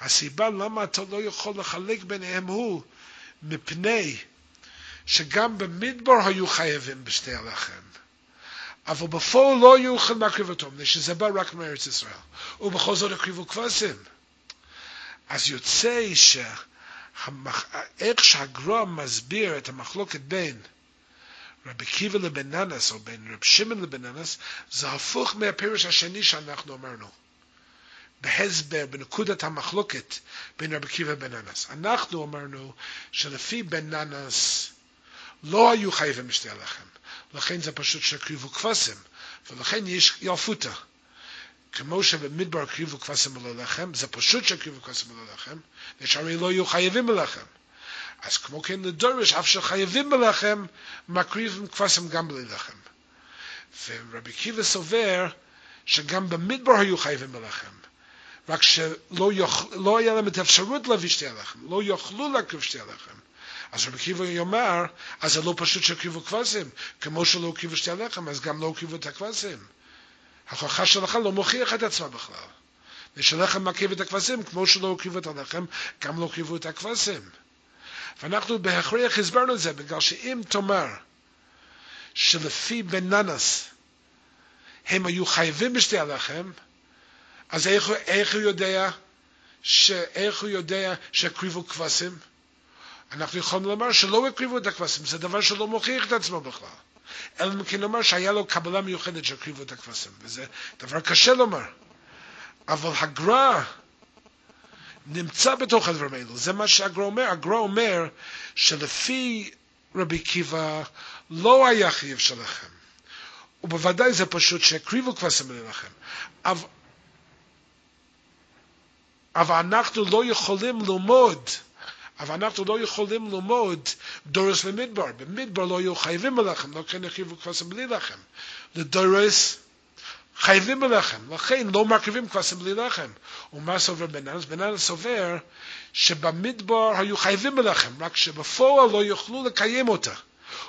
הסיבה למה אתה לא יכול לחלק ביניהם הוא מפני שגם במדבר היו חייבים בשתי הלחם. אבל בפועל לא להקריב אותו, מפני שזה בא רק מארץ ישראל. ובכל זאת הקריבו כבשים. אז יוצא שאיך שהגרוע מסביר את המחלוקת בין רבי קיבא לבן או בין רב שמעון לבן ננס, זה הפוך מהפירוש השני שאנחנו אמרנו. בהסבר, בנקודת המחלוקת בין רבי קיבא לבן. אנחנו אמרנו שלפי בן ננס לא היו חייבים בשתי הלחם. לכן זה פשוט שהקריבו כבשים, ולכן יש יעפותא. כמו שבמדבר הקריבו כבשים בלא לחם, זה פשוט שהקריבו כבשים בלא לחם, שהרי לא יהיו חייבים בלחם. אז כמו כן לדורש, אף שחייבים בלחם, מקריבים כבשים גם בלי לחם. ורבי קיבא סובר שגם במדבר היו חייבים בלחם. רק שלא יוכל, לא היה להם את האפשרות להביא שתי הלחם, לא יוכלו להקריב שתי הלחם. אז רבי קיבא יאמר, אז זה לא פשוט שהקריבו כבשים, כמו שלא הקריבו שתי הלחם, אז גם לא הקריבו את הכבשים. ההוכחה שלך לא מוכיח את עצמה בכלל. ושלחם מקריב את הכבשים, כמו שלא הקריבו את הלחם, גם לא הקריבו את הכבשים. ואנחנו בהכרח הסברנו את זה, בגלל שאם תאמר שלפי בננס הם היו חייבים בשתי הלחם, אז איך, איך הוא יודע, איך הוא יודע שהקריבו כבשים? אנחנו יכולים לומר שלא הקריבו את הכבשים, זה דבר שלא מוכיח את עצמו בכלל. אלא אם כן לומר שהיה לו קבלה מיוחדת שהקריבו את הכבשים, וזה דבר קשה לומר. אבל הגר"א נמצא בתוך הדברים האלו. זה מה שהגרא אומר. הגרא אומר שלפי רבי עקיבא לא היה חיוב שלכם. ובוודאי זה פשוט שהקריבו כבשים לנחם. אבל אנחנו לא יכולים ללמוד, אבל אנחנו לא יכולים ללמוד דורס למדבר. במדבר לא יהיו חייבים בלחם, לא כן הקריבו כבשים בלי לחם. לדורס חייבים בלחם, לכן לא מקריבים כבשים בלי לחם. ומה סובר בננס? בננס סובר שבמדבר היו חייבים בלחם, רק שבפועל לא יוכלו לקיים אותה.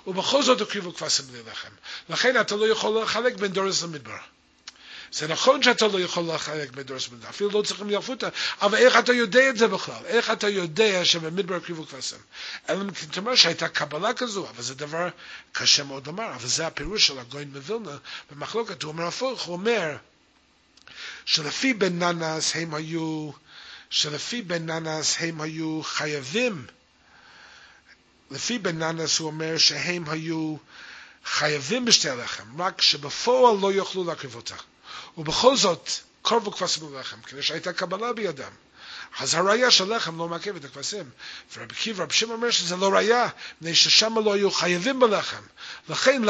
ובכל זאת הקריבו כבשים בלי לחם. לכן אתה לא יכול לחלק בין דורס למדבר. זה נכון שאתה לא יכול לחלק בין דורס למדבר, אפילו לא צריכים יפותה, אבל איך אתה יודע את זה בכלל? איך אתה יודע שבמדבר הקריבו כבשים? אלא אם כן אתה אומר שהייתה קבלה כזו, אבל זה דבר קשה מאוד לומר, אבל זה הפירוש של הגויין מווילנה במחלוקת, הוא אומר הפוך, הוא אומר שלפי בן ננס הם היו, שלפי בן ננס הם היו חייבים לפי בננס הוא אומר שהם היו חייבים בשתי הלחם, רק שבפועל לא יוכלו להקריב אותה. ובכל זאת, קרבו כבשים ללחם, כדי שהייתה קבלה בידם. אז הראיה של לחם לא מעכב את הכבשים. ורבי קיב, רבי שמעון אומר שזה לא ראיה, מפני ששם לא היו חייבים בלחם. לכן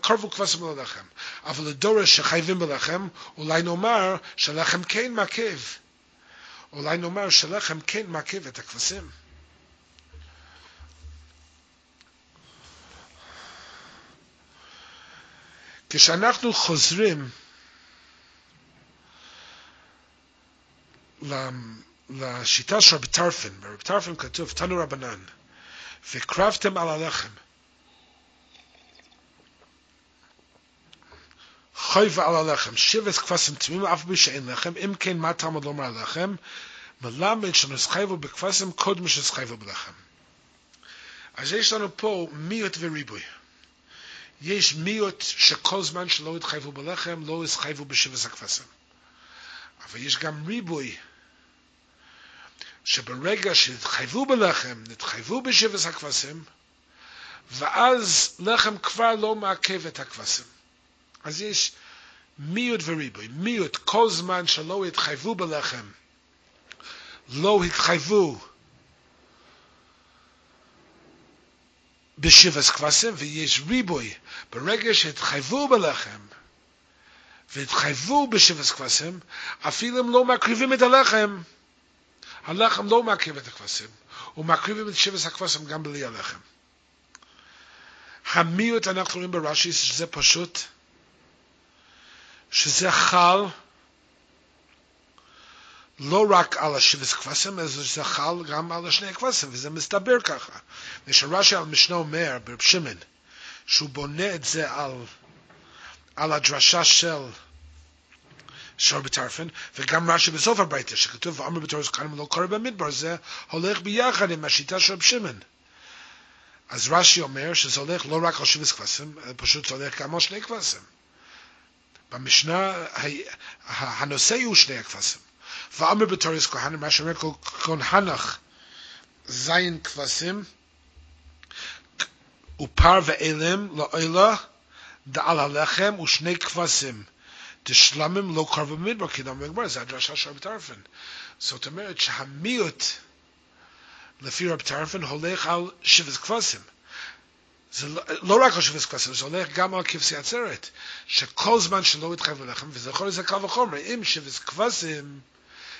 קרבו כבשים ללחם. אבל לדורש שחייבים בלחם, אולי נאמר שלחם כן מעכב. אולי נאמר שלחם כן מעכב את הכבשים. כשאנחנו חוזרים לשיטה של רבי טרפן, ברבי טרפן כתוב, תנו רבנן, וקרבתם על הלחם. חויבה על הלחם, שבט כבשים תמימים אף בי שאין לחם, אם כן מה תלמוד לומר הלחם? מלמד שנסחייבו בכבשים קודם שנסחייבו בלחם. אז יש לנו פה מיעוט וריבוי. יש מיעוט שכל זמן שלא התחייבו בלחם, לא התחייבו בשבס הכבשים. אבל יש גם ריבוי, שברגע שהתחייבו בלחם, נתחייבו בשבס הכבשים, ואז לחם כבר לא מעכב את הכבשים. אז יש מיעוט וריבוי. מיעוט, כל זמן שלא התחייבו בלחם, לא התחייבו בשבס כבשים, ויש ריבוי. ברגע שהתחייבו בלחם, והתחייבו בשבס כבשים, אפילו הם לא מקריבים את הלחם, הלחם לא מעכב את הכבשים, ומקריבים את שבס הכבשים גם בלי הלחם. המיעוט אנחנו רואים ברש"י שזה פשוט, שזה חל לא רק על השבס כבשים, אלא זה חל גם על השני הכבשים, וזה מסתבר ככה. ושרש"י על משנה אומר, ברב שמעון, שהוא בונה את זה על, על הדרשה של שר בטרפן, וגם רש"י בסוף הברייתא, שכתוב ואמר בתור זקנים לא קורא במדבר, זה הולך ביחד עם השיטה של רב שמעון. אז רש"י אומר שזה הולך לא רק על שבס כבשים, פשוט זה הולך גם על שני כבשים. במשנה, הנושא הוא שני הכבשים. ואמר בתורס כהנים, מה שאומר כהן הנח, זין כבשים, ופר ואלם לאוילה דעל הלחם ושני כבשים. דשלמים לא קרבו במדבר, כי דאמר בגמר, זה הדרשה של רב טרפן. זאת אומרת שהמיעוט, לפי רב טרפן, הולך על שבט כבשים. זה לא, לא רק על שבט כבשים, זה הולך גם על כבשי עצרת, שכל זמן שלא התחייב ללחם, וזה יכול להיות קל וחומר, אם שבט כבשים,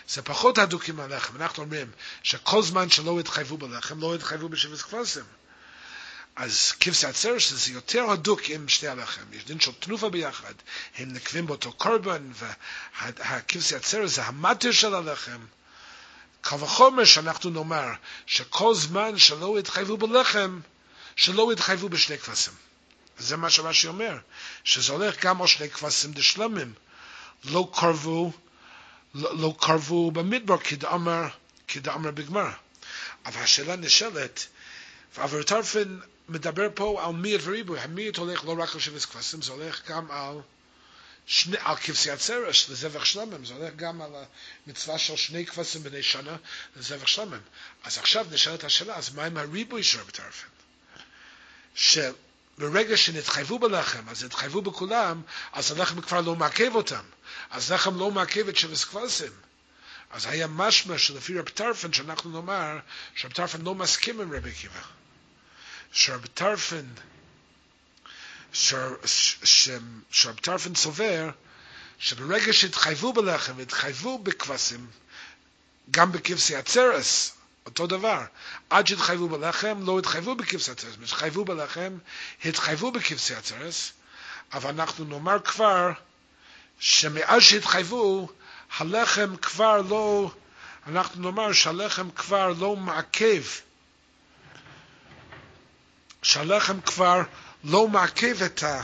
זה פחות הדוק עם הלחם. אנחנו אומרים שכל זמן שלא התחייבו בלחם, לא התחייבו בשבט כבשים. אז כבשי עצרת שזה יותר הדוק עם שתי הלחם. יש דין של תנופה ביחד, הם נקבים באותו קורבן, והכבשי עצרת זה המטר של הלחם. קל וחומר שאנחנו נאמר שכל זמן שלא התחייבו בלחם, שלא התחייבו בשני כבשים. זה מה שרש"י אומר, שזה הולך גם על שני כבשים דשלמים. לא קרבו לא קרבו במדבר כדאמר, כדאמר בגמרא. אבל השאלה נשאלת, אבל טרפן מדבר פה על מיעט וריבוי, המיעט הולך לא רק על שבס כבשים, זה הולך גם על שני, על כבשי עצרש, לזבח שלמם, זה הולך גם על המצווה של שני כבשים בני שנה לזבח שלמם. אז עכשיו נשאלת השאלה, אז מה עם הריבוי של רבי טרפן? שברגע שנתחייבו בלחם, אז התחייבו בכולם, אז הלחם כבר לא מעכב אותם. אז לחם לא מעכב את שבס כבשים. אז היה משמע שלפי רב טרפן שאנחנו נאמר שרב טרפן לא מסכים עם רבי עקיבא. שרב טרפן שרב טרפן סובר שברגע שהתחייבו בלחם והתחייבו בכבשים, גם בכבשי עצרס, אותו דבר. עד שהתחייבו בלחם, לא התחייבו בכבשי עצרס. התחייבו בלחם, התחייבו בכבשי עצרס, אבל אנחנו נאמר כבר שמאז שהתחייבו, הלחם כבר לא, אנחנו נאמר שהלחם כבר לא מעכב, שהלחם כבר לא מעכב את ה...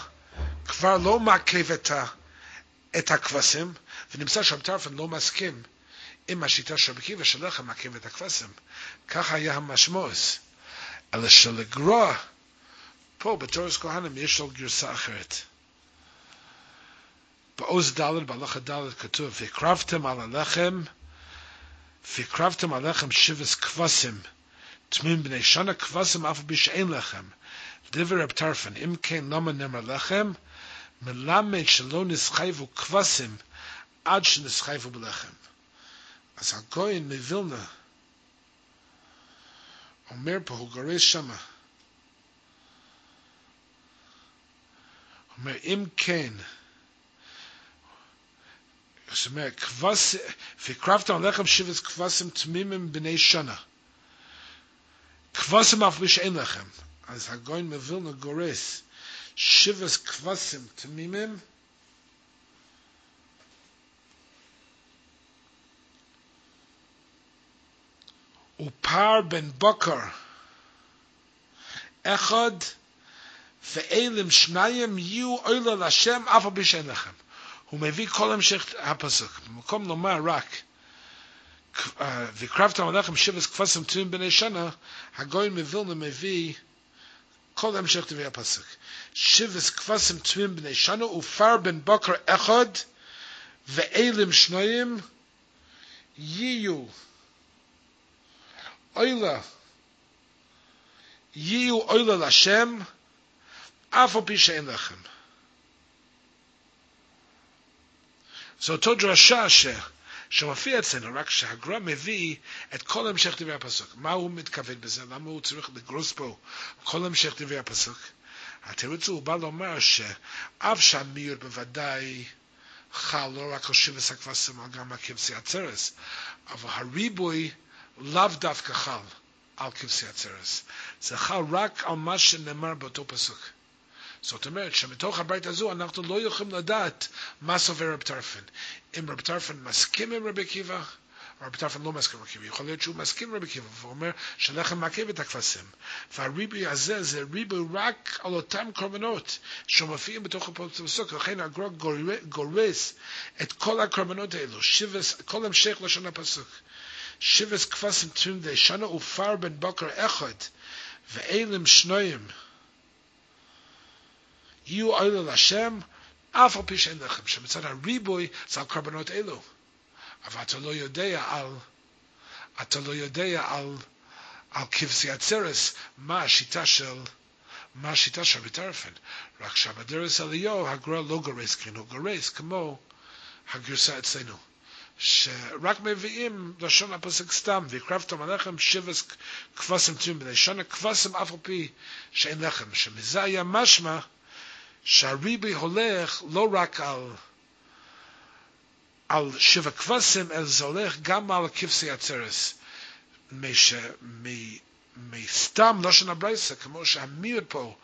כבר לא מעכב את, ה, את הכבשים, ונמצא שם טרפן לא מסכים עם השיטה של רבי עקיבא שלחם מעכב את הכבשים. ככה היה המשמעוס. אלא שלגרוע, פה בתורס כהנם יש לו גרסה אחרת. בעוז ד' בהלכה ד' כתוב, והקרבתם על הלחם, והקרבתם על הלחם שבס כבשים, tmim bnei shana kvasim af bish ein lechem. Diver ab tarfen im kein nama nema lechem. Melamed shalo nischaivu kvasim ad shen nischaivu b'lechem. As a goyin me vilna omer po hu gare shama. Omer im kein es mer kvas fi kraft on lechem shivis kvasim Kvasim af mish ein lechem. Als Hagoin me Vilna Goris, Shivas Kvasim Tmimim, ופער בן בוקר, אחד, ואילם שניים יהיו אוהל על השם אף אביש אין לכם. הוא מביא כל המשך הפסוק. במקום לומר רק, וקרבת עליכם שבס כפסם תמימים בני שנה, הגוי מווילנה מביא כל המשך דברי הפסוק. שבס כפסם תמימים בני שנה ופר בן בוקר אחד ואלם שניים יהיו אוילה יהיו אוילה לשם אף על פי שאין לכם. זו אותו דרשה ש... שמופיע אצלנו, רק שהגר"א מביא את כל המשך דברי הפסוק. מה הוא מתכוון בזה? למה הוא צריך לגרוס פה כל המשך דברי הפסוק? התירוץ הוא בא לומר שאף שהמיעוט בוודאי חל לא רק על שבס הכבשים, אלא גם על כבשי עצרס, אבל הריבוי לאו דווקא חל על כבשי עצרס. זה חל רק על מה שנאמר באותו פסוק. זאת אומרת שמתוך הבית הזו אנחנו לא יכולים לדעת מה סובר רב טרפן. אם רב טרפן מסכים עם רבי עקיבא, או רב טרפן לא מסכים עם רבי עקיבא. יכול להיות שהוא מסכים עם רבי עקיבא, והוא אומר שלחם מעכב את הכבשים. והריבוי הזה זה ריבוי רק על אותם קורבנות שמופיעים בתוך הפסוק, לכן הגרוע גורס את כל הקורבנות האלו, שבס, כל המשך לשון הפסוק. שבס כבשים תמים די שנה ופר בן בוקר אחד, ואלם שנויים. יהיו אוהלה להשם, אף על פי שאין לכם, שמצד הריבוי זה על קרבנות אלו. אבל אתה לא יודע על, אתה לא יודע על, על כבשי עצרס, מה השיטה של, מה השיטה של ביטרפן. רק שבדרס עליו הגרוע לא גורס כן, הוא גורס כמו הגרסה אצלנו. שרק מביאים לשון הפסק סתם, והקרבתם עליכם שבס כבשים תמים בני שנה, כבשים אף על פי שאין לכם, שמזה היה משמע שהריבי הולך לא רק על, על שבע כבשים, אלא זה הולך גם על כבשי עצרס. מסתם לושן הברייסה, כמו שהמיעוט פה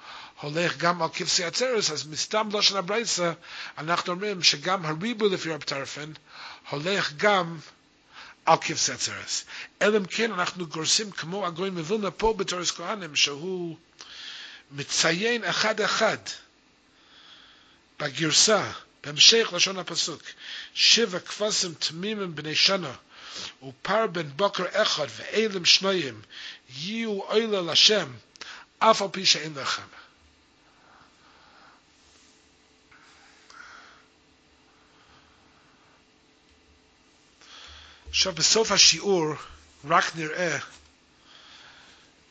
הולך גם על כבשי עצרס, אז מסתם לושן הברייסה אנחנו אומרים שגם הריבו לפי רב טרפן הולך גם על כבשי עצרס. אלא אם כן אנחנו גורסים כמו הגויים מווילנה פה בתורס כהנים, שהוא מציין אחד אחד בגרסה, בהמשך לשון הפסוק, שבע כבשים תמימים בני שנה, ופר בן בוקר אחד ואלם שניים, יהיו אוילה לשם, אף על פי שאין לכם. עכשיו בסוף השיעור רק נראה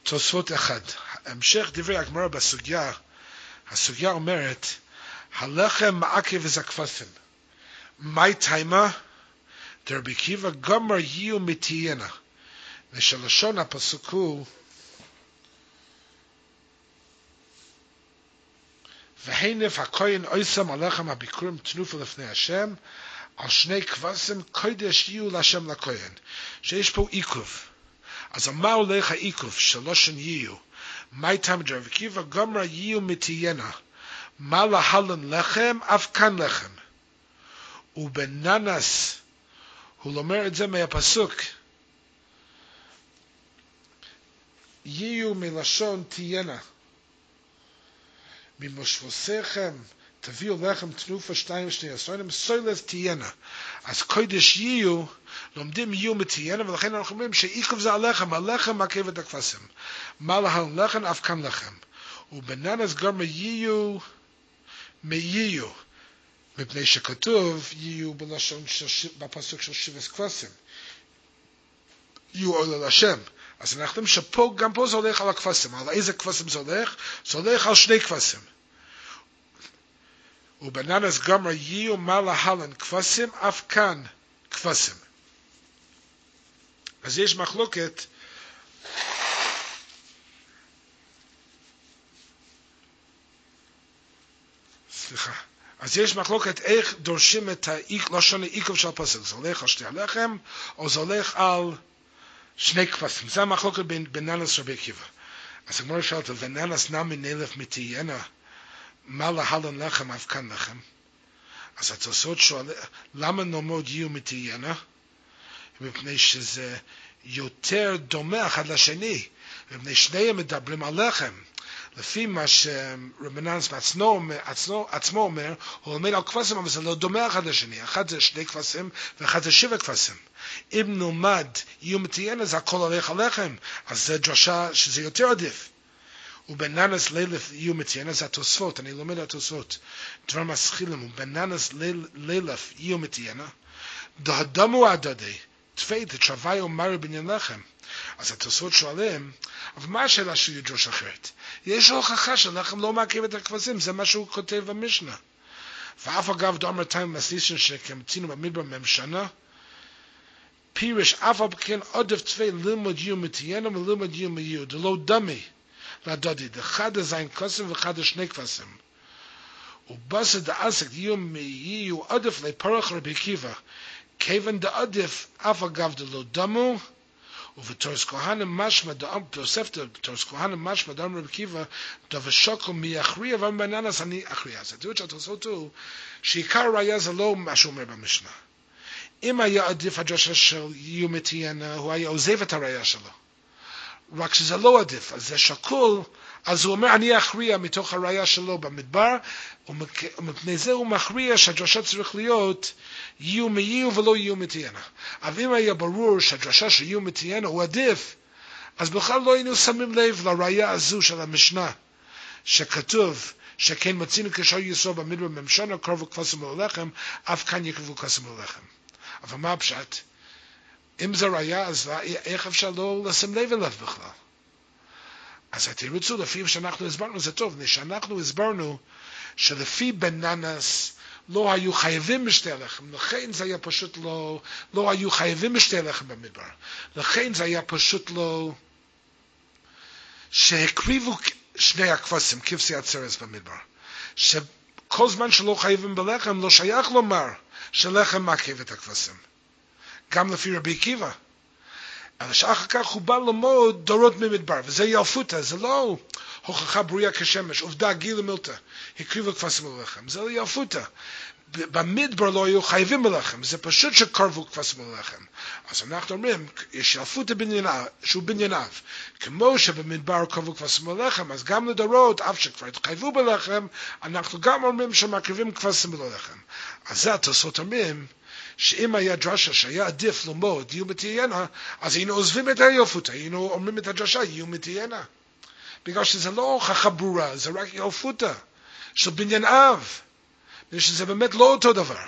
תוספות אחד. המשך דברי הגמרא בסוגיה, הסוגיה אומרת, הלחם מעכב את הכבשים. מהי טיימה? דרבי קיבה גמר יהיו מתיינה. ושלשון הפסוק הוא והנף הכהן אויסם עליכם הביקורים תנופה לפני השם על שני כבשים קודש יהיו להשם לכהן שיש פה עיכוב אז מה הולך העיכוב שלושן יהיו מה איתם דרבי קיבה גמר יהיו מתיינה מה להלן לחם אף כאן לחם ובננס הוא לומר את זה מהפסוק יהיו מלשון תהיינה. ממושבוסיכם תביאו לחם תנופה שתיים שני עשרונים, סוילס תהיינה. אז קודש יהיו, לומדים יהיו מתהיינה, ולכן אנחנו אומרים שעיכב זה הלחם, הלחם מעכב את הכבשים. מה להלן לחם, אף כאן לחם. ובננס גרמה יהיו מיהיו, מפני שכתוב יהיו בלשון בפסוק של שבס כבשים. יהיו עולה לשם. אז אנחנו יודעים שפה, גם פה זה הולך על הכבשים. על איזה כבשים זה הולך? זה הולך על שני כבשים. ובננס גמר יהיו מה להלן כבשים, אף כאן כבשים. אז יש מחלוקת סליחה. אז יש מחלוקת איך דורשים את הלשון העיכוב של הפסק. זה הולך על שתי הלחם, או זה הולך על שני כבשים. זה המחלוקת בין, בין ננס רבי עקיבא. אז הגמרא שאלת, וננס נמי נלף מתהיינה, מה להלן לחם אף כאן לחם? אז התוספות שואל, למה נאמוד יהיו מתהיינה? מפני שזה יותר דומה אחד לשני, מפני שניהם מדברים על לחם. לפי מה שרבננס בעצמו עצמו אומר, הוא עומד על כבשים, אבל זה לא דומה אחד לשני. אחד זה שני כבשים ואחד זה שבע כבשים. אם נלמד איום מתיין, אז הכל הולך עליכם. אז זה דרשה שזה יותר עדיף. ובננס לילף איום מתיין, זה התוספות, אני לומד התוספות. דבר מסחילים, ובננס לילף איום מתיין, דהדמו הדדי, תפי תשווי ומרי בניין לחם. אז התוספות שואלים, מה השאלה שהוא ידרוש אחרת? יש הוכחה שלחם לא מעכב את הכבשים, זה מה שהוא כותב במשנה. ואף אגב דומר טיים מסיסן שכמצינו במדבר מהם שנה, פירש אף על כן עודף צווי ללמוד יום מתיינו וללמוד יום מיהו, דלא דמי לדודי, דחד הזין כוסם וחד השני כבשים. ובסד דעסק יום מיהו עודף לפרח רבי עקיבא, כיוון דעודף אף אגב דלא דמו, ובתורס כהנם משמע דאם תוספתא בתורס כהנם משמע דאם רבי עקיבא דבשוקו מי יכריע ובננס אני אכריע. אז התיאור של התוספות הוא שעיקר הראייה זה לא מה שהוא אומר במשנה. אם היה עדיף הדרשה של יומתיאנה, הוא היה עוזב את הראייה שלו. רק שזה לא עדיף, אז זה שקול, אז הוא אומר, אני אכריע מתוך הראייה שלו במדבר, ומפני זה הוא מכריע שהדרשה צריך להיות יהיו מיהו ולא יהיו מתיינה. אבל אם היה ברור שהדרשה של יהיו מתיינה הוא עדיף, אז בכלל לא היינו שמים לב לראייה הזו של המשנה, שכתוב, שכן מצינו כשאר יסוד במדבר ממשנה קרבו כבשם ולחם, אף כאן יקרבו כבשם ולחם. אבל מה הפשט? אם זה ראייה, אז איך אפשר לא לשים לב אליו בכלל? אז התירוצו לפי שאנחנו הסברנו זה טוב, שאנחנו הסברנו שלפי בננס לא היו חייבים בשתי לחם, לכן זה היה פשוט לא, לא היו חייבים בשתי לחם במדבר, לכן זה היה פשוט לא, שהקריבו שני הכבשים, כבשי הצרס במדבר, שכל זמן שלא חייבים בלחם, לא שייך לומר שלחם מעכב את הכבשים. גם לפי רבי עקיבא. שאחר כך הוא בא ללמוד דורות ממדבר, וזה ילפותא, זה לא הוכחה ברויה כשמש, עובדה גילה מילתא, הקריבו כבשים ללחם, זה לא ילפותא. במדבר לא היו חייבים בלחם, זה פשוט שקרבו כבשים ללחם. אז אנחנו אומרים, יש ילפותא בנייניו, שהוא בנייניו. כמו שבמדבר קרבו כבשים ללחם, אז גם לדורות, אף שכבר התחייבו בלחם, אנחנו גם אומרים שמקריבים כבשים ללחם. אז זה התוספות אומרים, שאם היה דרשה שהיה עדיף ללמוד יהיו מתהיינה, אז היינו עוזבים את היופות, היינו אומרים את הדרשה יהיו מתהיינה. בגלל שזה לא הוכחה ברורה, זה רק יופותה של בניין אב, ושזה באמת לא אותו דבר.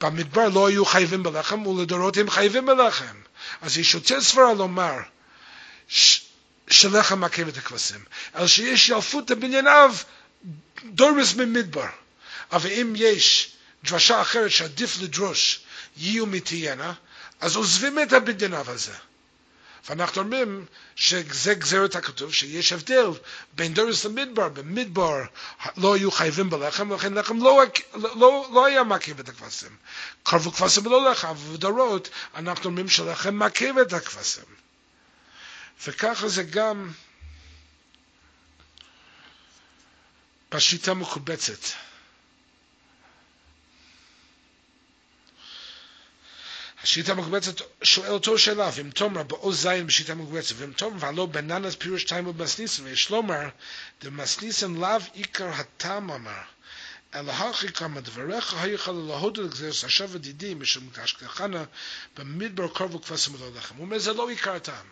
במדבר לא היו חייבים בלחם, ולדורות הם חייבים בלחם. אז יש יותר סברה לומר ש... שלחם מעכב את הכבשים, אלא שיש ילפות בניין אב דורס ממדבר. אבל אם יש דרשה אחרת שעדיף לדרוש יהיו מתהיינה, אז עוזבים את הבדיניו הזה. ואנחנו אומרים שזה גזרת הכתוב, שיש הבדל בין דורס למדבר, במדבר לא היו חייבים בלחם, ולכן לחם לא, לא, לא היה מעכב את הכבשים. קרבו כבשים ולא לחם, ובדורות אנחנו אומרים שלחם מעכב את הכבשים. וככה זה גם בשיטה מקובצת. השיטה המקובצת שואל אותו שאלה, ואם תאמר בעוז זין בשיטה המקובצת, ואם תאמר והלא בננס פירוש טיים ובמסניסן, ויש לומר, דמסניסן לאו עיקר הטעם אמר, אלא הכי כמה דבריך היכל להודו לגזרס עכשיו ודידי משום קשכחנה במדבר קרבו כבשם ולא לחם. הוא אומר זה לא עיקר הטעם.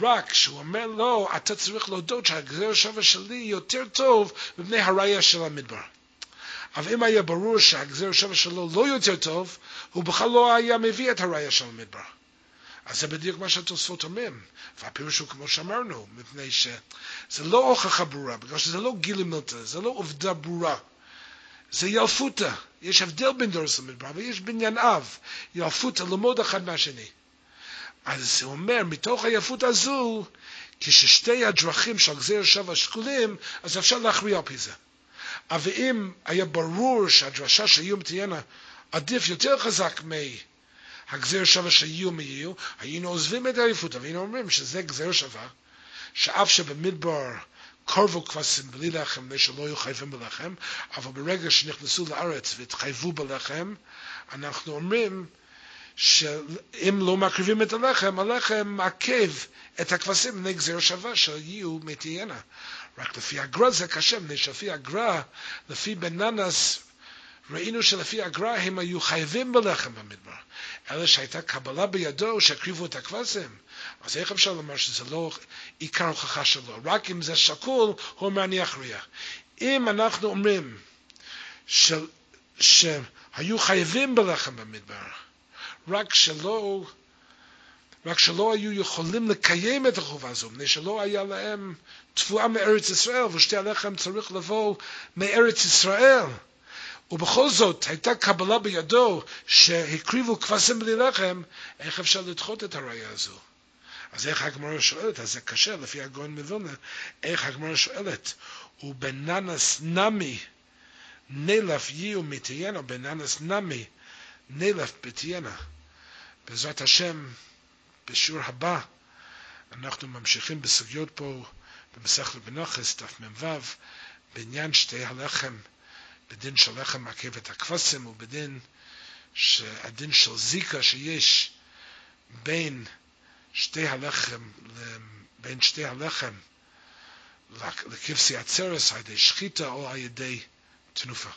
רק שהוא אומר לו, אתה צריך להודות שהגזר שווה שלי יותר טוב מפני הראייה של המדבר. אבל אם היה ברור שהגזר שווה שלו לא יותר טוב, הוא בכלל לא היה מביא את הראייה של המדבר. אז זה בדיוק מה שהתוספות אומרים. והפירוש הוא כמו שאמרנו, מפני שזה לא הוכחה ברורה, בגלל שזה לא גילי מילתא, זה לא עובדה ברורה. זה ילפותא. יש הבדל בין דורס למדבר, ויש בניין אב. ילפותא ללמוד אחד מהשני. אז הוא אומר, מתוך היפות הזו, כששתי הדרכים של גזיר שווה שקולים, אז אפשר להכריע על פי זה. אבל אם היה ברור שהדרשה של איום תהיינה עדיף יותר חזק מהגזיר שווה של איום יהיו, היינו עוזבים את העייפות, והיינו אומרים שזה גזיר שווה, שאף שבמדבר קרבו כבשים בלי לחם, מפני שלא היו חייבים בלחם, אבל ברגע שנכנסו לארץ והתחייבו בלחם, אנחנו אומרים שאם לא מקריבים את הלחם, הלחם מעכב את הכבשים בני גזיר שווה שיהיו מתהיינה. רק לפי הגרא זה קשה, מפני שלפי הגרא, לפי בננס, ראינו שלפי הגרא הם היו חייבים בלחם במדבר. אלא שהייתה קבלה בידו שהקריבו את הכבשים. אז איך אפשר לומר שזה לא עיקר הוכחה שלו? רק אם זה שקול, הוא אומר אני אכריע. אם אנחנו אומרים של, שהיו חייבים בלחם במדבר, רק שלא, רק שלא היו יכולים לקיים את החובה הזו, מפני שלא היה להם תבואה מארץ ישראל, ושתי הלחם צריך לבוא מארץ ישראל. ובכל זאת הייתה קבלה בידו שהקריבו כבשים בלי לחם, איך אפשר לדחות את הראייה הזו? אז איך הגמרא שואלת, אז זה קשה לפי הגאון מווילנה, איך הגמרא שואלת, ובננס נמי נלף יהיו מתיינה, בננס נמי נלף בתיינה. בעזרת השם, בשיעור הבא, אנחנו ממשיכים בסוגיות פה במסכת בנוחס, דף מ"ו, בעניין שתי הלחם, בדין של לחם מעכב את הכבשים, ובדין הדין של זיקה שיש בין שתי הלחם, בין שתי הלחם לכבשי עצרס, על ידי שחיטה או על ידי תנופה.